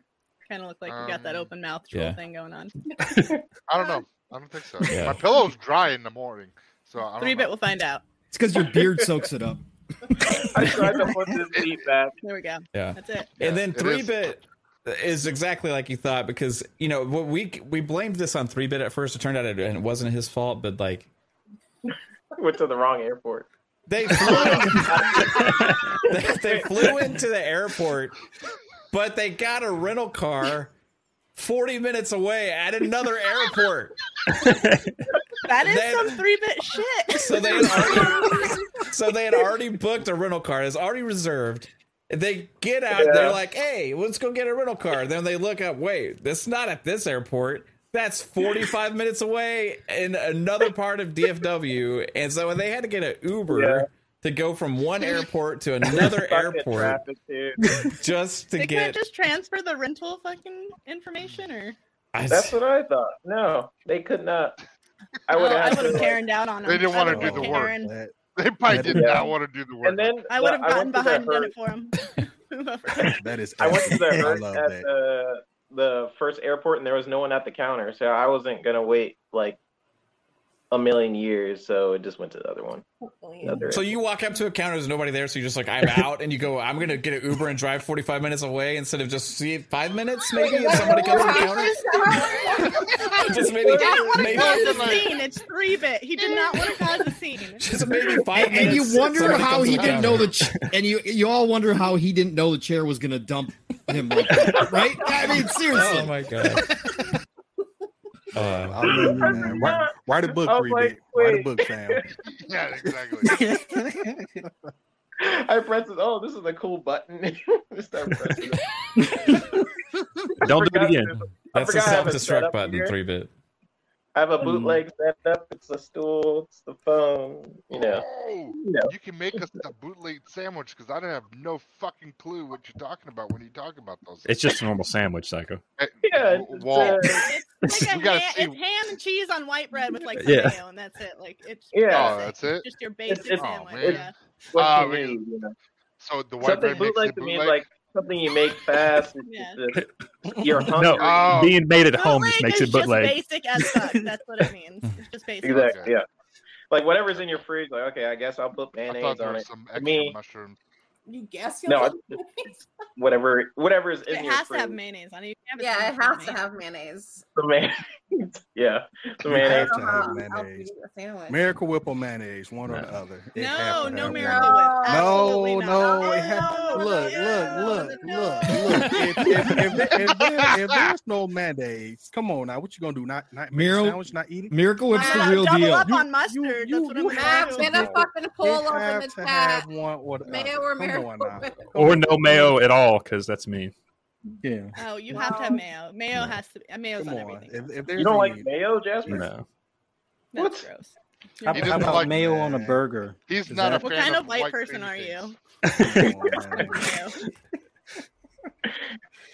M: Kind of look like you got that
H: Um,
M: open mouth drool
I: yeah.
M: thing going on. (laughs)
H: I don't know. I don't think so.
I: Yeah.
H: My pillow's dry in the morning, so I don't
M: Three
H: know.
M: bit, we'll find out.
C: It's because your beard soaks it up. (laughs)
J: I tried to put this beat back.
M: There we go.
I: Yeah.
M: That's it.
I: And then three
H: is.
I: bit is exactly like you thought because you know what we we blamed this on three bit at first. It turned out it, and it wasn't his fault, but like
J: Went to the wrong airport.
I: They flew, (laughs) they, they flew into the airport, but they got a rental car. 40 minutes away at another airport.
M: That is
I: Then-
M: some three bit shit.
I: So they had already, so they had already booked a rental car. It's already reserved. They get out.
J: Yeah.
I: They're like, "Hey, let's go get a rental car." Then they look up. Wait, that's not at this airport. That's 45 (laughs) minutes away in another part of DFW. And so they had to get an Uber
J: Yeah.
I: to go from one airport to another (laughs) airport
J: traffic,
I: just to
M: They
I: get.
M: couldn't just transfer the rental fucking information, or
I: I,
J: That's what I thought. No, they could not. I
M: Oh,
J: would have
M: would
J: to. like-
M: Karen down on him.
H: They didn't
M: I
H: wanna
M: would've
H: do the
M: been
H: work. They probably did
L: is-
H: not want to do the work.
J: and then
M: I would have gotten
J: went to the
M: behind and done it for him. (laughs)
L: That is.
J: I went to the Hurt
L: love
J: at
L: that.
J: the the first airport, and there was no one at the counter, so I wasn't gonna wait like a million years. So it just went to the other one. The other
I: So you walk up to a counter, there's nobody there, so you're just like, I'm (laughs) out, and you go, I'm gonna get an Uber and drive 45 minutes away instead of just see five minutes maybe, if somebody comes to the counter. (laughs) just maybe,
M: He didn't want to
I: maybe,
M: cause a scene. It's three bit. He did not want to cause a scene. (laughs)
I: just maybe five
C: And, and you wonder how he didn't know the ch- and you you all wonder how he didn't know the chair was gonna dump him like that, (laughs) right? I mean, seriously.
I: Oh my god. (laughs) Uh,
L: love you, man. Write, write a book,
J: I was
L: three
J: like,
L: bit. Write a book, Sam. (laughs)
H: yeah, exactly.
J: I pressed it. Oh, this is a cool button. Start pressing it.
E: Don't do it again.
J: there's a- I
I: that's the
J: forgot I have it
I: self
J: set
I: destruct button, three bit.
J: I have a bootleg set up. It's a stool. It's the phone. You know.
H: Oh,
J: Yeah.
H: you can make us a bootleg sandwich because I don't have no fucking clue what you're talking about when you talk about those.
E: It's just a normal sandwich, Psycho.
H: Eh, (laughs)
J: Yeah.
H: w-
J: It's, (laughs) uh,
M: It's like a
H: We
M: ham,
H: see-
M: it's ham and cheese on white bread with like
E: Yeah.
M: mayo, and that's it. Like it's
J: Yeah.
H: Oh, that's it.
M: just your basic
J: it's-
M: sandwich.
H: man.
M: yeah.
J: what
H: Ah,
J: you you know.
H: So the white
J: Something
H: bread makes
J: bootleg
H: it
J: to me
H: bootleg.
J: like something you make fast.
M: Yeah.
J: just, you're (laughs) hungry.
E: No,
H: Oh.
E: being made at home just makes it bootleg.
M: Just basic as fuck. (laughs) That's what it means. It's just basic.
J: Exactly. Yeah. Like whatever's in your fridge, like okay, I guess I'll put
H: I thought
J: mayonnaise
H: there
J: on
H: was
J: it.
H: some extra
J: me,
H: mushrooms.
G: You guess
J: No,
G: you'll
J: I- whatever whatever is in
M: It
J: your
M: has to have mayonnaise on it. You have
G: Yeah, it has
M: with
G: to have mayonnaise.
J: The mayonnaise. Yeah, the mayonnaise.
L: have to have mayonnaise.
G: eat a sandwich.
L: Miracle Whip or mayonnaise, one or the other. It
M: No, no Miracle. Whip.
L: No, no, it oh, have, look, look, look, look, look. If, if, if, if, there- if there's (laughs) no mayonnaise, come on now. What you gonna do? Not not make a
C: Miracle-
L: sandwich, not eat it?
C: Miracle Whip's the
M: Wow,
C: real
M: double
C: deal.
M: up
L: You-
M: on mustard.
L: you-
M: That's what I'm
L: you
M: gonna
G: Matt,
M: do.
G: fucking pull up in the
L: to
G: chat.
L: have one or the
G: Mayo or Miracle. Whip.
E: Or no mayo at all, because that's me.
C: Yeah.
M: Oh, you have to have mayo. Mayo has to be. Mayo's
L: Come
M: on
L: on.
M: everything.
L: If, if there's
J: You don't like
L: any-
J: mayo, Jasper?
E: No.
M: That's gross.
A: How,
H: He
A: how
H: doesn't
A: about
H: like-
A: mayo on a burger?
H: He's
A: Is
H: not
A: that-
H: a
M: What kind
H: of
M: of white
H: white
M: person are you? (laughs) (laughs)
L: Come on, man.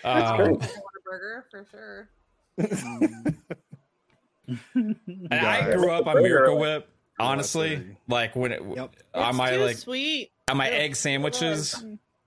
I: Um,
G: burger for sure. (laughs)
I: and I grew up on Miracle Whip. Honestly, like when it
C: Yep.
I: on my
M: too
I: like
M: sweet.
I: on my
M: Ew.
I: egg sandwiches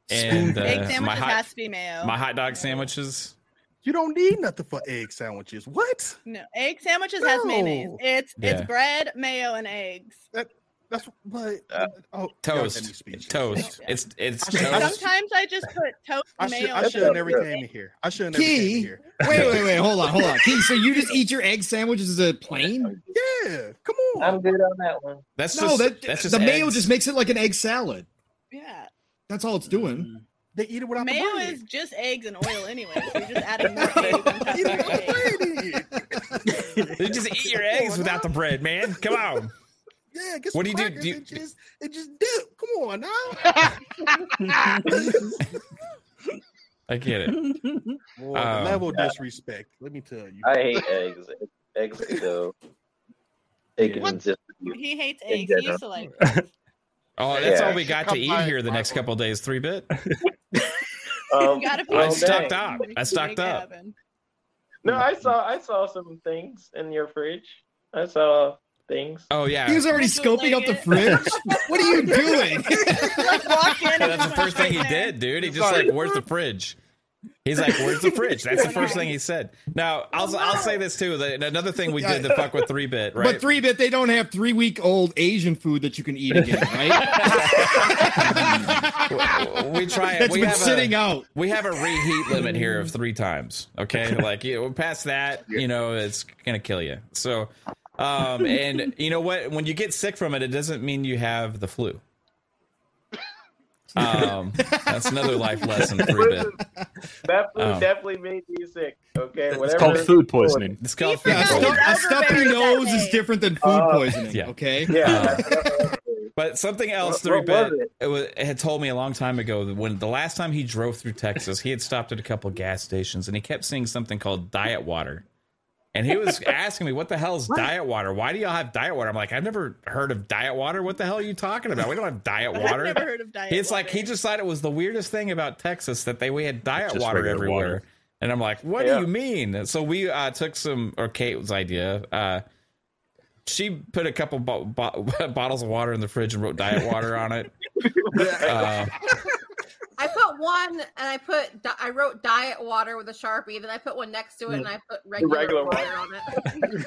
I: and uh,
M: Egg
I: my hot
M: has to be mayo.
I: my hot dog sandwiches.
L: You don't need nothing for egg sandwiches. What?
M: No, egg sandwiches has mayonnaise.
L: No.
M: It's it's bread, mayo, and eggs.
L: That's but
J: Uh,
L: oh y'all got me
I: Toast, toast.
M: Yeah.
I: It's it's
L: I should- I
I: toast.
M: Sometimes I just put toast
L: I should
M: mayo.
L: I should have
M: top.
L: never came in here. I should have never came
C: Key.
L: here.
C: Wait, wait, wait. (laughs) Hold on, hold on. Key, so you just eat your egg sandwiches as a plain?
L: Yeah, come on.
J: I'm good on that one.
I: That's
C: No,
I: just
C: that
I: that's just
C: the mayo just makes it like an egg salad.
M: Yeah.
C: That's all it's doing.
L: They eat it without
M: Mayo
L: the bread.
M: is just eggs and oil anyway. So you're just adding (laughs) more eggs on top of your
L: without
M: eggs.
L: the bread. (laughs)
I: You just eat your eggs without the bread, man. Come on. (laughs)
L: Yeah, get
I: What do you do?
L: crackers
I: Do you-
L: and just and just dip. Come on now.
I: I get it.
L: Boy,
I: Um,
L: level of disrespect. Let me tell you.
J: I hate eggs. Eggs though. They can
M: He hates eggs. He
J: general.
M: used to like
I: Oh, that's
J: Yeah.
I: all we got to eat here the next couple days. Three bit. (laughs)
J: um,
M: You gotta
I: I stocked
J: dang.
I: up. I stocked up.
J: No, I saw I saw some things in your fridge. I saw things.
I: Oh yeah.
C: He was already scoping out the fridge. (laughs) what are you doing?
M: like walked in and
I: That's the first thing he did, dude. He just like, "Where's the fridge?" He's like, "Where's the fridge?" That's the first (laughs) thing he said. Now, I'll I'll say this too. That another thing we did to fuck with three bit, right?
C: But three bit, they don't have three week old Asian food that you can eat again, right? (laughs)
I: we try.
C: That's
I: we
C: been
I: have
C: sitting
I: a,
C: out.
I: We have a reheat limit here of three times. Okay, like you know, past that, you know, it's gonna kill you. So, um, and you know what? When you get sick from it, it doesn't mean you have the flu. Um, that's another life lesson. Three bit.
J: That food
I: Oh.
J: definitely made me sick. Okay, whatever.
E: It's called food poisoning.
I: It's called
C: Yeah, a,
I: food
C: stuff,
I: poisoning.
C: a stuffy nose is different than food
J: Uh,
C: poisoning.
I: yeah.
C: Okay.
J: Yeah.
I: But something else,
J: What-
I: three
J: what
I: bit,
J: it?
I: it? it had told me a long time ago that when the last time he drove through Texas, he had stopped at a couple gas stations and he kept seeing something called diet water. And he was (laughs) asking me, "What the hell is diet water? Why do y'all have diet water?" I'm like, "I've never heard of diet water. What the hell are you talking about? We don't have diet (laughs)
M: I've
I: water."
M: never heard of diet
I: It's like he just thought it was the weirdest thing about Texas that they we had diet water everywhere.
E: water.
I: And I'm like, "What
J: Yeah.
I: do you mean?" So we uh, took some, or Kate's idea. Uh, she put a couple bo- bo- (laughs) bottles of water in the fridge and wrote diet water on it. Uh,
G: I put one and I put I wrote diet water with a sharpie. Then I put one next to it and I put regular,
J: Regular
G: water on it.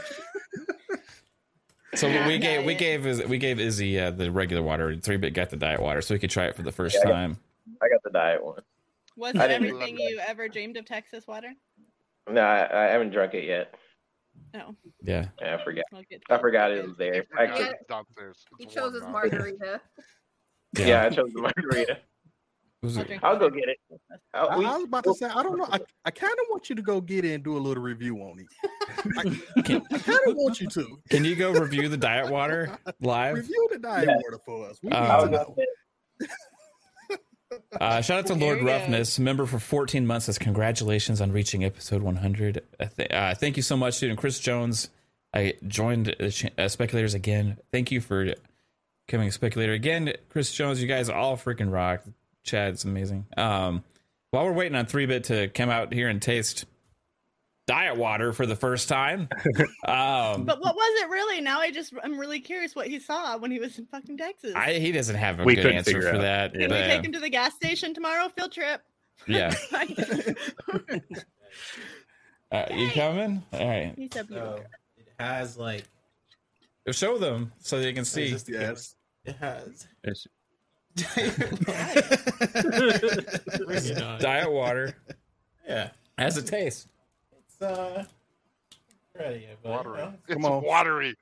I: so
M: Yeah,
I: we (laughs) gave we
M: diet.
I: gave Iz- we gave Izzy uh, the regular water. Three bit got the diet water, so he could try it for the first
J: Yeah, I got-
I: time.
J: I got the diet one.
M: Was it everything
J: love that.
M: you ever dreamed of Texas water?
J: No, I, I haven't drunk it yet.
M: No.
I: Yeah.
J: Yeah, I forgot. I forgot it was there. I
H: Yeah,
J: could.
G: He chose his
H: now.
G: margarita.
J: yeah. I chose the margarita.
I: Was
M: I'll
I: it-
M: drink
J: I'll go get it.
L: I,
J: Uh, we-
L: I was about to say, I don't know. I, I kind of want you to go get it and do a little review on it. I, (laughs)
I: Can,
L: I kind of want you to
I: can you go review the diet water live?
L: review the diet
J: Yeah.
L: water for us. We need
I: Uh,
L: to know.
I: Uh, shout out to Lord (laughs)
M: we go.
I: Roughness, member for 14 months. Says congratulations on reaching episode 100. Uh, th- uh, thank you so much, dude. And Chris Jones, I joined uh, uh, speculators again. Thank you for coming a speculator again, Chris Jones. You guys all freaking rock. Chad's amazing. Um, while we're waiting on three bit to come out here and taste diet water for the first time, (laughs) um,
M: But what was it really? Now I just I'm really curious what he saw when he was in fucking Texas.
I: I, he doesn't have a
E: We
I: good answer for
E: out.
I: that.
M: Can we take him to the gas station tomorrow? Field trip.
I: yeah. (laughs) (laughs) Uh, you coming? All right.
M: He's so.
B: So it has like
I: Show them so they can see.
L: Just the
B: it has
E: It's- (laughs)
I: Diet water.
B: Yeah.
I: Has a taste.
B: It's uh ready, but
H: Watery.
B: you know,
H: It's
L: Come on.
H: watery.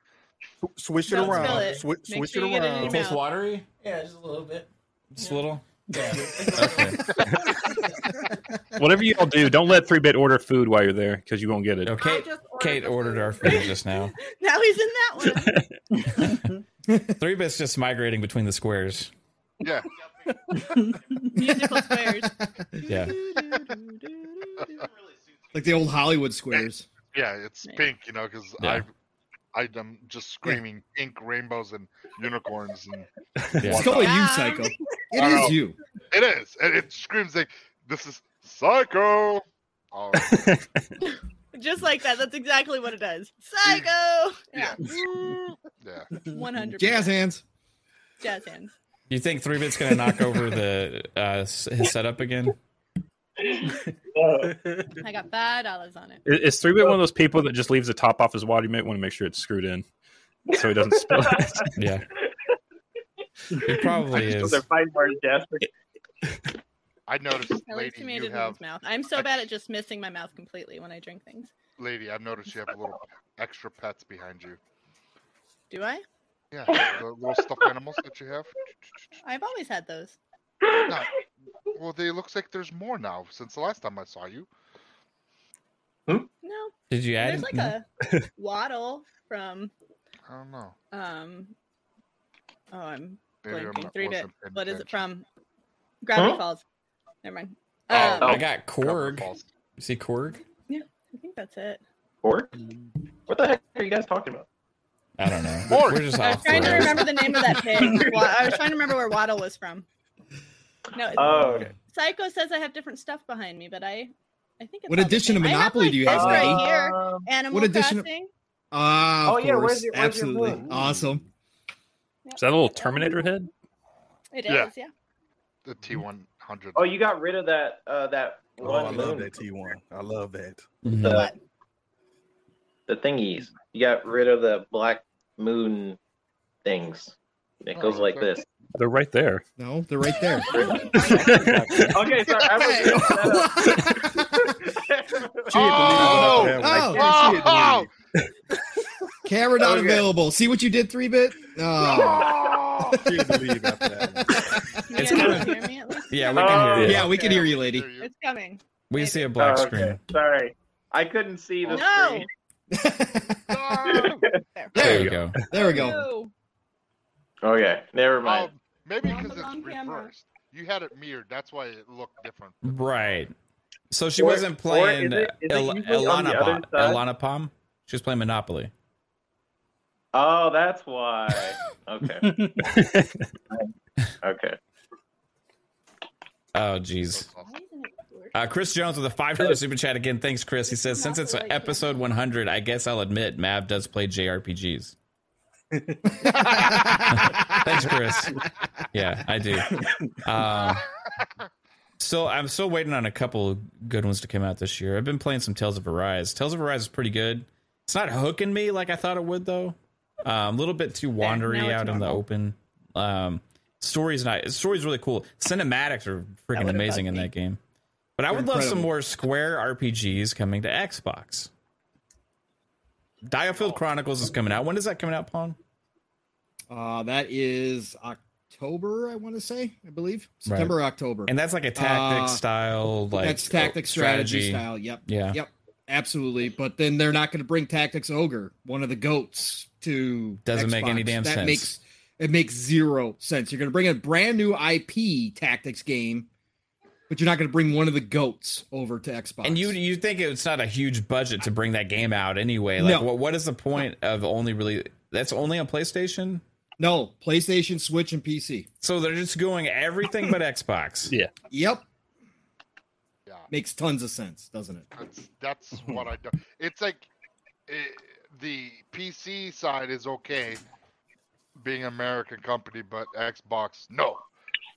L: Swish it
M: Don't
L: around.
M: spill it.
L: Switch,
M: Make
L: switch
M: sure
L: it
M: you get it in
L: around.
M: your
I: It tastes
M: mouth.
I: watery.
B: Yeah, just a little bit.
I: Just a little.
B: Yeah. (laughs) (laughs)
E: Whatever you all do, don't let three bit order food while you're there because you won't get it.
I: Okay. Kate ordered our food just now.
M: Now he's in that one.
I: Three bits just migrating between the squares.
H: Yeah. (laughs)
M: Musical squares.
I: Yeah. (laughs)
C: Like the old Hollywood squares.
H: Yeah, it's pink, you know, because
I: Yeah.
H: I, I'm just screaming pink rainbows and unicorns and. (laughs)
C: It's totally you, Psycho. It
H: I
C: is
H: know.
C: you.
H: It is, and it screams like, "This is Psycho." Oh,
M: Just like that. That's exactly what it does. Psycho.
H: yeah,
M: Yeah.
H: yeah.
M: One hundred.
C: Jazz hands.
M: Jazz hands.
I: You think Three Bit's gonna knock over the uh, his setup again?
M: I got five dollars on it.
E: Is, is three bit one of those people that just leaves the top off his water? You might want to make sure it's screwed in so he doesn't spill it. (laughs)
I: Yeah. It probably
Q: So
I: is.
Q: they're fighting for his.
H: I noticed,
M: At least
H: lady,
M: he made
H: you
M: it in
H: have,
M: his mouth. I'm so bad at just missing my mouth completely when I drink things.
H: lady. I've noticed you have a little extra pets behind you.
M: Do I?
H: Yeah, (laughs) the little stuffed animals that you have.
M: I've always had those.
H: No, well, they looks like there's more now since the last time I saw you.
M: No.
I: Did you add?
M: There's like a (laughs) waddle from
H: I don't know.
M: um oh I'm
H: Maybe I'm
M: Three bit.
H: wasn't paying
M: What is it from? Gravity
H: Huh?
M: Falls. Never mind.
I: Oh,
M: Um,
I: I got Korg. You see Korg?
M: yeah, I think that's it.
J: Pork? What the heck are you guys talking about?
I: I don't know.
H: Korg.
I: We're just
M: I was trying to remember the name of that pig. (laughs) I was trying to remember where Waddle was from. No,
J: Oh, okay.
M: Psycho says I have different stuff behind me, but I, I think. It's
C: What
M: all
C: edition of
M: same. I have,
C: Monopoly
M: like,
C: do you have,
M: this right
C: lady?
M: here?
Q: Um,
M: Animal
C: what edition of-
M: Crossing.
C: Ah, of
Q: Oh, yeah, where's
C: course.
Q: your- where's
C: Absolutely.
Q: moon?
C: Awesome.
E: Is that a little Terminator head?
M: It is,
H: Yeah.
M: yeah.
H: The T100.
J: Oh, you got rid of that uh that
L: Oh, I love
J: moon.
L: that T1. I love that.
I: Mhm.
J: The,
M: What?
J: the thingies. You got rid of the black moon things. It oh, goes
H: Oh,
J: like this.
E: They're right there.
C: No, they're right there. (laughs) (laughs)
Q: Okay, sorry. I was
H: Oh!
C: Oh!
H: Oh!
C: Camera not
Q: Okay.
C: available. See what you did, three bit? Oh.
L: She didn't believe that.
I: It's coming.
M: can hear me at least?
I: Yeah, we can hear you. Oh!
C: Yeah, we can hear you, lady.
M: It's coming.
I: We see a black
Q: Oh,
I: screen.
Q: Sorry.
J: I couldn't see the
M: No.
J: screen.
H: No!
I: There you go.
C: There we go.
M: Oh, no.
J: Okay, never mind.
H: Oh, maybe because it's
M: wrong camera.
H: reversed. You had it mirrored. That's why it looked different.
I: Right. So she
Q: Or-
I: wasn't
Q: or is
I: playing
Q: it- is it
I: El-
Q: usually on the
I: Elana, Pom- Elana Palm. She was playing Monopoly.
J: Oh, that's why. Okay. (laughs) okay.
I: Oh, jeez. Uh, Chris Jones with a five dollar super chat again. Thanks, Chris. He says, "Since it's episode 100, I guess I'll admit Mav does play JRPGs." (laughs) Thanks, Chris. Yeah, I do. Um, still, I'm still waiting on a couple good ones to come out this year. I've been playing some Tales of Arise. Tales of Arise is pretty good. It's not hooking me like I thought it would, though. Um, a little bit too wandery
M: now it's
I: out in the open. Um, story's not. Story's really cool. Cinematics are freaking amazing in
M: me.
I: that game. But I
C: They're
I: would love some more Square RPGs coming to Xbox. Diofield Chronicles is coming out. When is that coming out, Pawn?
C: Uh, that is October, I want to say, I believe. September, or October.
I: And that's like a tactic
C: Uh,
I: style, like
C: That's tactic strategy, style. Yep.
I: Yeah.
C: Yep. Absolutely. But then they're not going to bring Tactics Ogre, one of the goats, to
I: Doesn't make any
C: Xbox.
I: damn
C: that
I: sense.
C: Makes it makes zero sense. You're going to bring a brand new IP Tactics game, but you're not going to bring one of the goats over to Xbox.
I: And you you think it's not a huge budget to bring that game out anyway? Like,
C: No.
I: what what is the point of only really? That's only on PlayStation.
C: no PlayStation, Switch, and PC.
I: So they're just going everything but Xbox. (laughs)
E: Yeah.
C: Yep.
H: Yeah.
C: Makes tons of sense, doesn't it?
H: That's that's what I do. It's like eh, the PC side is okay, being an American company, but Xbox no,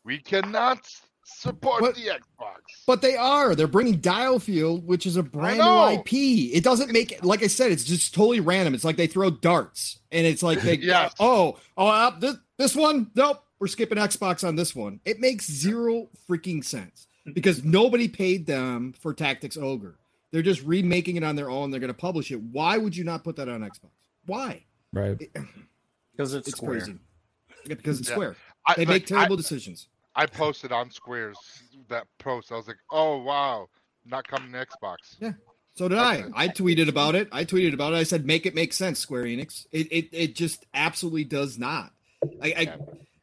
H: we cannot s- support
C: What?
H: the Xbox.
C: But they are. They're bringing DioField, which is a brand new. IP. It doesn't make like I said. It's just totally random. It's like they throw darts, and it's like they (laughs)
H: Yes.
C: oh oh uh, this this one nope we're skipping Xbox on this one. It makes zero freaking sense because nobody paid them for Tactics Ogre. They're just remaking it on their own. They're going to publish it. Why would you not put that on Xbox? Why?
I: Right.
A: Because it's,
C: It's crazy. Yeah, because it's
H: Yeah.
C: Square.
H: I-
C: they
H: like,
C: make terrible
H: I-
C: decisions.
H: I posted on Squares that post. I was like, "Oh wow, not coming to Xbox."
C: Yeah. So did I. I tweeted about it. I tweeted about it. I said, "Make it make sense, Square Enix." It it, it just absolutely does not. I, I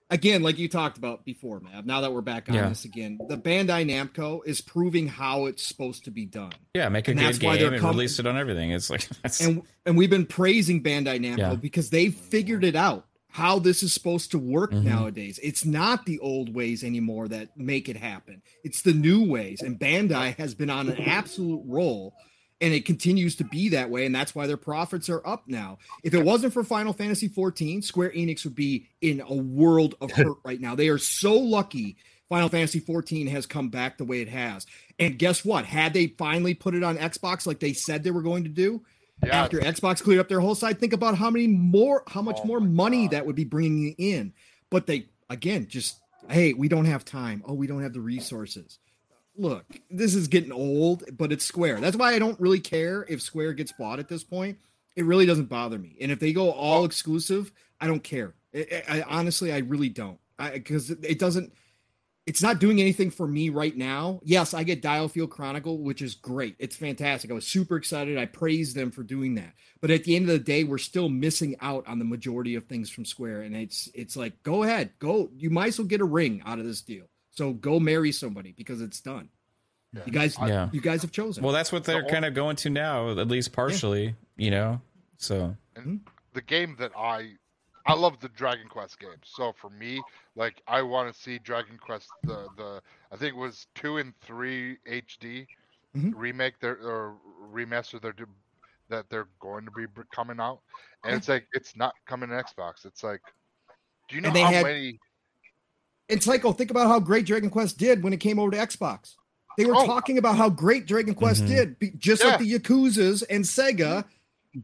C: again, like you talked about before, Mav. Now that we're back on
I: Yeah.
C: this again, the Bandai Namco is proving how it's supposed to be done.
I: Yeah, make a
C: And that's
I: good
C: why they're
I: game and
C: com-
I: release it on everything. It's like (laughs) that's,
C: and and we've been praising Bandai Namco
I: Yeah.
C: because they figured it out how this is supposed to work
I: Mhm.
C: nowadays. It's not the old ways anymore that make it happen. It's the new ways, and Bandai has been on an absolute roll. And it continues to be that way, and that's why their profits are up now. If it wasn't for Final Fantasy 14, Square Enix would be in a world of (laughs) hurt right now. They are so lucky Final Fantasy 14 has come back the way it has. And guess what? Had they finally put it on Xbox like they said they were going to do, after Xbox cleared up their whole side, think about how many more, how much oh more money that would be bringing in. But they, again, just, hey, we don't have time. Oh, we don't have the resources. Look, this is getting old, but it's Square. That's why I don't really care if Square gets bought at this point. It really doesn't bother me. And if they go all exclusive, I don't care. I, I, honestly, I really don't. Because it doesn't, it's not doing anything for me right now. Yes, I get DioField Chronicle, which is great. It's fantastic. I was super excited. I praise them for doing that. But at the end of the day, we're still missing out on the majority of things from Square. And it's it's like, go ahead, go. You might as well get a ring out of this deal. So go marry somebody because it's done. You guys,
I: Yeah.
C: you guys have chosen.
I: well, that's what they're kind of going to now, at least partially. You know, so
H: And the game that I I love the Dragon Quest games. So for me, like I want to see Dragon Quest the the I think it was two and three HD
C: Mhm.
H: remake their or remaster they're that they're going to be coming out, and it's like it's not coming to Xbox. It's like, do you know
C: they
H: how
C: had-
H: many?
C: And Psycho, think about how great Dragon Quest did when it came over to Xbox. They were
H: Oh.
C: talking about how great Dragon Quest
I: Mhm.
C: did, be- just like the Yakuza's and Sega.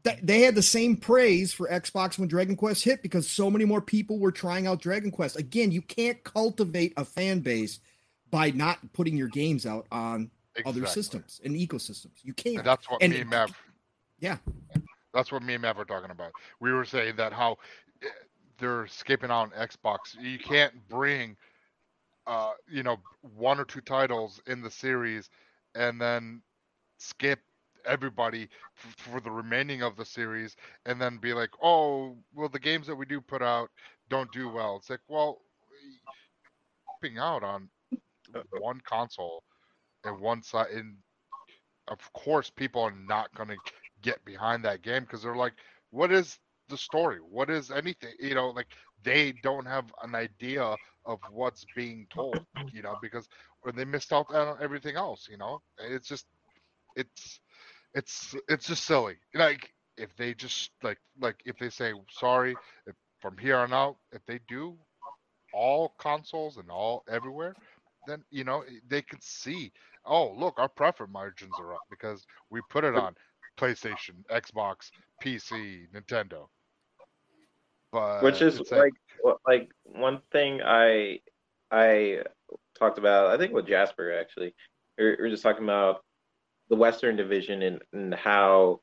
C: Th- They had the same praise for Xbox when Dragon Quest hit because so many more people were trying out Dragon Quest. Again, you can't cultivate a fan base by not putting your games out on other systems and ecosystems. You can't.
H: And that's what
C: And-
H: me and Mav.
C: Yeah.
H: That's what me and Mav were talking about. We were saying that how eh, they're skipping out on Xbox. You can't bring, uh, you know, one or two titles in the series and then skip everybody f- for the remaining of the series and then be like, oh, well, the games that we do put out don't do well. It's like, well, skipping out on uh, uh. one console and one side and of course people are not going to get behind that game because they're like what is the story? What is anything? You know like they don't have an idea of what's being told you know because or they missed out on everything else you know? It's just it's it's it's just silly like if they just like like if they say sorry if, from here on out if they do all consoles and all everywhere then you know they can see oh look our profit margins are up because we put it on playstation xbox pc nintendo but
J: which is
H: it's
J: like like one thing I I talked about. I think with Jasper actually, we we were just talking about the Western Division and, and how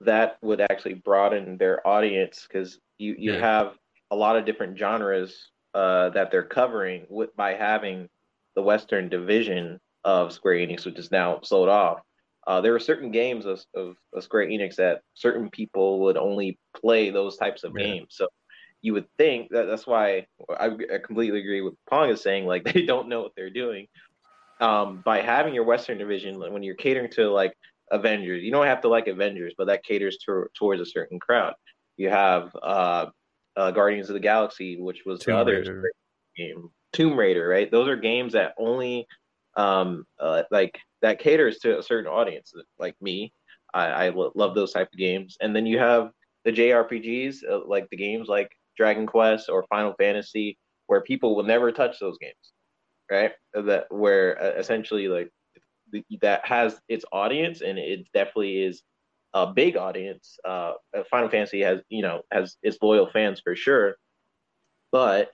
J: that would actually broaden their audience because you you
R: Yeah.
J: have a lot of different genres uh, that they're covering with by having the Western Division of Square Enix, which is now sold off. Uh, there were certain games of, of, of Square Enix that certain people would only play those types of games. So you would think that that's why I, I completely agree with Pong is saying like (laughs) they don't know what they're doing. Um, by having your Western division, when you're catering to like Avengers, you don't have to like Avengers, but that caters to, towards a certain crowd. You have uh, uh, Guardians of the Galaxy, which was
E: Tomb
J: the other game, Tomb Raider, right? Those are games that only um, uh, like that caters to a certain audience, like me. I, I lo- love those type of games. And then you have the JRPGs, uh, like the games like Dragon Quest or Final Fantasy, where people will never touch those games, right? That where uh, essentially like th- that has its audience, and it definitely is a big audience. Uh, Final Fantasy has you know has its loyal fans for sure, but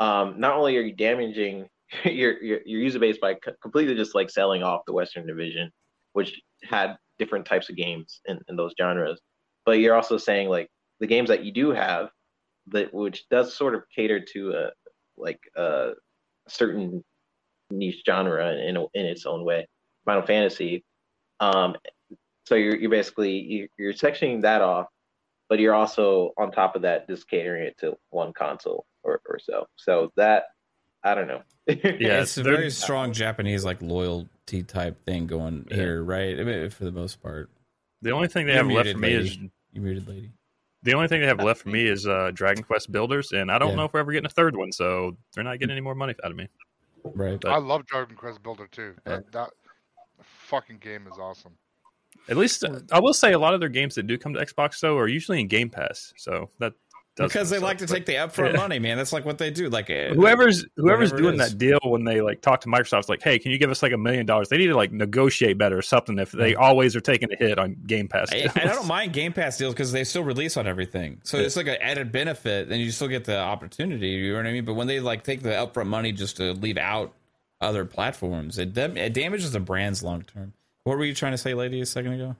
J: um, not only are you damaging (laughs) your, your your user base by co- completely just like selling off the Western Division, which had different types of games in, in those genres, but you're also saying like the games that you do have, that which does sort of cater to a like a certain niche genre in in its own way, Final Fantasy. Um, so you're you're basically you- you're sectioning that off, but you're also on top of that just catering it to one console or, or so. So that I don't know. (laughs)
I: Yeah, it's a very strong Japanese like loyalty type thing going here, right? I mean, for the most part.
E: The only thing they
I: You're
E: have left
I: muted,
E: for me
I: lady.
E: is
I: you muted lady.
E: The only thing they have left for me is uh, Dragon Quest Builders, and I don't
I: Yeah.
E: know if we're ever getting a third one, so they're not getting any more money out of me.
I: Right.
H: I love Dragon Quest Builder too. That, that fucking game is awesome.
E: At least uh, I will say a lot of their games that do come to Xbox though are usually in Game Pass, so that does
I: Because they
E: suck,
I: like to
E: but-
I: take the upfront
E: Yeah.
I: money, man. That's like what they do. Like uh,
E: Whoever's whoever's doing that deal when they like talk to Microsoft, it's like, hey, can you give us like a million dollars? They need to like negotiate better or something if they always are taking a hit on Game Pass.
I: I,
E: deals.
I: I don't mind Game Pass deals because they still release on everything, so
E: Yeah.
I: it's like an added benefit, and you still get the opportunity. You know what I mean? But when they like take the upfront money just to leave out other platforms, it, it damages the brands long term. What were you trying to say, lady, a second ago?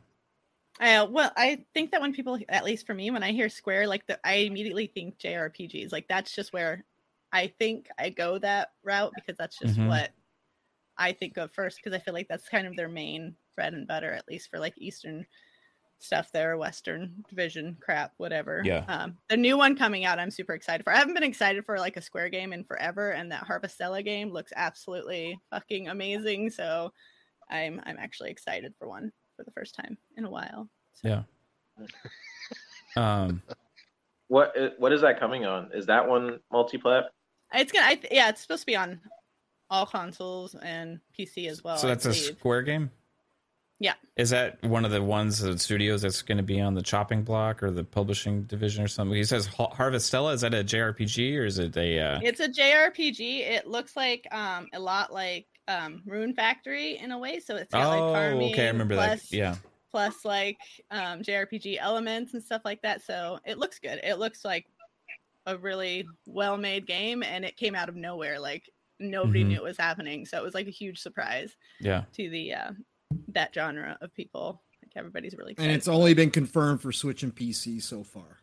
M: Uh, well, I think that when people, at least for me, when I hear Square, like the, I immediately think JRPGs. Like that's just where I think I go that route because that's just
I: Mhm.
M: what I think of first. Because I feel like that's kind of their main bread and butter, at least for like Eastern stuff there, Western Division crap, whatever.
I: Yeah.
M: Um, the new one coming out, I'm super excited for. I haven't been excited for like a Square game in forever, and that Harvestella game looks absolutely fucking amazing. So I'm I'm actually excited for one for the first time in a while.
I: Yeah. (laughs) Um.
J: What uh, what is that coming on? Is that one multi-plat?
M: It's gonna, I yeah, it's supposed to be on all consoles and PC as well.
I: so that's a. Square game.
M: yeah.
I: Is that one of the ones the studios that's going to be on the chopping block or the publishing division or something? He says Har- Harvestella. Is that a JRPG or is it a? Uh...
M: It's a JRPG. It looks like um a lot like um Rune Factory in a way. So it's got like
I: oh,
M: farming
I: okay, I remember
M: plus,
I: that. Yeah.
M: plus like um JRPG elements and stuff like that. So it looks good. It looks like a really well made game and it came out of nowhere. Like nobody
I: Mhm.
M: knew it was happening. So it was like a huge surprise
I: Yeah.
M: to the uh that genre of people. Like everybody's really excited.
C: And it's only been confirmed for Switch and PC so far.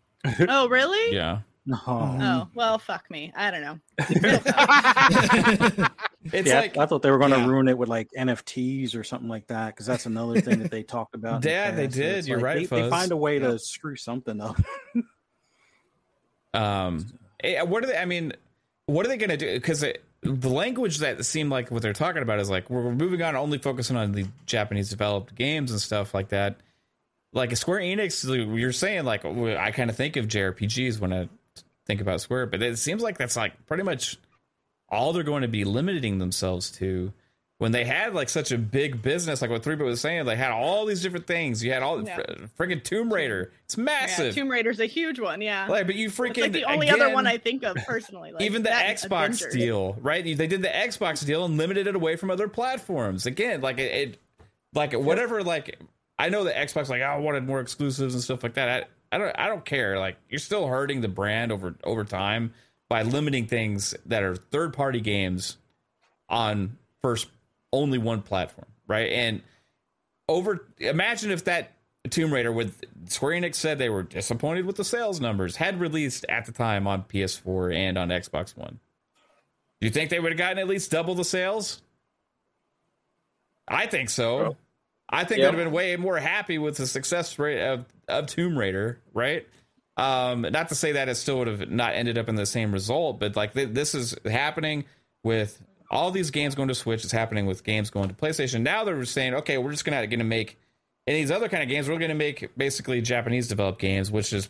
M: oh really?
I: Yeah.
M: Oh well, fuck me. I don't know. (laughs) (laughs)
I: It's
A: yeah, I-
I: like-
A: I thought they were going to
I: yeah.
A: ruin it with like NFTs or something like that because that's another thing that they talked about. in the
I: Yeah, they did. You're
A: like
I: right,
A: They, they find a way
I: Yeah.
A: to screw something up.
I: Um, eh, what are they? I mean, what are they going to do? Because the language that seemed like what they're talking about is like we're moving on, only focusing on the Japanese developed games and stuff like that. Like Square Enix, you're saying like I kind of think of JRPGs when I think about Square, but it seems like that's like pretty much all they're going to be limiting themselves to. When they had like such a big business, like what Three was saying, they had all these different things. You had all
M: Yeah.
I: fr- friggin' Tomb Raider. It's
M: Yeah,
I: massive.
M: Tomb Raider's a huge one. Yeah.
I: Like, but you freaking
M: like the only other one I think of personally. Like
I: even the Xbox deal, right? They did the Xbox deal and limited it away from other platforms. Again, like it, it like whatever. Like I know the Xbox, like I wanted more exclusives and stuff like that. I, I don't, I don't care. Like you're still hurting the brand over over time by limiting things that are third party games on first only one platform, right? And over imagine if that Tomb Raider with Square Enix said they were disappointed with the sales numbers had released at the time on PS4 and on Xbox One. Do you think they would have gotten at least double the sales? I think so. I think
J: Yeah.
I: they'd have been way more happy with the success rate of, of Tomb Raider, right? Um, not to say that it still would have not ended up in the same result, but like th- this is happening with all these games going to Switch. It's happening with games going to PlayStation. Now they're saying, okay, we're just gonna gonna make in these other kind of games. We're gonna make basically Japanese developed games, which is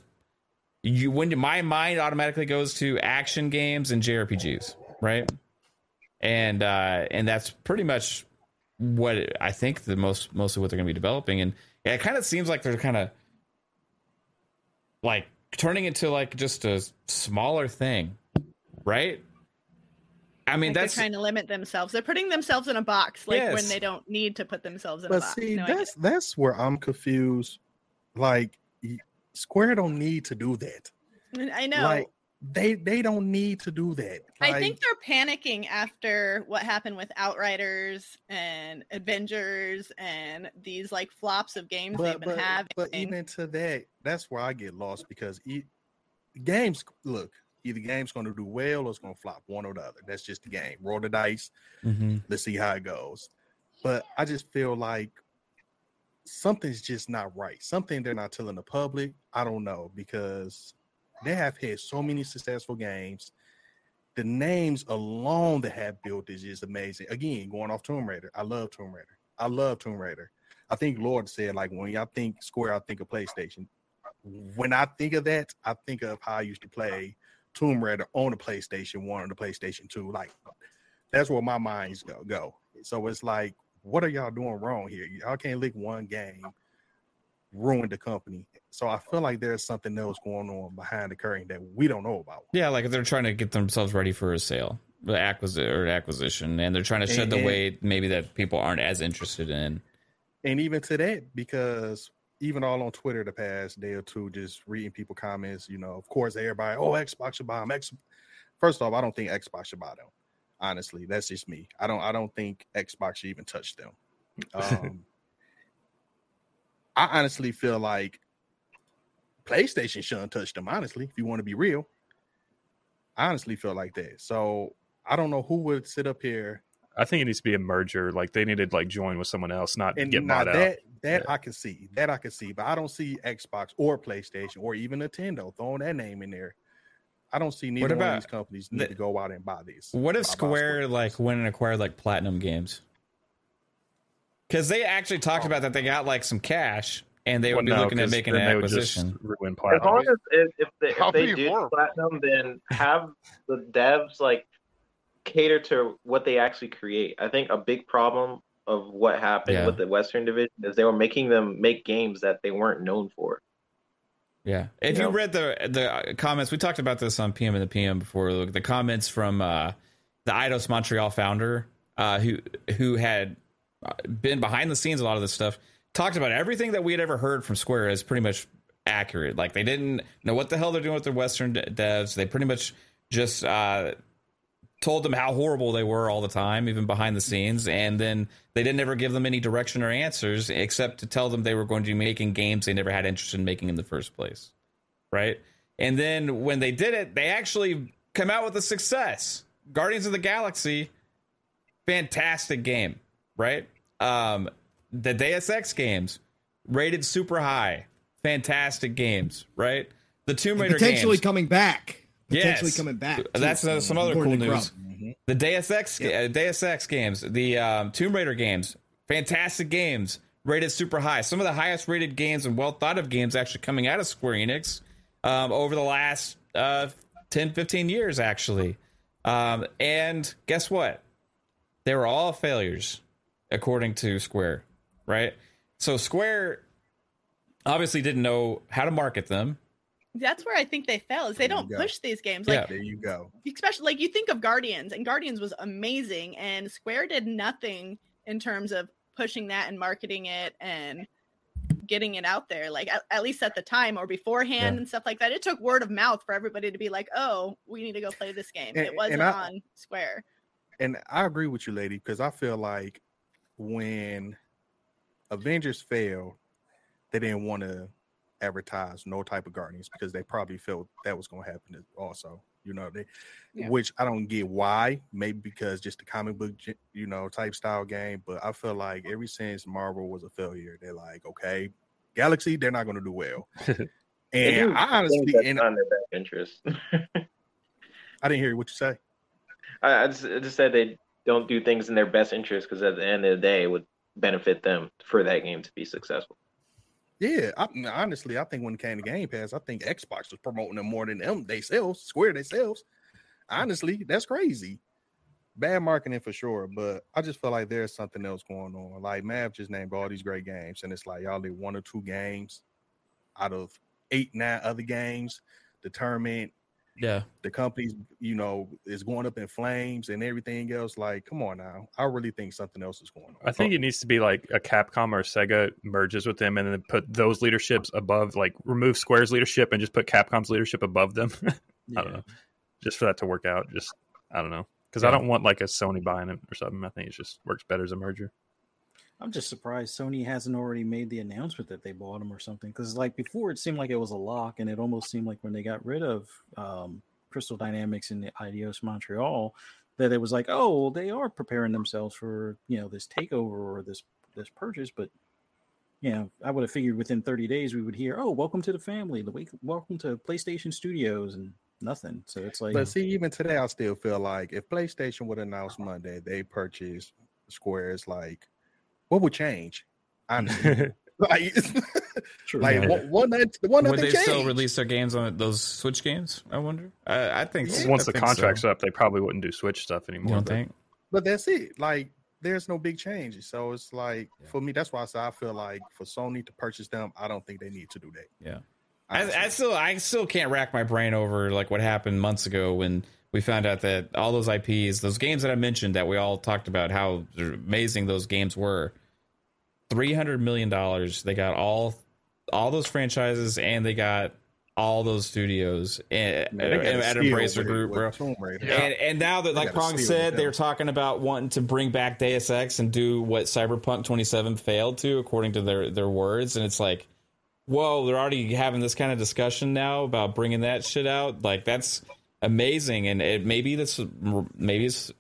I: you when my mind automatically goes to action games and JRPGs, right? And uh, and that's pretty much what I think the most mostly what they're going to be developing. And yeah, it kind of seems like they're kind of like turning into like just a smaller thing, right? I mean,
M: Like
I: that's
M: they're trying to limit themselves. They're putting themselves in a box, like when they don't need to put themselves in a
L: But
M: box.
L: see,
M: No, I get
L: that's that's where I'm confused. Like Square don't need to do that.
M: I know.
L: Like they they don't need to do that.
M: I think they're panicking after what happened with Outriders and Avengers and these like flops of games they've
L: but
M: been
L: but,
M: having.
L: but even to that, that's where I get lost because e- games look either game's going to do well or it's going to flop, one or the other. That's just the game. Roll the dice.
I: Mm-hmm.
L: Let's see how it goes. But I just feel like something's just not right. Something they're not telling the public. I don't know because they have had so many successful games. The names alone that have built is just amazing. Again, going off Tomb Raider. I love Tomb Raider. I love Tomb Raider. I think Lord said like when y'all think Square, I think of PlayStation. When I think of that, I think of how I used to play Tomb Raider on the PlayStation One or the PlayStation Two. Like that's where my minds go. Go. So it's like, what are y'all doing wrong here? Y'all can't lick one game, ruin the company. So I feel like there's something else going on behind the curtain that we don't know about.
I: Yeah, like they're trying to get themselves ready for a sale, the acquisition or acquisition, and they're trying to shed the
L: And-
I: weight maybe that people aren't as interested in.
L: And even to that, because even all on Twitter the past day or two, just reading people comments, you know, of course everybody, oh Xbox should buy them. X first off, I don't think Xbox should buy them. Honestly, that's just me. I don't I don't think Xbox should even touch them. (laughs) Um, I honestly feel like PlayStation shouldn't touch them, honestly, if you want to be real. I honestly feel like that. So I don't know who would sit up here
E: I think it needs to be a merger. Like they needed like join with someone else, not
L: and
E: get bought
L: that
E: out.
L: that I can see, that I can see, but I don't see Xbox or PlayStation or even Nintendo throwing that name in there. I don't see neither
I: What
L: one of these companies need
I: the-
L: to go out and buy these.
I: What if
L: Buy- buy
I: Square like went and acquired like Platinum Games? Because they actually talked oh. about that they got like some cash and they would be
E: no,
I: looking at
E: 'cause
I: making
E: then
I: an
E: they would just
I: acquisition.
E: ruin
J: As long as if, if they, if they do
H: horrible.
J: platinum, then have the devs like cater to what they actually create. I think a big problem of what happened
I: Yeah.
J: with the Western division is they were making them make games that they weren't known for.
I: Yeah. If
J: You
I: you
J: know?
I: read the the comments, we talked about this on PM and the PM before. Look, the comments from uh, the Eidos Montreal founder, uh, who who had uh, been behind the scenes a lot of this stuff, talked about everything that we had ever heard from Square is pretty much accurate. Like they didn't know what the hell they're doing with their Western de- devs. They pretty much just uh, told them how horrible they were all the time, even behind the scenes, and then they didn't ever give them any direction or answers except to tell them they were going to be making games they never had interest in making in the first place, right? And then when they did it, they actually come out with a success. Guardians of the Galaxy, fantastic game, right? Um, the Deus Ex games, rated super high, fantastic games, right? The Tomb Raider games
C: potentially
I: games,
C: coming back. Potentially
I: Yes.
C: coming back.
I: That's uh, some other cool news. The Deus Ex, uh, Deus Ex games, the um, Tomb Raider games, fantastic games, rated super high. Some of the highest rated games and well thought of games actually coming out of Square Enix um, over the last uh, 10, 15 years, actually. Um, and guess what? They were all failures, according to Square, right? So Square obviously didn't know how to market them.
M: That's where I think they fail is they
L: There
M: don't
L: go.
M: push these games.
I: Yeah.
M: Like
L: There you go.
M: especially like you think of Guardians, and Guardians was amazing, and Square did nothing in terms of pushing that and marketing it and getting it out there. Like at, at least at the time or beforehand
L: Yeah.
M: and stuff like that. It took word of mouth for everybody to be like, "Oh, we need to go play this game."
L: And-
M: it wasn't
L: I-
M: on Square.
L: And I agree with you, lady, because I feel like when Avengers failed, they didn't want to advertise no type of Guardians because they probably felt that was going to happen also. You know, they,
M: Yeah.
L: which I don't get why. Maybe because just the comic book, you know, type style game. But I feel like ever since Marvel was a failure, they're like, okay, Galaxy, they're not going to do well. (laughs)
J: They do
L: and I honestly, and
J: not in their best interest. (laughs)
L: I didn't hear what you say.
J: I, I, just, I just said they don't do things in their best interest because at the end of the day, it would benefit them for that game to be successful.
L: Yeah, I, honestly, I think when it came to Game Pass, I think Xbox was promoting them more than them they themselves, Square themselves. Honestly, that's crazy. Bad marketing for sure, but I just feel like there's something else going on. Like Mav just named all these great games, and it's like y'all did one or two games out of eight, nine other games. Tournament,
I: Yeah.
L: the company's, you know, is going up in flames and everything else. Like, come on now. I really think something else is going on.
E: I think it needs to be like a Capcom or a Sega merges with them, and then put those leaderships above, like remove Square's leadership and just put Capcom's leadership above them. (laughs) I don't know, just for that to work out. Just I don't know because I don't want like a Sony buying it or something. I think it just works better as a merger.
A: I'm just surprised Sony hasn't already made the announcement that they bought them or something. Because like before, it seemed like it was a lock, and it almost seemed like when they got rid of um, Crystal Dynamics and the Eidos Montreal, that it was like, oh, well, they are preparing themselves for you know this takeover or this this purchase. But you know, I would have figured within 30 days we would hear, oh, welcome to the family, the welcome to PlayStation Studios, and nothing. So it's like,
L: But see, even today, I still feel like if PlayStation would announce Monday they purchased Square's like, what would change? Honestly, (laughs) like, like
I: Yeah.
L: one, one, night- one
I: Would
L: nothing
I: they still release their games on those Switch games? I wonder. I, I think so.
E: Once
I: I
E: the
I: think so.
E: contract's up, they probably wouldn't do Switch stuff anymore.
I: don't
E: but-
I: think?
L: But that's it. Like, there's no big changes. So it's like for me, that's why I say I feel like for Sony to purchase them, I don't think they need to do that.
I: Yeah. I, I still I still can't rack my brain over like what happened months ago when we found out that all those IPs, those games that I mentioned that we all talked about how amazing those games were. Three hundred million dollars. They got all all those franchises and they got all those studios at,
L: Man, they
I: at Embracer Group, bro.
L: Tomb
I: And, and now that, like
L: Pong
I: said,
L: with
I: they're talking about wanting to bring back Deus Ex and do what Cyberpunk 27 failed to, according to their their words. And it's like, whoa, they're already having this kind of discussion now about bringing that shit out. Like that's amazing, and it maybe this maybe it's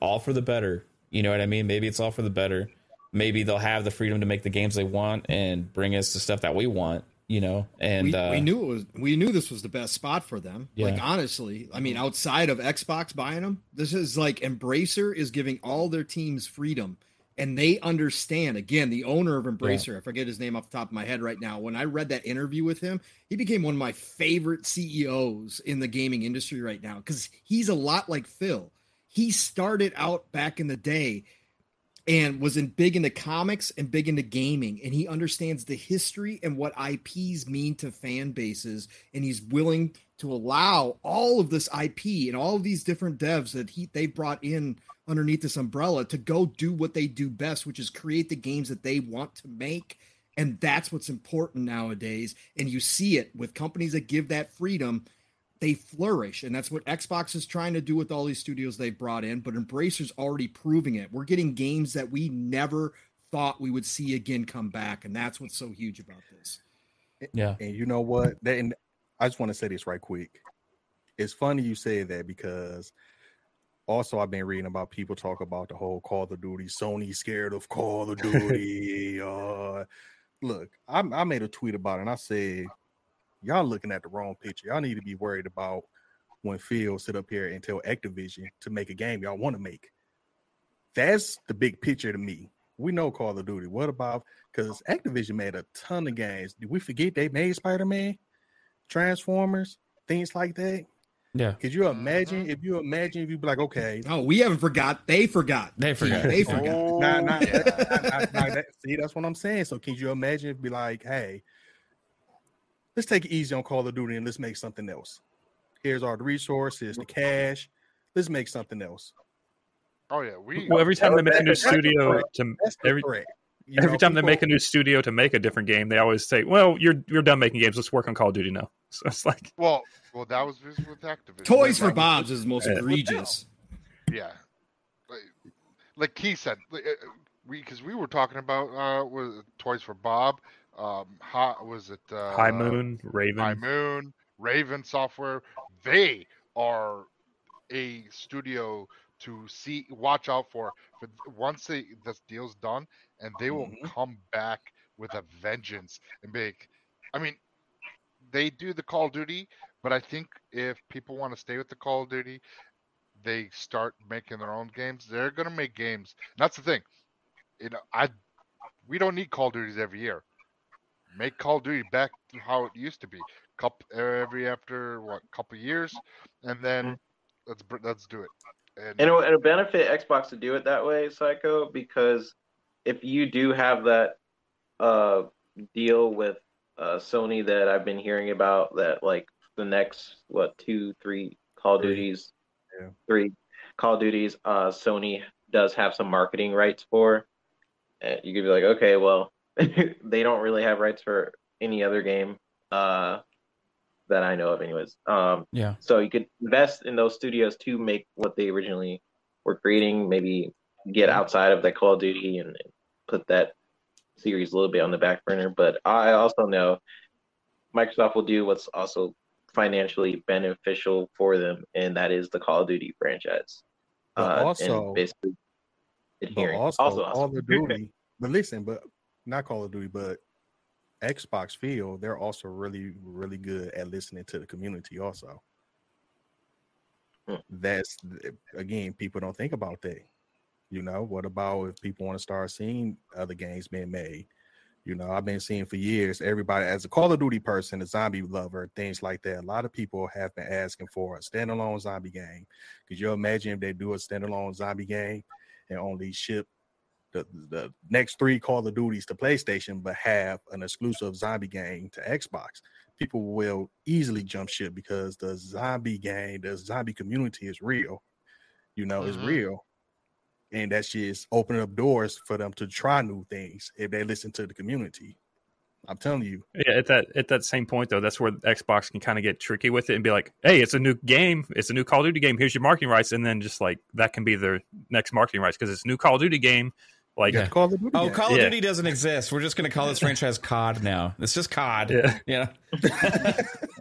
I: all for the better. You know what I mean? Maybe it's all for the better. Maybe they'll have the freedom to make the games they want and bring us the stuff that we want. You know, and
C: we,
I: uh,
C: we knew it was we knew this was the best spot for them. Like honestly, I mean, outside of Xbox buying them, this is like Embracer is giving all their teams freedom, and they understand. Again, the owner of Embracer, I forget his name off the top of my head right now. When I read that interview with him, he became one of my favorite CEOs in the gaming industry right now because he's a lot like Phil. He started out back in the day and was in big into comics and big into gaming and he understands the history and what IPs mean to fan bases and he's willing to allow all of this IP and all of these different devs that he they've brought in underneath this umbrella to go do what they do best which is create the games that they want to make and that's what's important nowadays. And you see it with companies that give that freedom they flourish and that's what xbox is trying to do with all these studios they've brought in but embracer's already proving it we're getting games that we never thought we would see again come back and that's what's so huge about this
I: Yeah.
L: And you know what? That, and I just want to say this right quick. It's funny you say that because also I've been reading about people talk about the whole Call of Duty. Sony scared of Call of (laughs) Duty. uh, look, I, I made a tweet about it and I said, y'all looking at the wrong picture. Y'all need to be worried about when Phil sit up here and tell Activision to make a game y'all want to make. That's the big picture to me. We know Call of Duty. What about because Activision made a ton of games? Did we forget they made Spider Man, Transformers, things like that?
I: Yeah.
L: Could you imagine mm-hmm. if you imagine if you be like, okay,
C: oh, we haven't forgot. They forgot.
I: They forgot.
C: They forgot.
L: Nah, nah, nah, nah, nah, that- (laughs) see, that's what I'm saying. So can you imagine if be like, hey, let's take it easy on Call of Duty and let's make something else. Here's our the resources, the cash. Let's make something else.
H: Oh yeah, we.
E: Well, every time they make a new studio to every.
L: You
E: every
L: know,
E: time they make a new studio to make a different game, they always say, "Well, you're you're done making games. Let's work on Call of Duty now." (laughs) So it's like,
H: Well, well, that was just with Activision.
C: Toys
H: That
C: for
H: was
C: Bob's is the most
E: Yeah.
C: egregious.
H: Yeah, like, like he said, like, uh, we because we were talking about uh was Toys for Bob, um, was it uh,
E: High Moon, Raven.
H: High Moon, Raven Software. They are a studio to see, watch out for. But once they this deal's done, and they will
L: Mm-hmm.
H: come back with a vengeance and like- I mean, they do the Call of Duty, but I think if people want to stay with the Call of Duty, they start making their own games. They're gonna make games. And that's the thing. You know, I we don't need Call of Duties every year. Make Call of Duty back to how it used to be. Couple every after what couple years, and then let's let's do it. And,
J: And it'll, it'll benefit Xbox to do it that way, Psycho, because if you do have that uh, deal with uh, Sony that I've been hearing about, that like the next what two, three Call
L: Three.
J: Duties,
L: Yeah.
J: three Call Duties, uh, Sony does have some marketing rights for. And you could be like, okay, well, (laughs) they don't really have rights for any other game. Uh, that I know of, anyways. Um,
I: Yeah.
J: so you could invest in those studios to make what they originally were creating. Maybe get outside of that Call of Duty and, and put that series a little bit on the back burner. But I also know Microsoft will do what's also financially beneficial for them, and that is the Call of Duty franchise.
L: But
J: Uh,
L: also-
J: and basically
L: But
J: adhering.
L: also,
J: also,
L: Call of Duty. but listen, but not Call of Duty, but Xbox feel they're also really, really good at listening to the community. Also,
J: Hmm.
L: that's again, people don't think about that. You know, what about if people want to start seeing other games being made? You know, I've been seeing for years. Everybody, as a Call of Duty person, a zombie lover, things like that. A lot of people have been asking for a standalone zombie game. Could you imagine if they do a standalone zombie game and only ship the, the next three Call of Duties to PlayStation, but have an exclusive zombie game to Xbox? People will easily jump ship because the zombie game, the zombie community is real. You know, it's
J: Mhm.
L: real. And that's just opening up doors for them to try new things if they listen to the community. I'm telling you.
E: Yeah, at that at that same point though, that's where Xbox can kind of get tricky with it and be like, "Hey, it's a new game, it's a new Call of Duty game. Here's your marketing rights," and then just like that can be their next marketing rights because it's a new Call of Duty game. Like,
I: Yeah.
L: Call of Duty.
I: Oh, Call of
E: Yeah.
I: Duty doesn't exist. We're just going to call this franchise COD now. It's just COD.
E: Yeah.
I: Yeah. (laughs)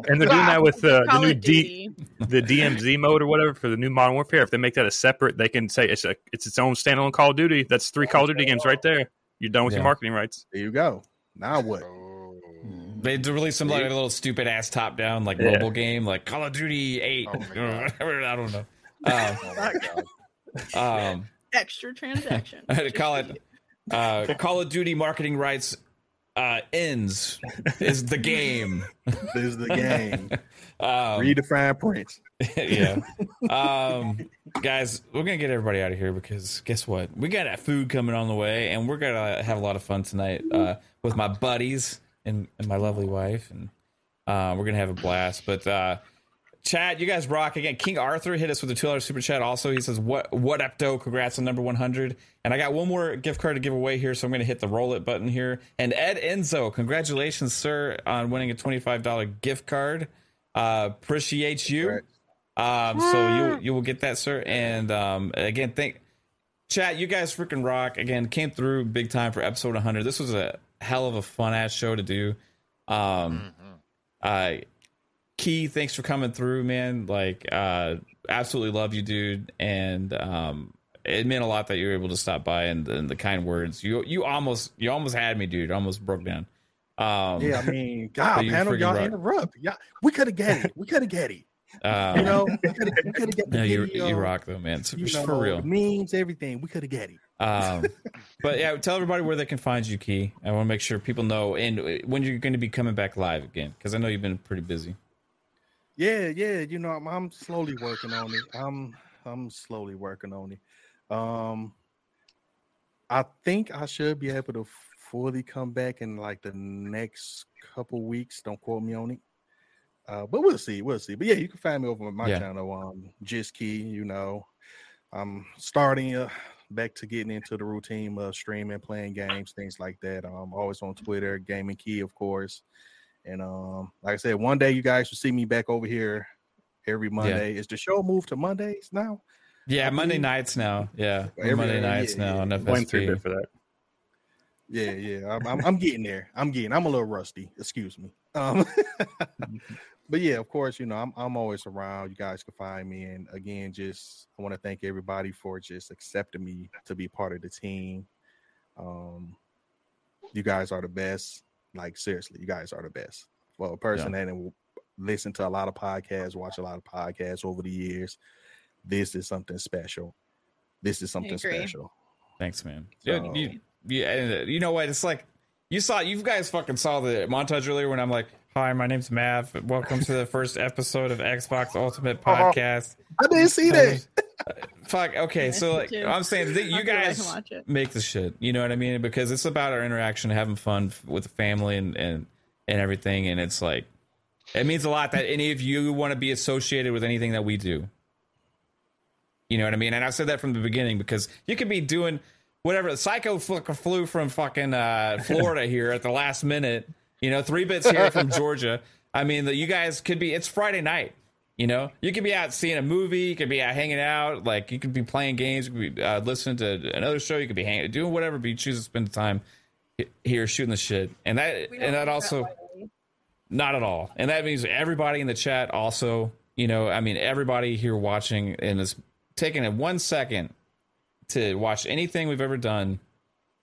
E: and they're doing that with uh, the new D, the DMZ mode or whatever for the new Modern Warfare. If they make that a separate, they can say it's a it's its own standalone Call of Duty. That's three Call of Duty games right there. You're done with
I: Yeah.
E: your marketing rights.
L: There you go. Now what?
I: They d- released some like a little stupid ass top down like
E: Yeah.
I: mobile game like Call of Duty Eight. or whatever, I don't know. (laughs) Um, um,
M: Extra (laughs) transaction.
I: I had to call it uh, (laughs) Call of Duty marketing rights uh, ends is the game. (laughs)
L: is the game.
I: um,
L: Read the fine print.
I: yeah. Um, guys, we're gonna get everybody out of here because guess what? We got that food coming on the way, and we're gonna have a lot of fun tonight uh, with my buddies and, and my lovely wife, and uh, we're gonna have a blast. But uh, chat, you guys rock again. King Arthur hit us with a two dollar super chat. Also, he says, "What what up, though? Congrats on number one hundred." And I got one more gift card to give away here, so I'm gonna hit the roll it button here. And Ed Enzo, congratulations, sir, on winning a twenty five dollar gift card. Uh, appreciate you. Um, so you you will get that, sir. And um, again, thank chat. You guys freaking rock. Again, came through big time for episode 100. This was a hell of a fun ass show to do. Um, uh, Key, thanks for coming through, man. Like, uh, absolutely love you, dude. And um, it meant a lot that you were able to stop by and, and the kind words. You you almost you almost had me, dude. Almost broke down. Um,
L: Yeah, I mean, (laughs) God, panel, y'all
I: rock.
L: interrupt. Yeah, we could have get it. We could have get it. (laughs)
I: Um,
L: You know, we could have get the
I: no, you you rock though, man. It's,
L: you
I: it's
L: know,
I: for real.
L: Memes, everything. We could have get it.
I: Um, (laughs) but yeah, tell everybody where they can find you, Key. I want to make sure people know and uh, when you're going to be coming back live again because I know you've been pretty busy.
L: Yeah, yeah. You know, I'm, I'm slowly working on it. I'm I'm slowly working on it. Um, I think I should be able to fully come back in like the next couple weeks. Don't quote me on it. Uh, but we'll see, we'll see. But yeah, you can find me over on my
I: Yeah.
L: channel, um, Just Key. You know, I'm starting uh, back to getting into the routine of streaming, playing games, things like that. I'm always on Twitter, Gaming Key, of course. And um, like I said, one day you guys will see me back over here every Monday. Is the show moved to Mondays now?
I: Yeah,
L: I
I: Monday
L: believe-
I: nights now. Yeah,
L: Every-
I: Monday nights
L: yeah,
I: now on
L: yeah.
E: Blame three
I: FSP.
E: for that.
L: Yeah, yeah. I'm, I'm, I'm getting there. I'm getting. I'm a little rusty. Excuse me. Um, (laughs) but yeah, of course, you know, I'm I'm always around. You guys can find me. And again, just I want to thank everybody for just accepting me to be part of the team. Um, you guys are the best. Like seriously, you guys are the best. Well, a person that will listen to a lot of podcasts, watch a lot of podcasts over the years. This is something special. This is something special.
I: Thanks, man.
L: So-
I: You, you, you, uh, you know what? It's like you saw. You guys fucking saw the montage earlier when I'm like, "Hi, my name's Mav. Welcome to the first episode of Xbox Ultimate
L: Uh-huh.
I: Podcast."
L: I didn't see that.
I: Fuck. Okay, so like. I'm saying, that you
M: I'll go back and
I: guys
M: watch it.
I: make the shit. You know what I mean? Because it's about our interaction, having fun with the family, and and and everything. And it's like it means a lot that any of you want to be associated with anything that we do. You know what I mean? And I said that from the beginning because you could be doing whatever. Psycho flew from fucking uh, Florida here at the last minute. You know, three bits here from (laughs) Georgia. I mean, the, you guys could be. It's Friday night. You know, you could be out seeing a movie. You could be out hanging out. Like you could be playing games. You could be uh, listening to another show. You could be hanging, doing whatever. But you choose to spend the time here shooting the shit, and that and that
G: do that
I: also—not at all. And that means everybody in the chat also. You know, I mean, everybody here watching and is taking it one second to watch anything we've ever done.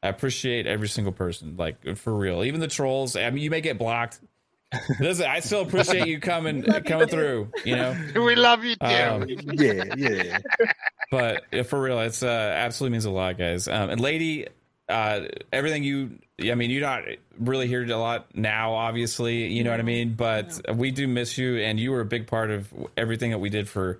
I: I appreciate every single person, like for real. Even the trolls. I mean, you may get blocked. Listen, I still appreciate you coming (laughs) coming through. You know, (laughs)
H: we love you too.
I: Um,
L: yeah, yeah.
I: but yeah, for real, it's uh, absolutely means a lot, guys. Um, and lady, uh, everything you, I mean, you're not really here a lot now, obviously. You know what I mean? But we do miss you, and you were a big part of everything that we did for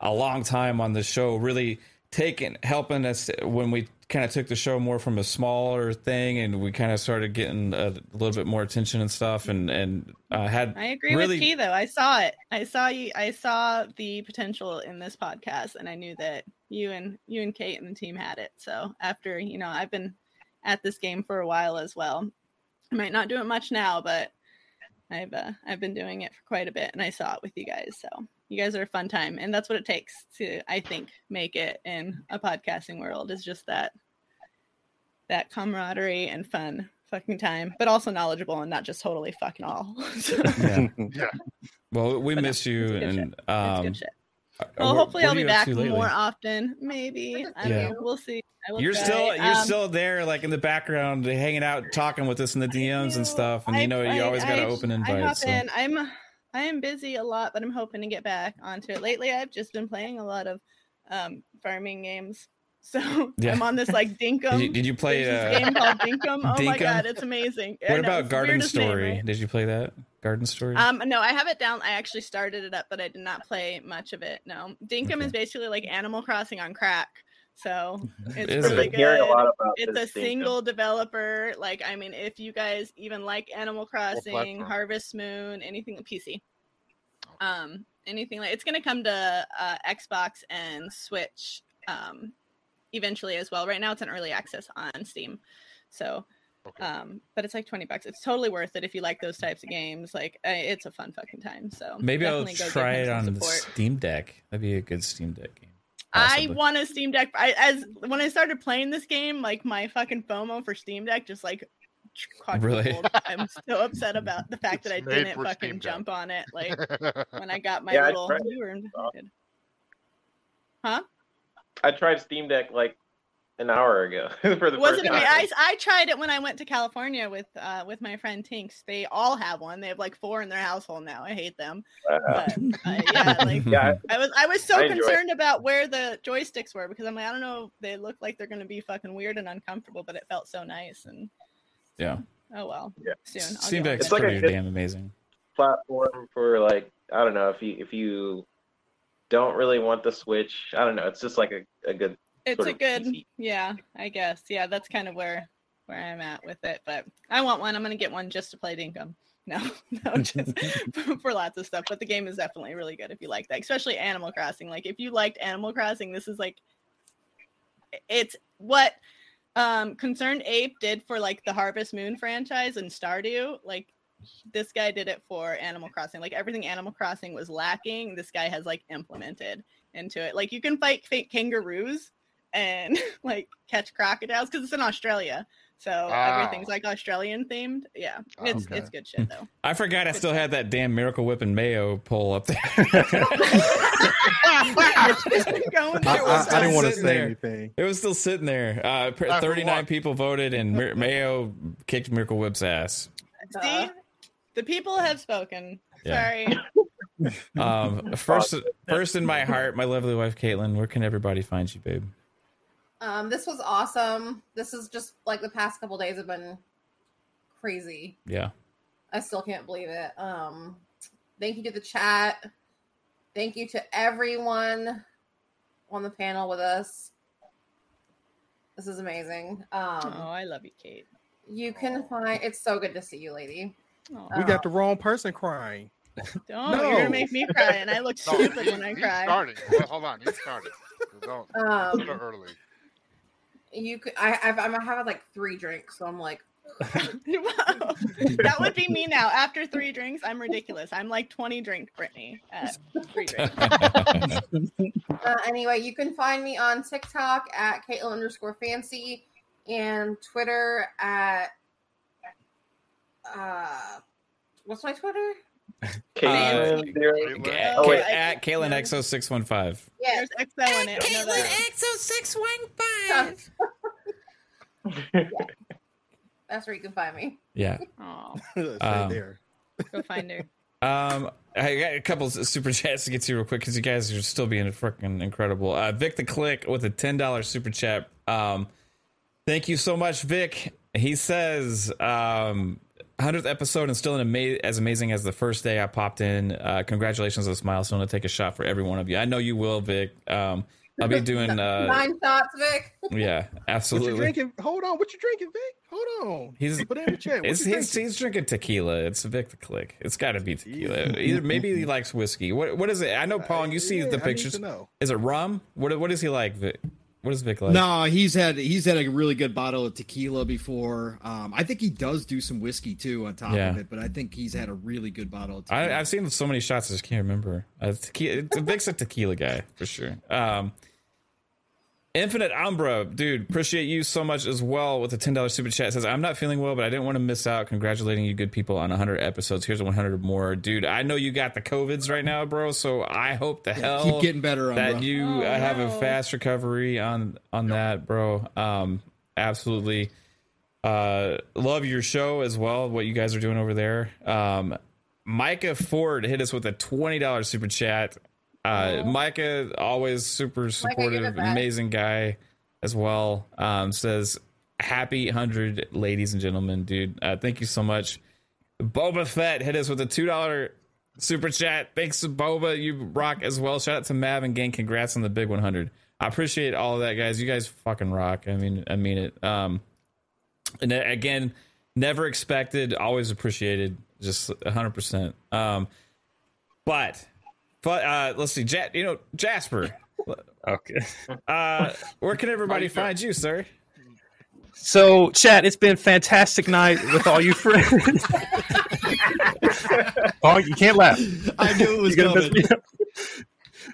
I: a long time on the show. Really taking helping us when we kind of took the show more from a smaller thing, and we kind of started getting a little bit more attention and stuff, and and uh, had
M: I agree
I: really
M: with Key though. I saw it. I saw you. I saw the potential in this podcast, and I knew that you and you and Kate and the team had it. So after you know, I've been at this game for a while as well. I might not do it much now, but I've uh, I've been doing it for quite a bit, and I saw it with you guys. So you guys are a fun time, and that's what it takes to I think make it in a podcasting world is just that that camaraderie and fun fucking time, but also knowledgeable and not just totally fucking all. (laughs) So-
I: yeah. Well, we miss you,
M: good
I: and um,
M: good shit.
I: uh,
M: Well, hopefully
I: what
M: I'll be back more often. Maybe. I
I: Yeah.
M: don't. We'll see. I will
I: You're
M: try.
I: still you're
M: Um,
I: still there, like in the background, hanging out, talking with us in the DMs and stuff. And you know, you
M: I-
I: always got to
M: I-
I: open
M: I hop
I: invites. So.
M: in. I'm I am busy a lot, but I'm hoping to get back onto it. Lately, I've just been playing a lot of um, farming games. (laughs) So
I: Yeah.
M: I'm on this like (laughs) Dinkum.
I: Did you- did you play,
M: this
I: uh,
M: game called Dinkum? Oh my god, it's amazing.
I: What
M: know,
I: about Garden
M: weirdest name,
I: Story?
M: right?
I: Did you play that Garden Story?
M: Um, no, I have it down. I actually started it up, but I did not play much of it. No, Dinkum is basically like Animal Crossing on crack. So (laughs) it's
I: Is
M: really
I: it?
J: I've hearing a
M: good.
J: lot about
M: It's a
J: this Dinkum.
M: single developer. Like, I mean, if you guys even like Animal Crossing. Harvest Moon, anything PC, um, anything like it's gonna come to uh, Xbox and Switch um, eventually as well. Right now, it's an early access on Steam. So um but it's like 20 bucks it's totally worth it if you like those types of games like uh, it's a fun fucking time so
I: Maybe I'll
M: definitely go give
I: try it on the. Steam Deck. That'd be a good Steam Deck game.
M: I want a Steam Deck. I, as when I started playing this game, like my fucking FOMO for Steam Deck just like
I: Really?
M: I'm so upset about the fact that I didn't fucking jump on it. Like (laughs) when I got my
J: Yeah, I
M: little
J: tried it.
M: you were invited. Huh?
J: I tried Steam Deck like an hour ago (laughs) for the
M: Wasn't
J: first
M: it me? I, I tried it when I went to California with uh with my friend Tinks. They all have one. They have like four in their household now. I hate them.
J: Uh,
M: But uh, (laughs) yeah, like
J: yeah,
M: I was I was so
J: I enjoy it.
M: concerned about where the joysticks were because I'm like I don't know they look like they're gonna be fucking weird and uncomfortable, but it felt so nice and
I: Yeah.
M: oh well.
J: Yeah.
M: Soon. I'll
I: Steam
M: get one
I: Deck's
J: It's like a
I: pretty
J: good-
I: damn amazing.
J: platform for like I don't know if you if you don't really want the Switch. I don't know. It's just like a, a good.
M: It's a good yeah, I guess. Yeah, that's kind of where where I'm at with it. But I want one. I'm gonna get one just to play Dinkum. (laughs) No, no, just (laughs) for lots of stuff. But the game is definitely really good if you like that, especially Animal Crossing. Like if you liked Animal Crossing, this is like it's what um Concerned Ape did for like the Harvest Moon franchise and Stardew. Like this guy did it for Animal Crossing. Like everything Animal Crossing was lacking, this guy has like implemented into it. Like you can fight fake kangaroos and (laughs) like catch crocodiles because it's in Australia. So
I: Ah.
M: everything's like Australian themed. Yeah, it's
I: Okay.
M: it's good shit though. (laughs)
I: I forgot I still had that damn Miracle Whip and Mayo poll up there. (laughs)
M: Going
L: I, I, I didn't want to say
I: there.
L: anything.
I: It was still sitting there. Uh, pr-
L: Uh,
I: 39 people voted, and Mir- Mayo kicked Miracle Whip's ass.
M: See, the people have spoken.
I: Yeah.
M: Sorry.
I: Um, first, first in my heart, my lovely wife Caitlin. Where can everybody find you, babe?
G: Um, this was awesome. This is just like the past couple days have been crazy.
I: Yeah.
G: I still can't believe it. Um, thank you to the chat. Thank you to everyone on the panel with us. This is amazing. Um,
M: oh, I love you, Kate.
G: You can find it's so good to see you, lady.
L: We got the wrong person crying.
M: Don't. You're gonna make me cry, and I look (laughs)
H: No,
M: stupid when I cry.
H: starting. Well, hold on, you started. So (laughs) Don't
G: Um,
H: early.
G: You could. I. I've, I'm having like three drinks, so I'm like (laughs) (laughs)
M: that would be me now. After three drinks, I'm ridiculous. I'm like 20 drink Brittany at three drinks. (laughs)
G: Uh, anyway, you can find me on TikTok at Caitlin underscore fancy and Twitter at uh what's my Twitter?
I: Uh,
G: K-
I: K- at Kalen XO six one five.
G: Yeah,
M: there's XO in it. I know that.
G: XO six one five. (laughs) That's where you can find me.
I: Yeah.
M: Oh, (laughs)
I: Um,
M: go find her.
I: Um, I got a couple of super chats to get to real quick because you guys are still being freaking incredible. Uh, Vic the Click with a ten dollars super chat. Um, thank you so much, Vic. He says, um, hundredth episode and still an ama- as amazing as the first day I popped in. Uh, congratulations on this milestone. To take a shot for every one of you. I know you will, Vic. Um, I'll be (laughs) doing. Uh,
G: Nine shots, Vic. (laughs)
I: yeah, absolutely.
L: What you
I: absolutely.
L: drinking? Hold on. What you drinking, Vic? Hold on.
I: He's
L: put in the chat. What
I: It's,
L: you
I: he's,
L: drinking?
I: he's drinking tequila. It's Vic the Click. It's got to be tequila. Either maybe he likes whiskey. What what is it? I know, Paul. You see
C: yeah, I
I: the
C: need
I: pictures.
C: to know.
I: Is it rum? What what is he like, Vic? What is Vic like?
C: No, he's had he's had a really good bottle of tequila before. Um, I think he does do some whiskey too on top
I: Yeah.
C: of it, but I think he's had a really good bottle of tequila.
I: I, I've seen so many shots, I just can't remember. Uh, tequila, Vic's a tequila guy for sure. Um, Infinite Umbra, dude, appreciate you so much as well with the ten dollars super chat. Says I'm not feeling well, but I didn't want to miss out. Congratulating you, good people, on 100 episodes. Here's 100 more, dude. I know you got the covids right now, bro. So I hope the
C: Yeah,
I: hell
C: keep getting better, on
I: that
C: Umbra.
I: you
C: Oh,
I: uh, have a fast recovery on on that, bro. Um, absolutely. Uh, love your show as well. What you guys are doing over there. Um, Micah Ford hit us with a twenty dollars super chat. Uh, Micah always super supportive,
G: back.
I: amazing guy as well. Um, says happy hundred, ladies and gentlemen, dude. Uh, thank you so much. Boba Fett hit us with a two dollar super chat. Thanks to Boba, you rock as well. Shout out to Mav and gang. Congrats on the big one hundred. I appreciate all of that, guys. You guys fucking rock. I mean, I mean it. Um, and again, never expected, always appreciated, just hundred percent. Um, but, but uh, let's see, ja- you know, Jasper. (laughs)
E: Okay.
I: Uh, where can everybody find you, sir?
E: So, chat, it's been a fantastic night with all you friends. (laughs) oh, you can't laugh.
C: I knew it was (laughs)
E: gonna mess
C: coming.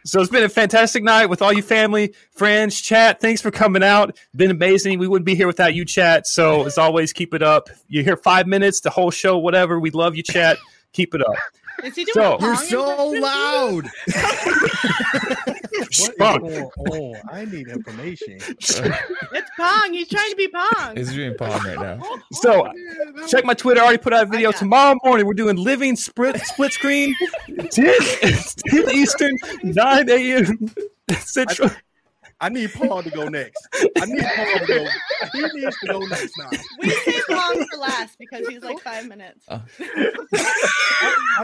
E: So it's been a fantastic night with all you family, friends, chat. Thanks for coming out. Been amazing. We wouldn't be here without you, chat. So as always, keep it up. You're here five minutes, the whole show, whatever. We love you, chat. Keep it up.
M: Is he doing
E: So-
M: a
C: You're so loud. (laughs)
L: What is
E: Fuck.
L: going on? I need information. (laughs)
M: It's Pong. He's trying to be Pong.
I: He's doing Pong right now.
E: Oh, oh, so oh, check my Twitter. I already put out a video tomorrow morning. We're doing living split split screen, (laughs) 10, 10 Eastern, 9 a.m. Central.
L: I need Paul to go next. I need Paul to go. He needs to go next now.
M: We saved Pong for last because he's like five minutes.
L: I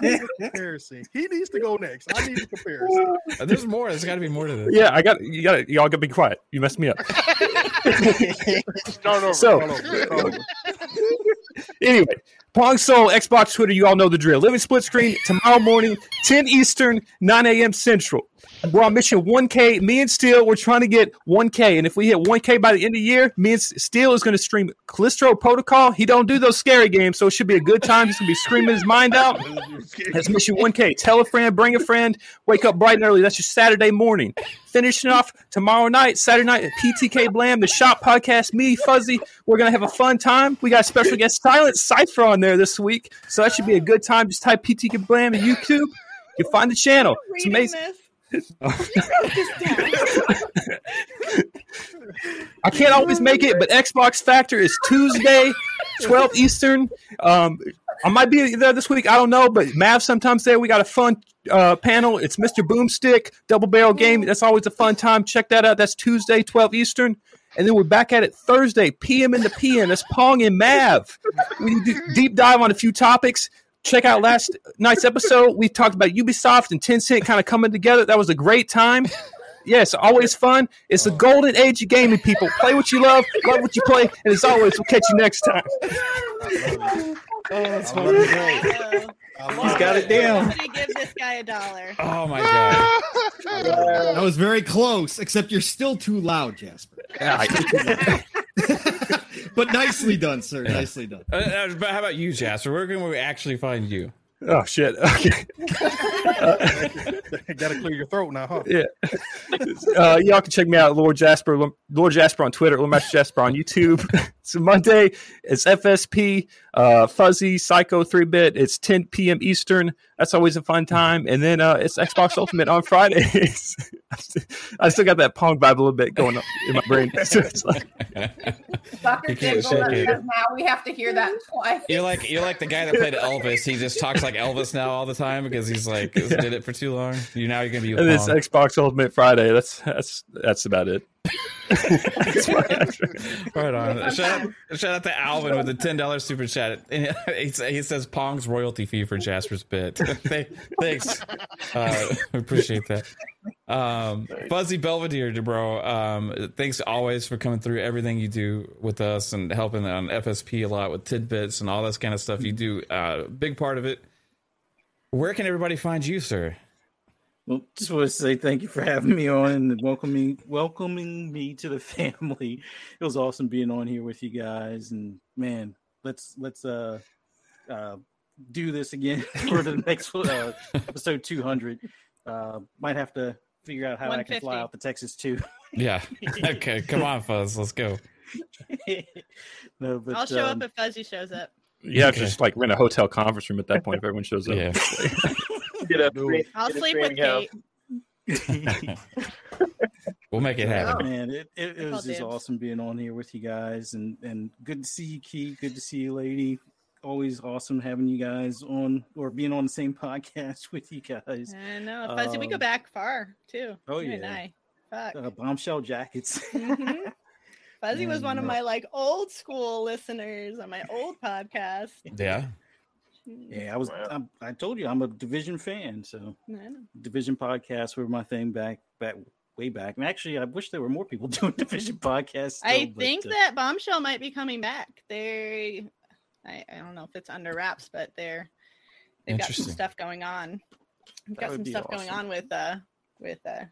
L: need a comparison. He needs to go next. I need a comparison.
I: Uh, There's more. There's got to be more to this.
E: Yeah, I got you. Got y'all. Got to be quiet. You messed me up. (laughs)
H: Start over.
E: So-
H: start over, start over.
E: anyway, Pong Soul, Xbox, Twitter, you all know the drill. Living split screen tomorrow morning, 10 Eastern, 9 a.m. Central. We're on mission 1K. Me and Steel, we're trying to get 1K. And if we hit 1K by the end of the year, me and Steel is going to stream Callisto Protocol. He don't do those scary games, so it should be a good time. He's going to be screaming his mind out. That's mission 1K. Tell a friend, bring a friend, wake up bright and early. That's your Saturday morning. Finishing off tomorrow night, Saturday night at PTK Blam, the Shop Podcast, me, Fuzzy. We're going to have a fun time. We got a special guest, Silent Cypher, on there this week. So that should be a good time. Just type PTK Blam in YouTube. You'll find the channel. It's amazing.
M: this. You wrote this down.
E: I can't always make it, but Xbox Factor is Tuesday, 12 Eastern. Um, I might be there this week. I don't know, but Mav sometimes there. We got a fun uh, panel. It's Mr. Boomstick, Double Barrel Game. That's always a fun time. Check that out. That's Tuesday, 12 Eastern. And then we're back at it Thursday, PM in the PM. That's Pong and Mav. We do deep dive on a few topics. Check out last night's episode. We talked about Ubisoft and Tencent kind of coming together. That was a great time. Yes, always fun. It's the golden age of gaming, people. Play what you love, love what you play, and as always, we'll catch you next time.
I: Oh, that's oh, great.
C: Oh, He's got it down.
M: Somebody give this guy a dollar.
I: Oh my god.
C: That was very close, except you're still too loud, Jasper. (laughs) but nicely done, sir.
I: Yeah.
C: Nicely done.
I: Uh, uh, but how about you, Jasper? Where can we actually find you?
E: Oh shit. (laughs) Okay. (laughs)
L: Gotta clear your throat now, huh?
E: Yeah. (laughs) Uh, y'all can check me out, Lord Jasper, Lord Jasper on Twitter, Lord Master Jasper on YouTube. so Monday it's FSP, uh, Fuzzy, Psycho, three bit. It's 10 p.m. Eastern. That's always a fun time. And then uh, it's Xbox Ultimate on Fridays. (laughs) I still got that Pong vibe a little bit going on in my brain. (laughs) So it's like,
G: Dr.
I: You can't
G: Jingle,
I: shake it.
G: says now we have to hear that twice.
I: You're like you're like the guy that played Elvis. He just talks like Elvis now all the time because he's like (laughs) did it for too long. You now you're gonna be.
E: and it's Xbox Ultimate Friday. That's that's that's about it. (laughs)
I: right on. Shout out, shout out to Alvin with the ten dollars super chat. (laughs) He, says Pong's royalty fee for Jasper's bit. (laughs) Thanks, uh, appreciate that. Um, Fuzzy Belvedere, bro. Um, thanks always for coming through everything you do with us and helping on FSP a lot with tidbits and all this kind of stuff. You do uh, big part of it. Where can everybody find you, sir?
A: Well, just want to say thank you for having me on and welcoming welcoming me to the (laughs) family. It was awesome being on here with you guys, and man, let's let's uh uh do this again (laughs) for the next uh, episode two hundred. Uh, might have to figure out how I can fly out to Texas too. (laughs)
I: Yeah. Okay, come on, Fuzz. Let's go.
A: no, but
M: I'll show
A: um,
M: up if Fuzzy shows up.
E: Yeah, have to just like rent a hotel conference room at that point if everyone shows up.
I: Yeah.
J: Get a
M: I'll
J: get a
M: sleep with
J: streaming house.
M: Kate. (laughs)
I: We'll make it happen.
A: Man, it, it, it was just awesome being on here with you guys, and and good to see you, Key. Good to see you, lady. Always awesome having you guys on or being on the same (laughs) podcast with you guys.
M: I know. Fuzzy, we go
A: Um,
M: back far too.
A: oh,
M: you and
A: yeah.
M: I. Fuck.
A: Uh, bombshell jackets. (laughs)
M: Mhm. Fuzzy was one of
A: uh,
M: my like old school listeners on my old podcast.
I: Yeah.
A: Yeah, I was. I, I told you I'm a Division fan, so Division podcasts were my thing back back way back. And actually, I wish there were more people (laughs) doing Division podcasts.
M: I
A: still, but,
M: think
A: uh,
M: that Bombshell might be coming back. They, I, I don't know if it's under wraps, but they're they've got some stuff going on. They've got some
A: be
M: stuff going on with uh with uh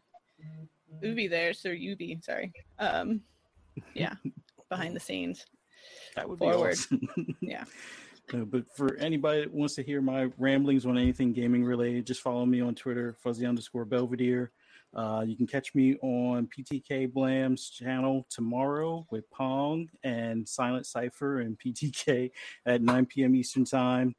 M: Ubi there, Sir Ubi, sorry. Um, yeah, (laughs) behind the scenes.
A: that would
M: forward.
A: be awesome. (laughs)
M: Yeah.
A: Uh, but for anybody that wants to hear my ramblings on anything gaming related, just follow me on Twitter, fuzzy underscore Belvedere. Uh, you can catch me on PTK Blam's channel tomorrow with Pong and Silent Cipher and PTK at 9 p.m. Eastern Time.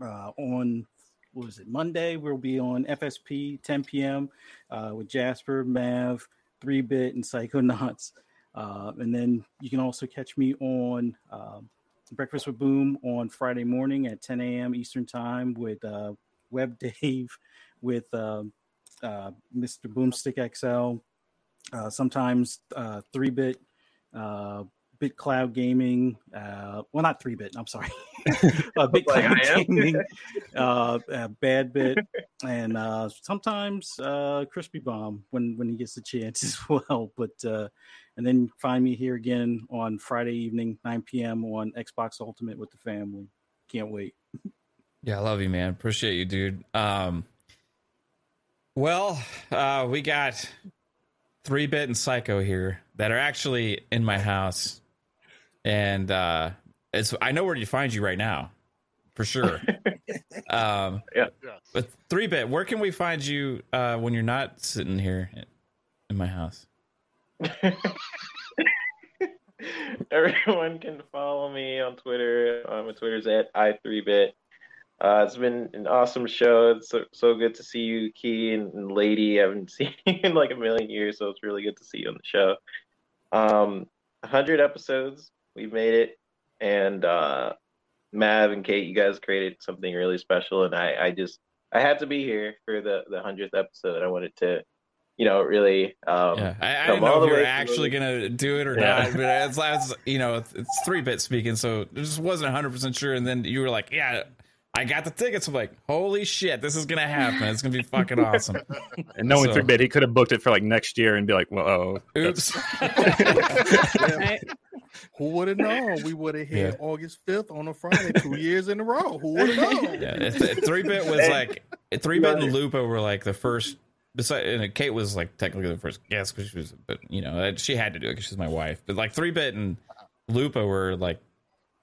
A: Uh, on what is it Monday? We'll be on FSP 10 p.m. Uh, with Jasper, Mav, Three Bit, and Psychonauts. Uh, and then you can also catch me on um, Breakfast with Boom on Friday morning at 10 a.m. Eastern Time with uh, Web (laughs) Dave, with um uh, Mr. Boomstick XL, uh, sometimes uh, 3 bit, uh, Bit Cloud Gaming. Uh, well, not 3 bit, I'm sorry. (laughs) uh, Bit Cloud Gaming, uh, uh, Bad Bit, and uh, sometimes uh, Crispy Bomb when, when he gets the chance (laughs) as well. But uh, and then find me here again on Friday evening, 9 p.m. on Xbox Ultimate with the family. Can't wait.
I: Yeah, I love you, man. Appreciate you, dude. Um, well, uh, we got three bit and psycho here that are actually in my house, and uh, it's I know where to find you right now, for sure. (laughs) um,
J: Yeah.
I: but three bit, where can we find you uh, when you're not sitting here in my house? (laughs)
J: Everyone can follow me on Twitter. Uh, my Twitter's at i3bit. Uh, it's been an awesome show. It's so, so good to see you, Key and, and Lady. I haven't (laughs) seen you in like a million years, so it's really good to see you on the show. Um, 100 episodes. We've made it. And uh, Mav and Kate, you guys created something really special. And I, I just, I had to be here for the, the 100th episode. I wanted to, you know, really um,
I: Yeah, I, I
J: come
I: didn't know if you were
J: way
I: actually
J: through.
I: gonna do it or
J: Yeah.
I: not. But it's, it's you know, it's, it's three bit speaking, so it just wasn't hundred percent sure. And then you were like, "Yeah, I got the tickets." I'm like, "Holy shit, this is gonna happen! It's gonna be fucking awesome." (laughs)
E: And knowing
I: So-
E: three bit, he could have booked it for like next year and be like, "Well, oh,
I: Oops." (laughs) (laughs)
L: Who would have known? We would have hit
I: Yeah.
L: August 5th on a Friday two years in a row. Who would have known?
I: Yeah, three bit was like three bit and Lupa were like the first. Besides, and Kate was like technically the first guest, but she was, but you know, she had to do it because she's my wife. But like three bit and Lupa were like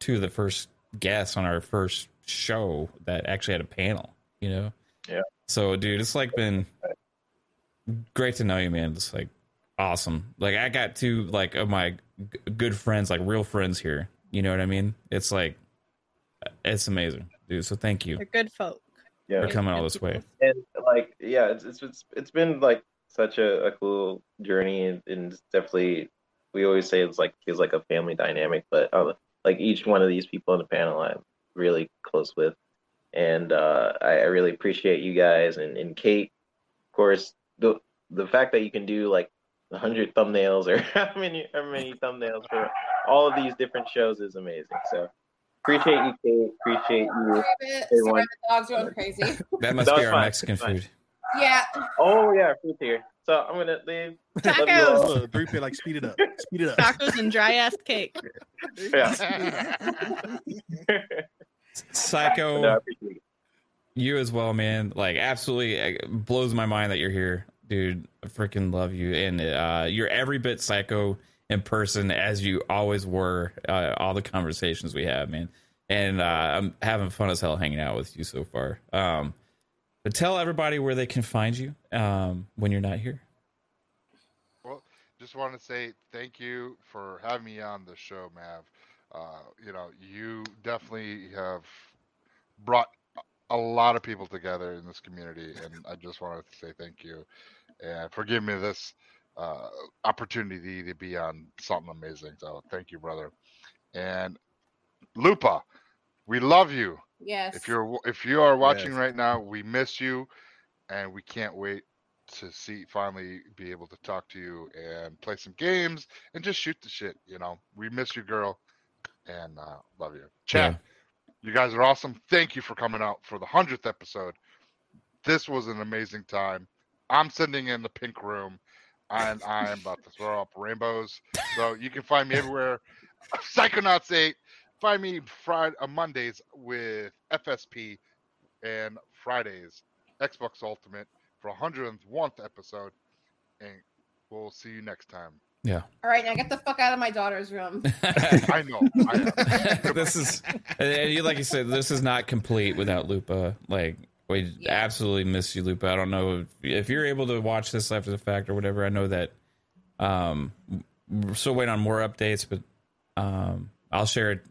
I: two of the first guests on our first show that actually had a panel. You know.
J: Yeah.
I: So, dude, it's like been great to know you, man. It's like awesome. Like I got two like of my g- good friends, like real friends here. You know what I mean? It's like it's amazing, dude. So thank you
M: They're good folk.
J: Yeah.
I: for coming all this way.
J: and like yeah it's it's it's, it's been like such a, a cool journey and, and definitely we always say it's like feels like a family dynamic but uh, like each one of these people on the panel i'm really close with and uh i, I really appreciate you guys and, and kate of course the the fact that you can do like 100 thumbnails or (laughs) how many how many thumbnails for all of these different shows is amazing so appreciate you kate appreciate you
G: Sorry,
J: everyone
G: the dog's going crazy.
I: That must
J: That
I: be our
J: fine.
I: Mexican food.
G: Yeah.
J: Oh yeah, food here. So I'm gonna leave.
M: Tacos.
J: all.
L: Three pay like speed it up. Speed it up.
M: Tacos and dry ass cake.
J: Yeah. (laughs)
I: Psycho,
J: No, I appreciate it.
I: you as well, man. Like absolutely uh, blows my mind that you're here, dude. I freaking love you, and uh, you're every bit psycho in person as you always were. Uh, all the conversations we have, man, and uh, I'm having fun as hell hanging out with you so far. Um, but tell everybody where they can find you um, when you're not here.
H: Well, just want to say thank you for having me on the show, Mav. Uh, you know, you definitely have brought a lot of people together in this community, and I just wanted to say thank you and forgive me this uh, opportunity to be on something amazing. So thank you, brother. And Lupa, we love you.
G: Yes.
H: If you're if you are watching
L: Yes.
H: right now, we miss you, and we can't wait to see finally be able to talk to you and play some games and just shoot the shit. You know, we miss you, girl, and uh, love you. Chat, you guys are awesome. Thank you for coming out for the hundredth episode. This was an amazing time. I'm sending in the pink room, and I'm about to throw up rainbows. So you can find me everywhere. (laughs) Psychonauts eight. Find me Friday, uh, Mondays with FSP, and Fridays Xbox Ultimate for 101th episode. And we'll see you next time.
I: Yeah.
G: All right, now get the fuck out of my daughter's room. (laughs)
H: I know. I (laughs)
I: this is and you like you said this is not complete without lupa like we absolutely miss you lupa i don't know if, if you're able to watch this after the fact or whatever i know that um we're still waiting on more updates but um i'll share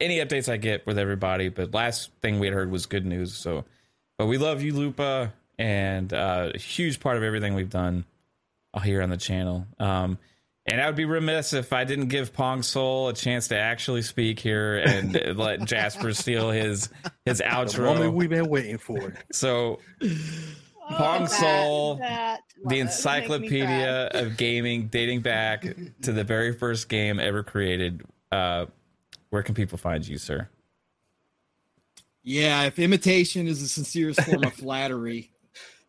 I: any updates i get with everybody but last thing we had heard was good news so. But we love you lupa and uh a huge part of everything we've done here on the channel. Um and I would be remiss if I didn't give Pong Soul a chance to actually speak here and (laughs) let Jasper steal his his outro.
L: The moment we've been waiting for.
I: So, Pong Soul, the encyclopedia of gaming, dating back to the very first game ever created. Uh, where can people find you, sir?
C: Yeah, if imitation is the sincerest form of flattery,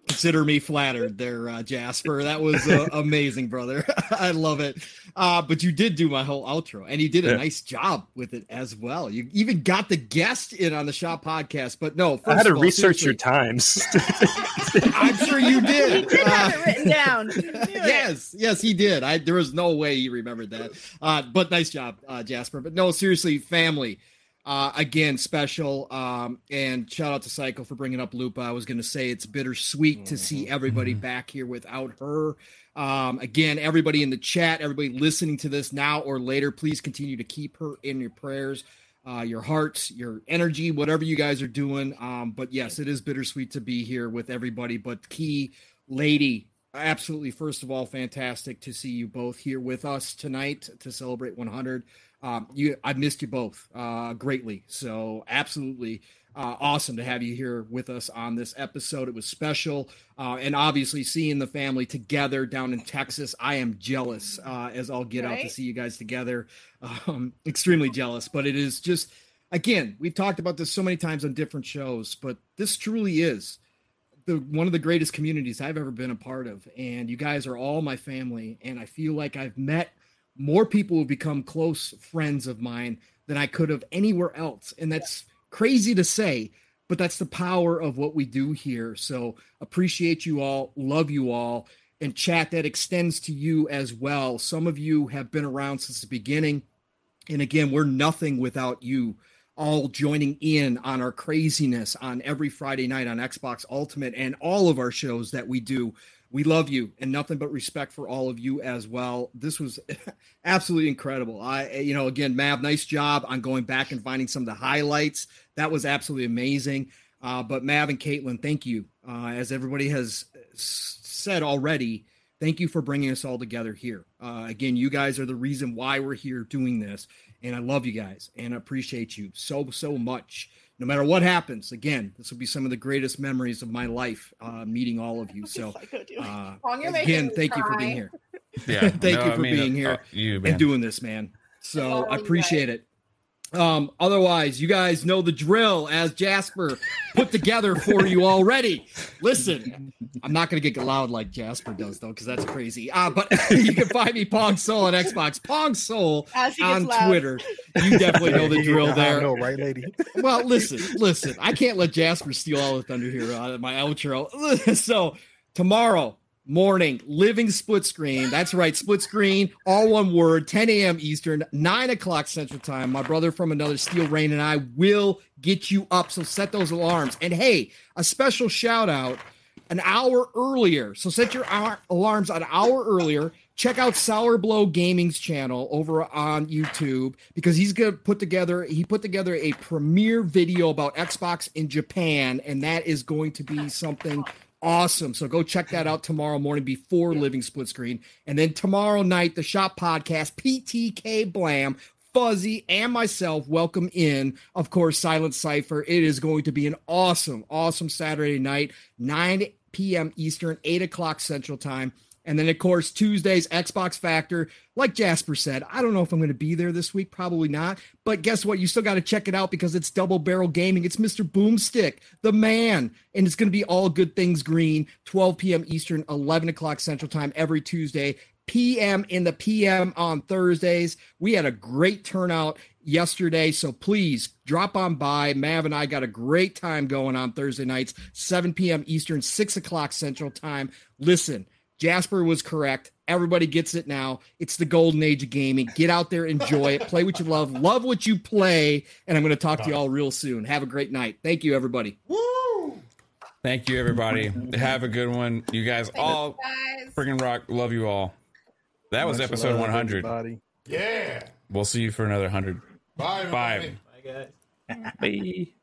C: consider me flattered there, uh, Jasper. That was uh, (laughs) amazing, brother. (laughs) I love it. Uh, but you did do my whole outro, and you did a
E: Yeah.
C: nice job with it as well. You even got the guest in on the shop podcast. But no,
E: I had to
C: all,
E: research your times. (laughs)
C: I'm sure you did.
M: He did have
C: Uh,
M: it written down. He knew it.
C: yes, yes, he did. I there was no way he remembered that. Uh, but nice job, uh, Jasper. But no, seriously, family. Uh, again, special. Um, and shout out to Psycho for bringing up Lupa. I was going to say it's bittersweet to see everybody back here without her. Um, again, everybody in the chat, everybody listening to this now or later, please continue to keep her in your prayers, uh, your hearts, your energy, whatever you guys are doing. Um, but yes, it is bittersweet to be here with everybody. But Key, Lady, absolutely, first of all, fantastic to see you both here with us tonight to celebrate 100. Um, you, I've missed you both uh, greatly. So absolutely uh, awesome to have you here with us on this episode. It was special, uh, and obviously seeing the family together down in Texas, I am jealous uh, as I'll get out to see you guys together. Um, extremely jealous, but it is just again we've talked about this so many times on different shows, but this truly is the one of the greatest communities I've ever been a part of, and you guys are all my family, and I feel like I've met more people have become close friends of mine than I could have anywhere else, and that's crazy to say, but that's the power of what we do here. So appreciate you all, love you all, and chat that extends to you as well. Some of you have been around since the beginning And again, we're nothing without you all joining in on our craziness on every Friday night on Xbox Ultimate and all of our shows that we do. We love you and nothing but respect for all of you as well. This was (laughs) absolutely incredible. I, you know, again, Mav, nice job on going back and finding some of the highlights. That was absolutely amazing. Uh, but Mav and Caitlin, thank you. Uh, as everybody has said already, thank you for bringing us all together here. Uh, again, you guys are the reason why we're here doing this. And I love you guys and appreciate you so, so much. No matter what happens, again, this will be some of the greatest memories of my life, uh, meeting all of you. (laughs) So, uh, (laughs)
G: Paul, you're
C: again, thank you for being here.
I: Yeah, (laughs)
C: thank
I: no,
C: you
I: I
C: for
I: mean,
C: being
I: uh,
C: here
I: uh, you,
C: and doing this, man. So
G: all
C: I
G: you
C: appreciate it. Um, otherwise, you guys know the drill as Jasper put together for you already. Listen, I'm not going to get loud like Jasper does, though, because that's crazy. Uh, but (laughs) you can find me Pong Soul on Xbox, Pong Soul
M: As he
C: on
M: loud.
C: Twitter. You definitely know the (laughs) drill
L: I
C: there.
L: know, right, lady? (laughs)
C: Well, listen, listen. I can't let Jasper steal all the thunder here on my outro. so tomorrow morning, living split screen. That's right, split screen, all one word, 10 a.m. Eastern, 9 o'clock Central Time. My brother from another Steel Rain and I will get you up. So set those alarms. And hey, a special shout out an hour earlier. So set your ar- alarms an hour earlier. Check out Sour Blow Gaming's channel over on YouTube because he's gonna put together he put together a premiere video about Xbox in Japan, and that is going to be something awesome. So go check that out tomorrow morning before Living Split Screen. And then tomorrow night, the Shop Podcast, PTK Blam, Fuzzy, and myself welcome in, of course, Silent Cipher. It is going to be an awesome, awesome Saturday night, 9 p.m. Eastern, 8 o'clock Central Time. And then, of course, Tuesdays, Xbox Factor. Like Jasper said, I don't know if I'm going to be there this week. Probably not. But guess what? You still got to check it out because it's Double Barrel Gaming. It's Mr. Boomstick, the man. And it's going to be all good things green, 12 p.m. Eastern, 11 o'clock Central Time every Tuesday. PM in the PM on Thursdays. We had a great turnout yesterday. So please drop on by. Mav and I got a great time going on Thursday nights, 7 p.m. Eastern, 6 o'clock Central Time. Listen, Jasper was correct. Everybody gets it now. It's the golden age of gaming. Get out there, enjoy it, play what you love, love what you play. And I'm going to talk to you all real soon. Have a great night. Thank you, everybody. Woo!
I: Thank you, everybody. Have a good one. You guys all freaking rock. Love you all. That was
L: Much
I: episode
L: love,
I: 100.
L: everybody.
S: Yeah.
I: We'll see you for another 100.
S: Bye.
I: Bye.
S: everybody.
E: Bye.